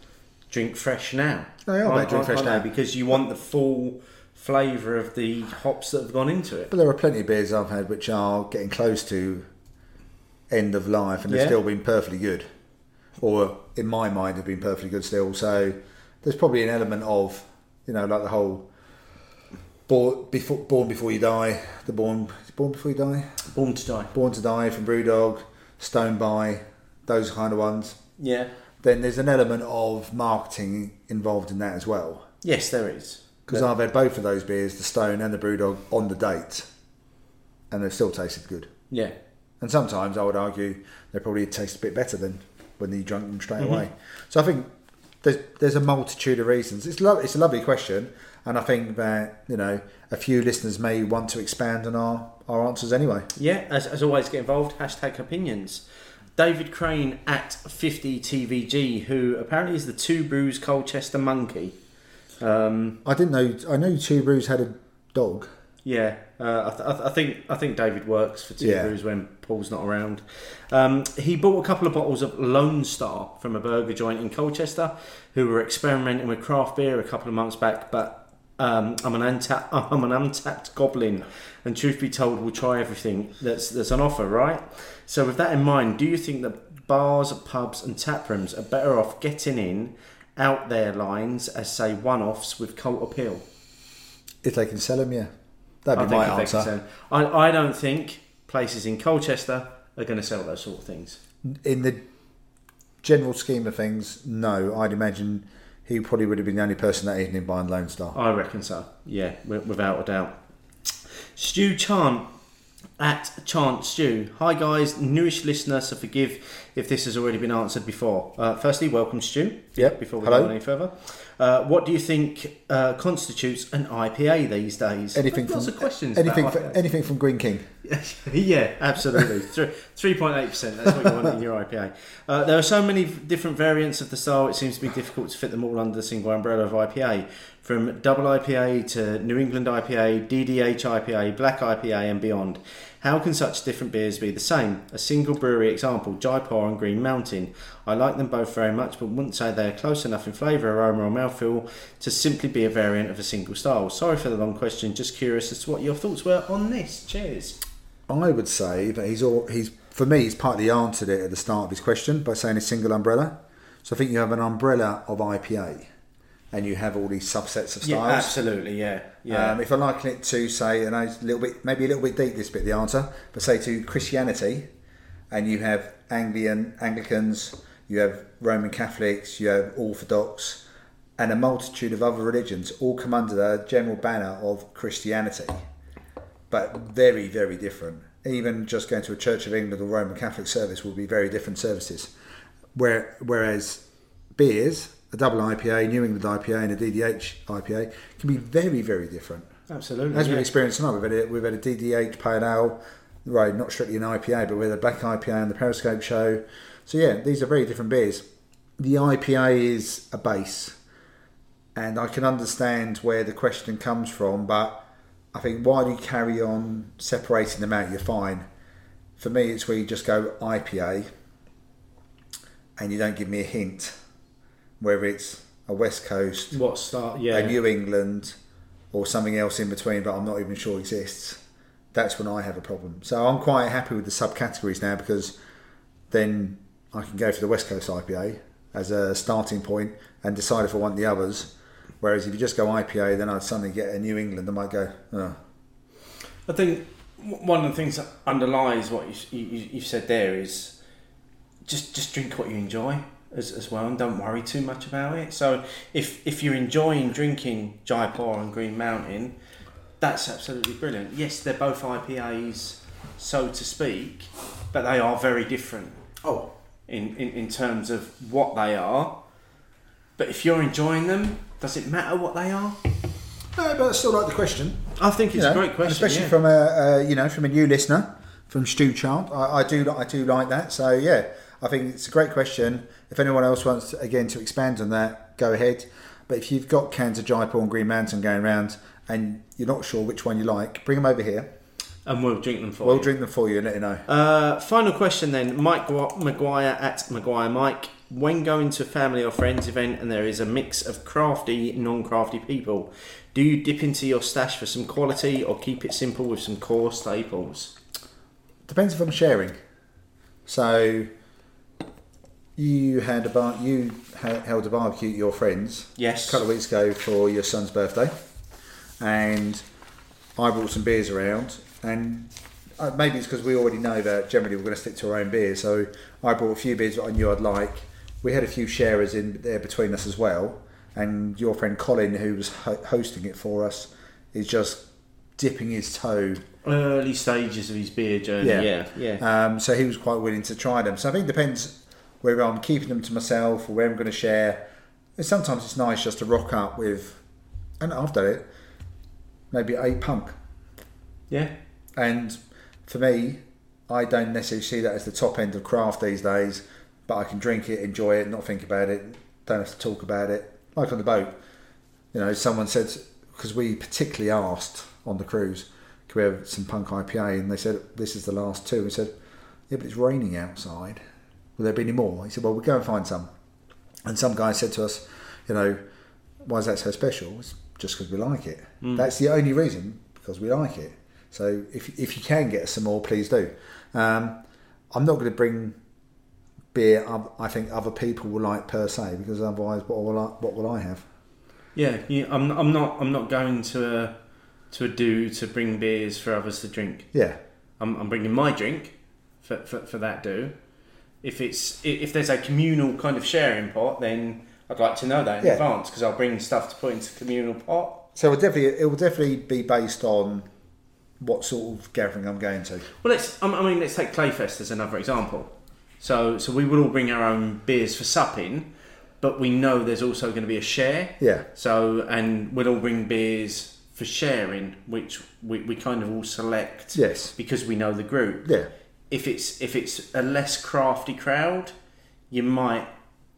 drink fresh now. They are about drink fresh now. because you want the full flavour of the hops that have gone into it. But there are plenty of beers I've had which are getting close to end of life and they've still been perfectly good. Or in my mind have been perfectly good still. So there's probably an element of, you know, like the whole born before, born before you die, the born born before you die, Born to die. born to die from Brewdog, Stone by, those kind of ones. Yeah. then there's an element of marketing involved in that as well. Yes, there is. Because I've had both of those beers, the Stone and the Brewdog, on the date, and they've still tasted good. Yeah. And sometimes I would argue they probably taste a bit better than when you drunk them straight away. So I think there's there's a multitude of reasons. It's lo- it's a lovely question, and I think that you know a few listeners may want to expand on our, our answers anyway. Yeah, as, as always, get involved. Hashtag opinions. David Crane at 50TVG, who apparently is the Two Brews Colchester Monkey. Um, I didn't know. I know Two Brews had a dog. yeah, uh, I, th- I, th- I think I think David works for Two Yeah. Brews when Paul's not around. Um, he bought a couple of bottles of Lone Star from a burger joint in Colchester, who were experimenting with craft beer a couple of months back, but. Um, I'm an Untappd, I'm an Untappd goblin, and truth be told, we'll try everything that's that's on offer, right? So, with that in mind, do you think that bars, pubs, and tap rooms are better off getting in out their lines as say one-offs with cult appeal? If they can sell them, yeah, that'd I be think my answer. I, I don't think places in Colchester are going to sell those sort of things. In the general scheme of things, no. I'd imagine he probably would have been the only person that evening buying Lone Star. I reckon so. Yeah, without a doubt. Stu Chant at Chance Stew. Hi guys, newish listener, so forgive if this has already been answered before. Uh, firstly, welcome Stu. Yep, Before we hello. go any further, uh, what do you think uh, constitutes an IPA these days? Anything Lots from of questions. anything about for, IPAs. anything from Greene King. yeah, absolutely. Three point eight percent. That's what you want in your IPA. Uh, there are so many different variants of the style. It seems to be difficult to fit them all under the single umbrella of IPA. From double IPA to New England IPA, DDH IPA, Black IPA, and beyond. How can such different beers be the same? A single brewery example: Jaipur and Green Mountain. I like them both very much, but wouldn't say they are close enough in flavour, aroma, or mouthfeel to simply be a variant of a single style. Sorry for the long question. Just curious as to what your thoughts were on this. Cheers. I would say that he's all he's for me he's partly answered it at the start of his question by saying a single umbrella. So I think you have an umbrella of IPA, and you have all these subsets of styles. Yeah, absolutely. Yeah, yeah. Um, if I liken it to say, and a little bit, maybe a little bit deep this bit, the answer, but say to Christianity, and you have Anglian Anglicans, you have Roman Catholics, you have Orthodox, and a multitude of other religions, all come under the general banner of Christianity, but very, very different. Even just going to a Church of England or Roman Catholic service will be very different services. Where, whereas beers, a double IPA, New England IPA, and a DDH IPA can be very, very different. absolutely. As we've experienced tonight, we've had a, we've had a DDH pale ale, right? Not strictly an IPA, but we had a black IPA on the Periscope show. So yeah, these are very different beers. The IPA is a base, and I can understand where the question comes from, but I think while you carry on separating them out, you're fine. For me, it's where you just go IPA, and you don't give me a hint, whether it's a West Coast, What start? Yeah. a New England or something else in between that I'm not even sure exists, that's when I have a problem. So I'm quite happy with the subcategories now because then I can go for the West Coast IPA as a starting point and decide if I want the others. Whereas if you just go IPA, then I'd suddenly get a New England. I might go, oh, I think one of the things that underlies what you, you, you've said there is just just drink what you enjoy as, as well and don't worry too much about it. So if if you're enjoying drinking Jaipur and Green Mountain, that's absolutely brilliant. Yes, they're both IPAs, so to speak, but they are very different oh, in, in, in terms of what they are. But if you're enjoying them, does it matter what they are? no, but I still like the question. I think it's You a great question, especially yeah. from a, a you know from a new listener from Stu Chant. I, I do I do like that. So yeah, I think it's a great question. If anyone else wants again to expand on that, go ahead. But if you've got cans of Jaipur and Green Mountain going around and you're not sure which one you like, bring them over here. and we'll drink them for you. We'll you. drink them for you and let you know. Uh, final question then, Mike Gua- Maguire at Maguire Mike. When going to a family or friends event and there is a mix of crafty, non-crafty people, do you dip into your stash for some quality or keep it simple with some core staples? Depends if I'm sharing. So you had a bar, you ha- held a barbecue at your friends. Yes. a couple of weeks ago for your son's birthday, and I brought some beers around, and uh, maybe it's because we already know that generally we're going to stick to our own beers. So I brought a few beers that I knew I'd like, we had a few sharers in there between us as well, and your friend Colin, who was ho- hosting it for us, is just dipping his toe. Early stages of his beer journey. Yeah. Yeah, yeah. Um, so he was quite willing to try them. So I think it depends whether I'm keeping them to myself or where I'm going to share. And sometimes it's nice just to rock up with, and I've done it, maybe eight punk. yeah. And for me, I don't necessarily see that as the top end of craft these days, but I can drink it, enjoy it, not think about it, don't have to talk about it. Like on the boat, you know, someone said, because we particularly asked on the cruise, can we have some punk IPA? And they said, this is the last two. We said, yeah, but it's raining outside. Will there be any more? He said, well, we'll go and find some. And some guy said to us, you know, why is that so special? It's just because we like it. That's the only reason, because we like it. So if, if you can get us some more, please do. Um, I'm not going to bring beer I think other people will like per se, because otherwise, what will I, what will I have? Yeah, yeah, I'm, I'm not I'm not going to a to a do to bring beers for others to drink. Yeah, I'm, I'm bringing my drink for, for, for that do. If it's if there's a communal kind of sharing pot, then I'd like to know that in Yeah. advance because I'll bring stuff to put into the communal pot. so it will definitely it will definitely be based on what sort of gathering I'm going to. Well, let's I I mean let's take Clayfest as another example. So so we will all bring our own beers for supping, but we know there's also going to be a share. Yeah, So and we'll all bring beers for sharing, which we, we kind of all select yes, because we know the group. yeah, if it's if it's a less crafty crowd, you might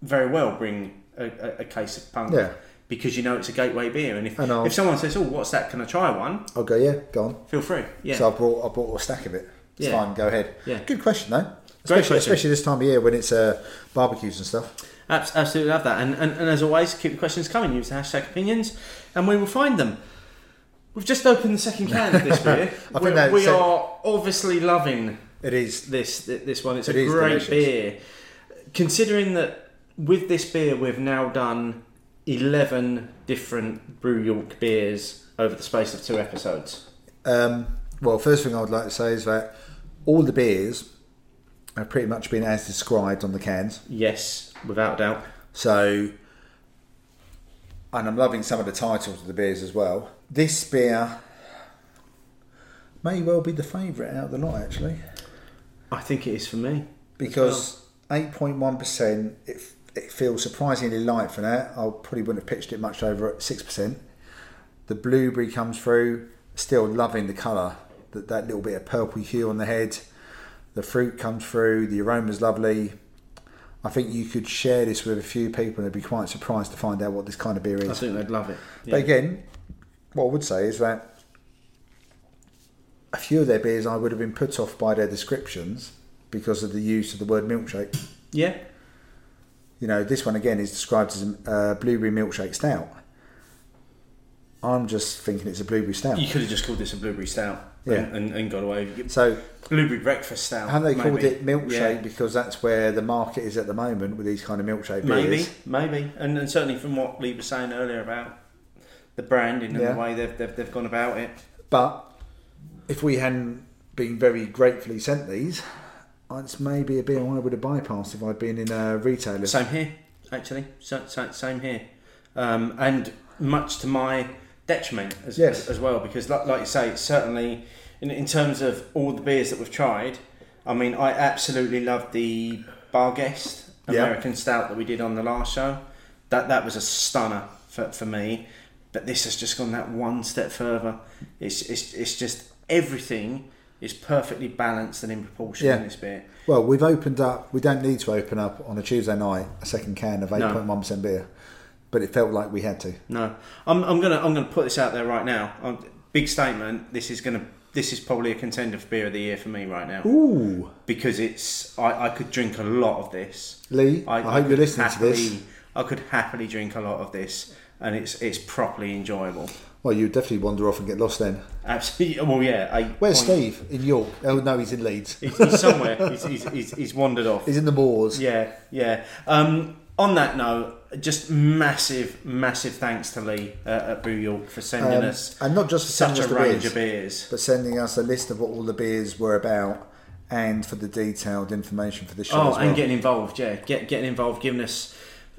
very well bring a, a, a case of punk Yeah. because you know it's a gateway beer. And if And if someone says, "Oh, what's that? Can I try one?" I'll go. Yeah, go on. Feel free. Yeah, So I brought I brought a stack of it. It's Yeah. fine. Go ahead. Yeah. Good question though. Great Especially, question. especially this time of year when it's uh, barbecues and stuff. Absolutely love that. And, and and as always, keep the questions coming. Use the hashtag opinions, and we will find them. We've just opened the second can of this beer. I think we that- we so- are obviously loving It is. this this one. It's It a great delicious. beer. Considering that with this beer we've now done eleven different Brew York beers over the space of two episodes. Um, well, first thing I would like to say is that all the beers have pretty much been as described on the cans. Yes, without doubt. So, and I'm loving some of the titles of the beers as well. This beer may well be the favourite out of the lot, actually, I think it is for me. because 8.1%, it, it feels surprisingly light for that. I probably wouldn't have pitched it much over at 6%. The blueberry comes through, still loving the colour, that, that little bit of purple hue on the head. The fruit comes through, the aroma's lovely. I think you could share this with a few people and they'd be quite surprised to find out what this kind of beer is. I think they'd love it. But again, what I would say is that a few of their beers I would have been put off by their descriptions because of the use of the word milkshake. yeah, You know, this one again is described as a blueberry milkshake stout. I'm just thinking it's a blueberry stout. you could have just called this a blueberry stout. Yeah. and, and, and got away. So, Blueberry breakfast style. have they called it milkshake Yeah. because that's where the market is at the moment with these kind of milkshake Maybe, beers? maybe, and, and certainly from what Lee was saying earlier about the branding and Yeah. the way they've, they've, they've gone about it. But if we hadn't been very gratefully sent these, it's maybe a beer I would have bypassed if I'd been in a retailer. Same here, actually. Same here, um, and much to my detriment as, Yes. as, well, because like, like you say, it's certainly in, in terms of all the beers that we've tried. I mean, I absolutely loved the Barguest Yeah. American Stout that we did on the last show. That that was a stunner for, for me. But this has just gone that one step further. It's, it's, it's just everything is perfectly balanced and in proportion Yeah. in this beer. Well, we've opened up. We don't need to open up on a Tuesday night a second can of eight point one percent beer, but it felt like we had to. No, I'm, I'm gonna I'm gonna put this out there right now. Um big statement. This is gonna this is probably a contender for beer of the year for me right now Ooh, because it's I, I could drink a lot of this. Lee, I, hope could you're listening to happily, this. I could happily drink a lot of this, and it's it's properly enjoyable. Well, you'd definitely wander off and get lost then. Absolutely. Well, yeah. I, Where's Steve in York? Oh no, he's in Leeds. He's, he's somewhere. he's, he's, he's, he's wandered off. He's in the moors. Yeah, yeah. Um, on that note, just massive, massive thanks to Lee uh, at Brew York for sending Um, us and not just for such sending a range beers, of beers. but sending us a list of what all the beers were about and for the detailed information for the show Oh, well. and getting involved, yeah, get getting involved, giving us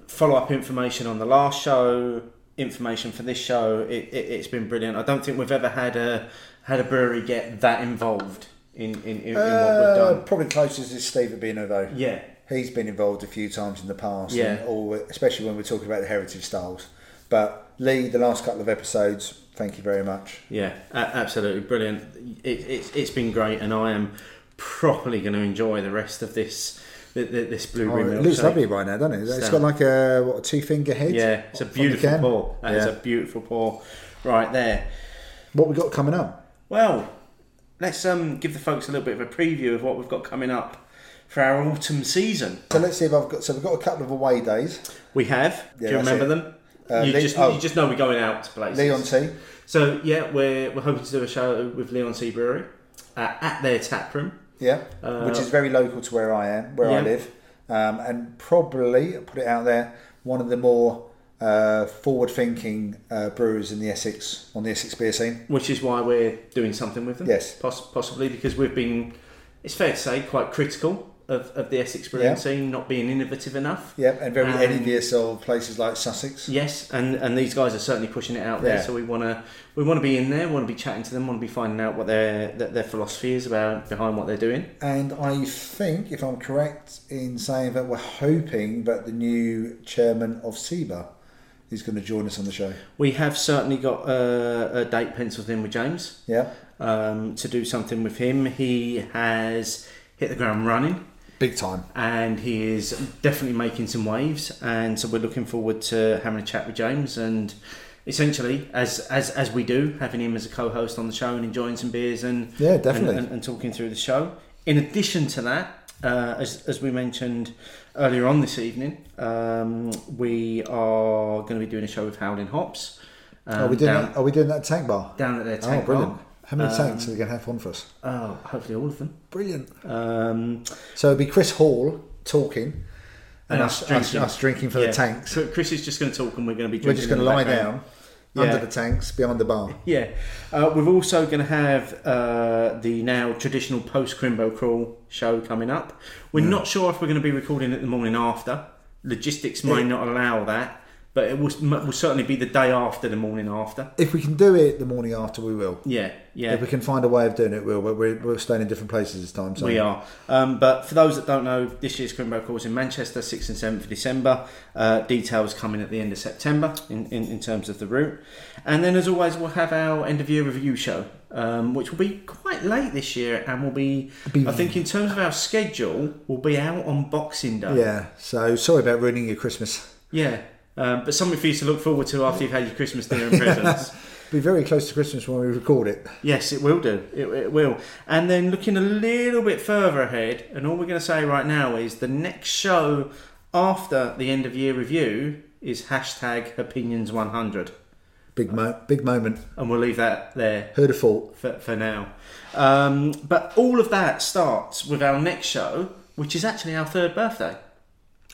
follow up information on the last show, information for this show. It, it, it's been brilliant. I don't think we've ever had a had a brewery get that involved in in, in, in what Uh, we've done. Probably closest is Steve at Beano though. Yeah, He's been involved a few times in the past, Yeah. and all, especially when we're talking about the heritage styles. But Lee, the last couple of episodes, thank you very much. yeah, absolutely brilliant. It, it, it's been great, and I am properly going to enjoy the rest of this th- th- this Oh, blueberry it looks lovely right now, doesn't it? It's got like a what a two finger head. Yeah, it's a beautiful pour. That is Yeah. a beautiful pour, right there. What we got coming up? Well, let's um, give the folks a little bit of a preview of what we've got coming up for our autumn season. So let's see if I've got. So we've got a couple of away days. We have. Yeah, Do you remember it. them? Uh, you, Lee- just, oh. you just know we're going out to places. Leon T. So yeah, we're we're hoping to do a show with Leigh-on-Sea Brewery uh, at their tap room. Yeah, Uh, which is very local to where I am, where I live, um, and probably I'll put it out there one of the more uh, forward-thinking uh, brewers in the Essex on the Essex beer scene. which is why we're doing something with them. Yes. Poss- possibly because we've been, it's fair to say, quite critical of, of the Essex brewing Yeah. scene not being innovative enough. Yep, and very Um, envious of places like Sussex. Yes, and, and these guys are certainly pushing it out there. Yeah. So we want to we want to be in there, want to be chatting to them, want to be finding out what their their, their philosophy is about behind what they're doing. And I think, if I'm correct in saying that we're hoping that the new chairman of SEBA is going to join us on the show. We have certainly got a, a date penciled in with James Yeah, um, to do something with him. He has hit the ground running. Big time. and he is definitely making some waves and so we're looking forward to having a chat with James and essentially as as as we do having him as a co-host on the show and enjoying some beers and Yeah, definitely. and, and, and talking through the show in addition to that uh, as, as we mentioned earlier on this evening um, we are going to be doing a show with Howling Hops um, are we doing down, that? Are we doing that tank bar? down at their Oh, tank brilliant! bar. How many Um, tanks are they going to have on for us? oh hopefully all of them Brilliant. um, So it'll be Chris Hall talking, and, And us, us us, drinking. us drinking for yeah. the tanks. Chris- Chris is just going to talk and we're going to be We're just going to lie background. down under the tanks behind the bar. Yeah, uh, we're also going to have uh, the now traditional post Crimbo Crawl show coming up. We're not sure if we're going to be recording it the morning after. Logistics might Yeah. not allow that, but it will, will certainly be the day after the morning after. If we can do it the morning after, we will. Yeah, yeah. If we can find a way of doing it, we'll. But we're, we're staying in different places this time. So We are. Um, but for those that don't know, this year's Crimbo Crawl in Manchester, 6th and 7th of December. Uh, details coming at the end of September in, in, in terms of the route. And then, as always, we'll have our end of year review show, um, which will be quite late this year and will be, Be- I think, in terms of our schedule, we'll be out on Boxing Day. Yeah. So sorry about ruining your Christmas. Yeah. Um, but something for you to look forward to after you've had your Christmas dinner and presents. Be very close to Christmas when we record it. Yes, it will do. It, it will. And then looking a little bit further ahead, and all we're going to say right now is the next show after the end of year review is hashtag opinions 100. Big mo- big moment. And we'll leave that there Who'd have thought? for, for now. Um, but all of that starts with our next show, which is actually our third birthday.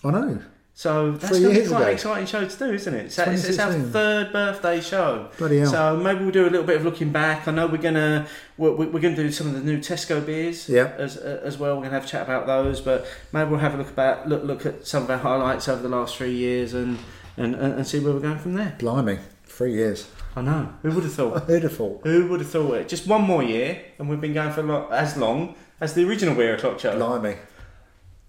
I know. So that's Three going to be quite an exciting show to do, isn't it? It's, it's, it's our third birthday show. Bloody hell. So maybe we'll do a little bit of looking back. I know we're gonna we're, we're going to do some of the new Tesco beers Yeah. as as well. We're gonna have a chat about those, but maybe we'll have a look about look look at some of our highlights over the last three years and and, and, see where we're going from there. Blimey. Three years. I know. Who would have thought? Who'd have thought? Who would have thought it? Just one more year, and we've been going for lo- as long as the original Beer O'clock show. Blimey.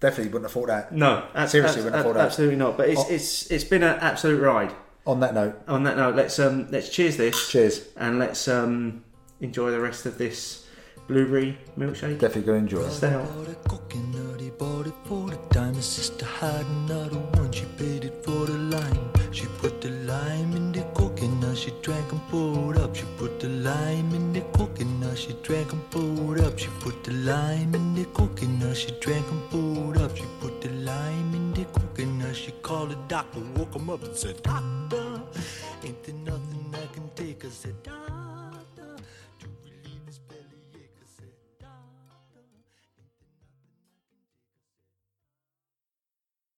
Definitely wouldn't have thought that. No, ab- Seriously, ab- wouldn't have thought that. absolutely not. But it's Oh. it's it's been an absolute ride. On that note, On that note, let's um let's cheers this cheers. and let's um enjoy the rest of this blueberry milkshake. Definitely going to enjoy it. Stay on. Bought a coconut, he bought it for the dime. His sister had another one, she paid it for the lime. She put the lime in the coconut, she drank and poured up. She put the lime in the coconut, she drank and pulled up. She put the lime in the coconut, she drank and pulled up. She put the lime in the coconut, she called the doctor, woke him up and said, Doctor, ain't there nothing I can take? I said, Doctor.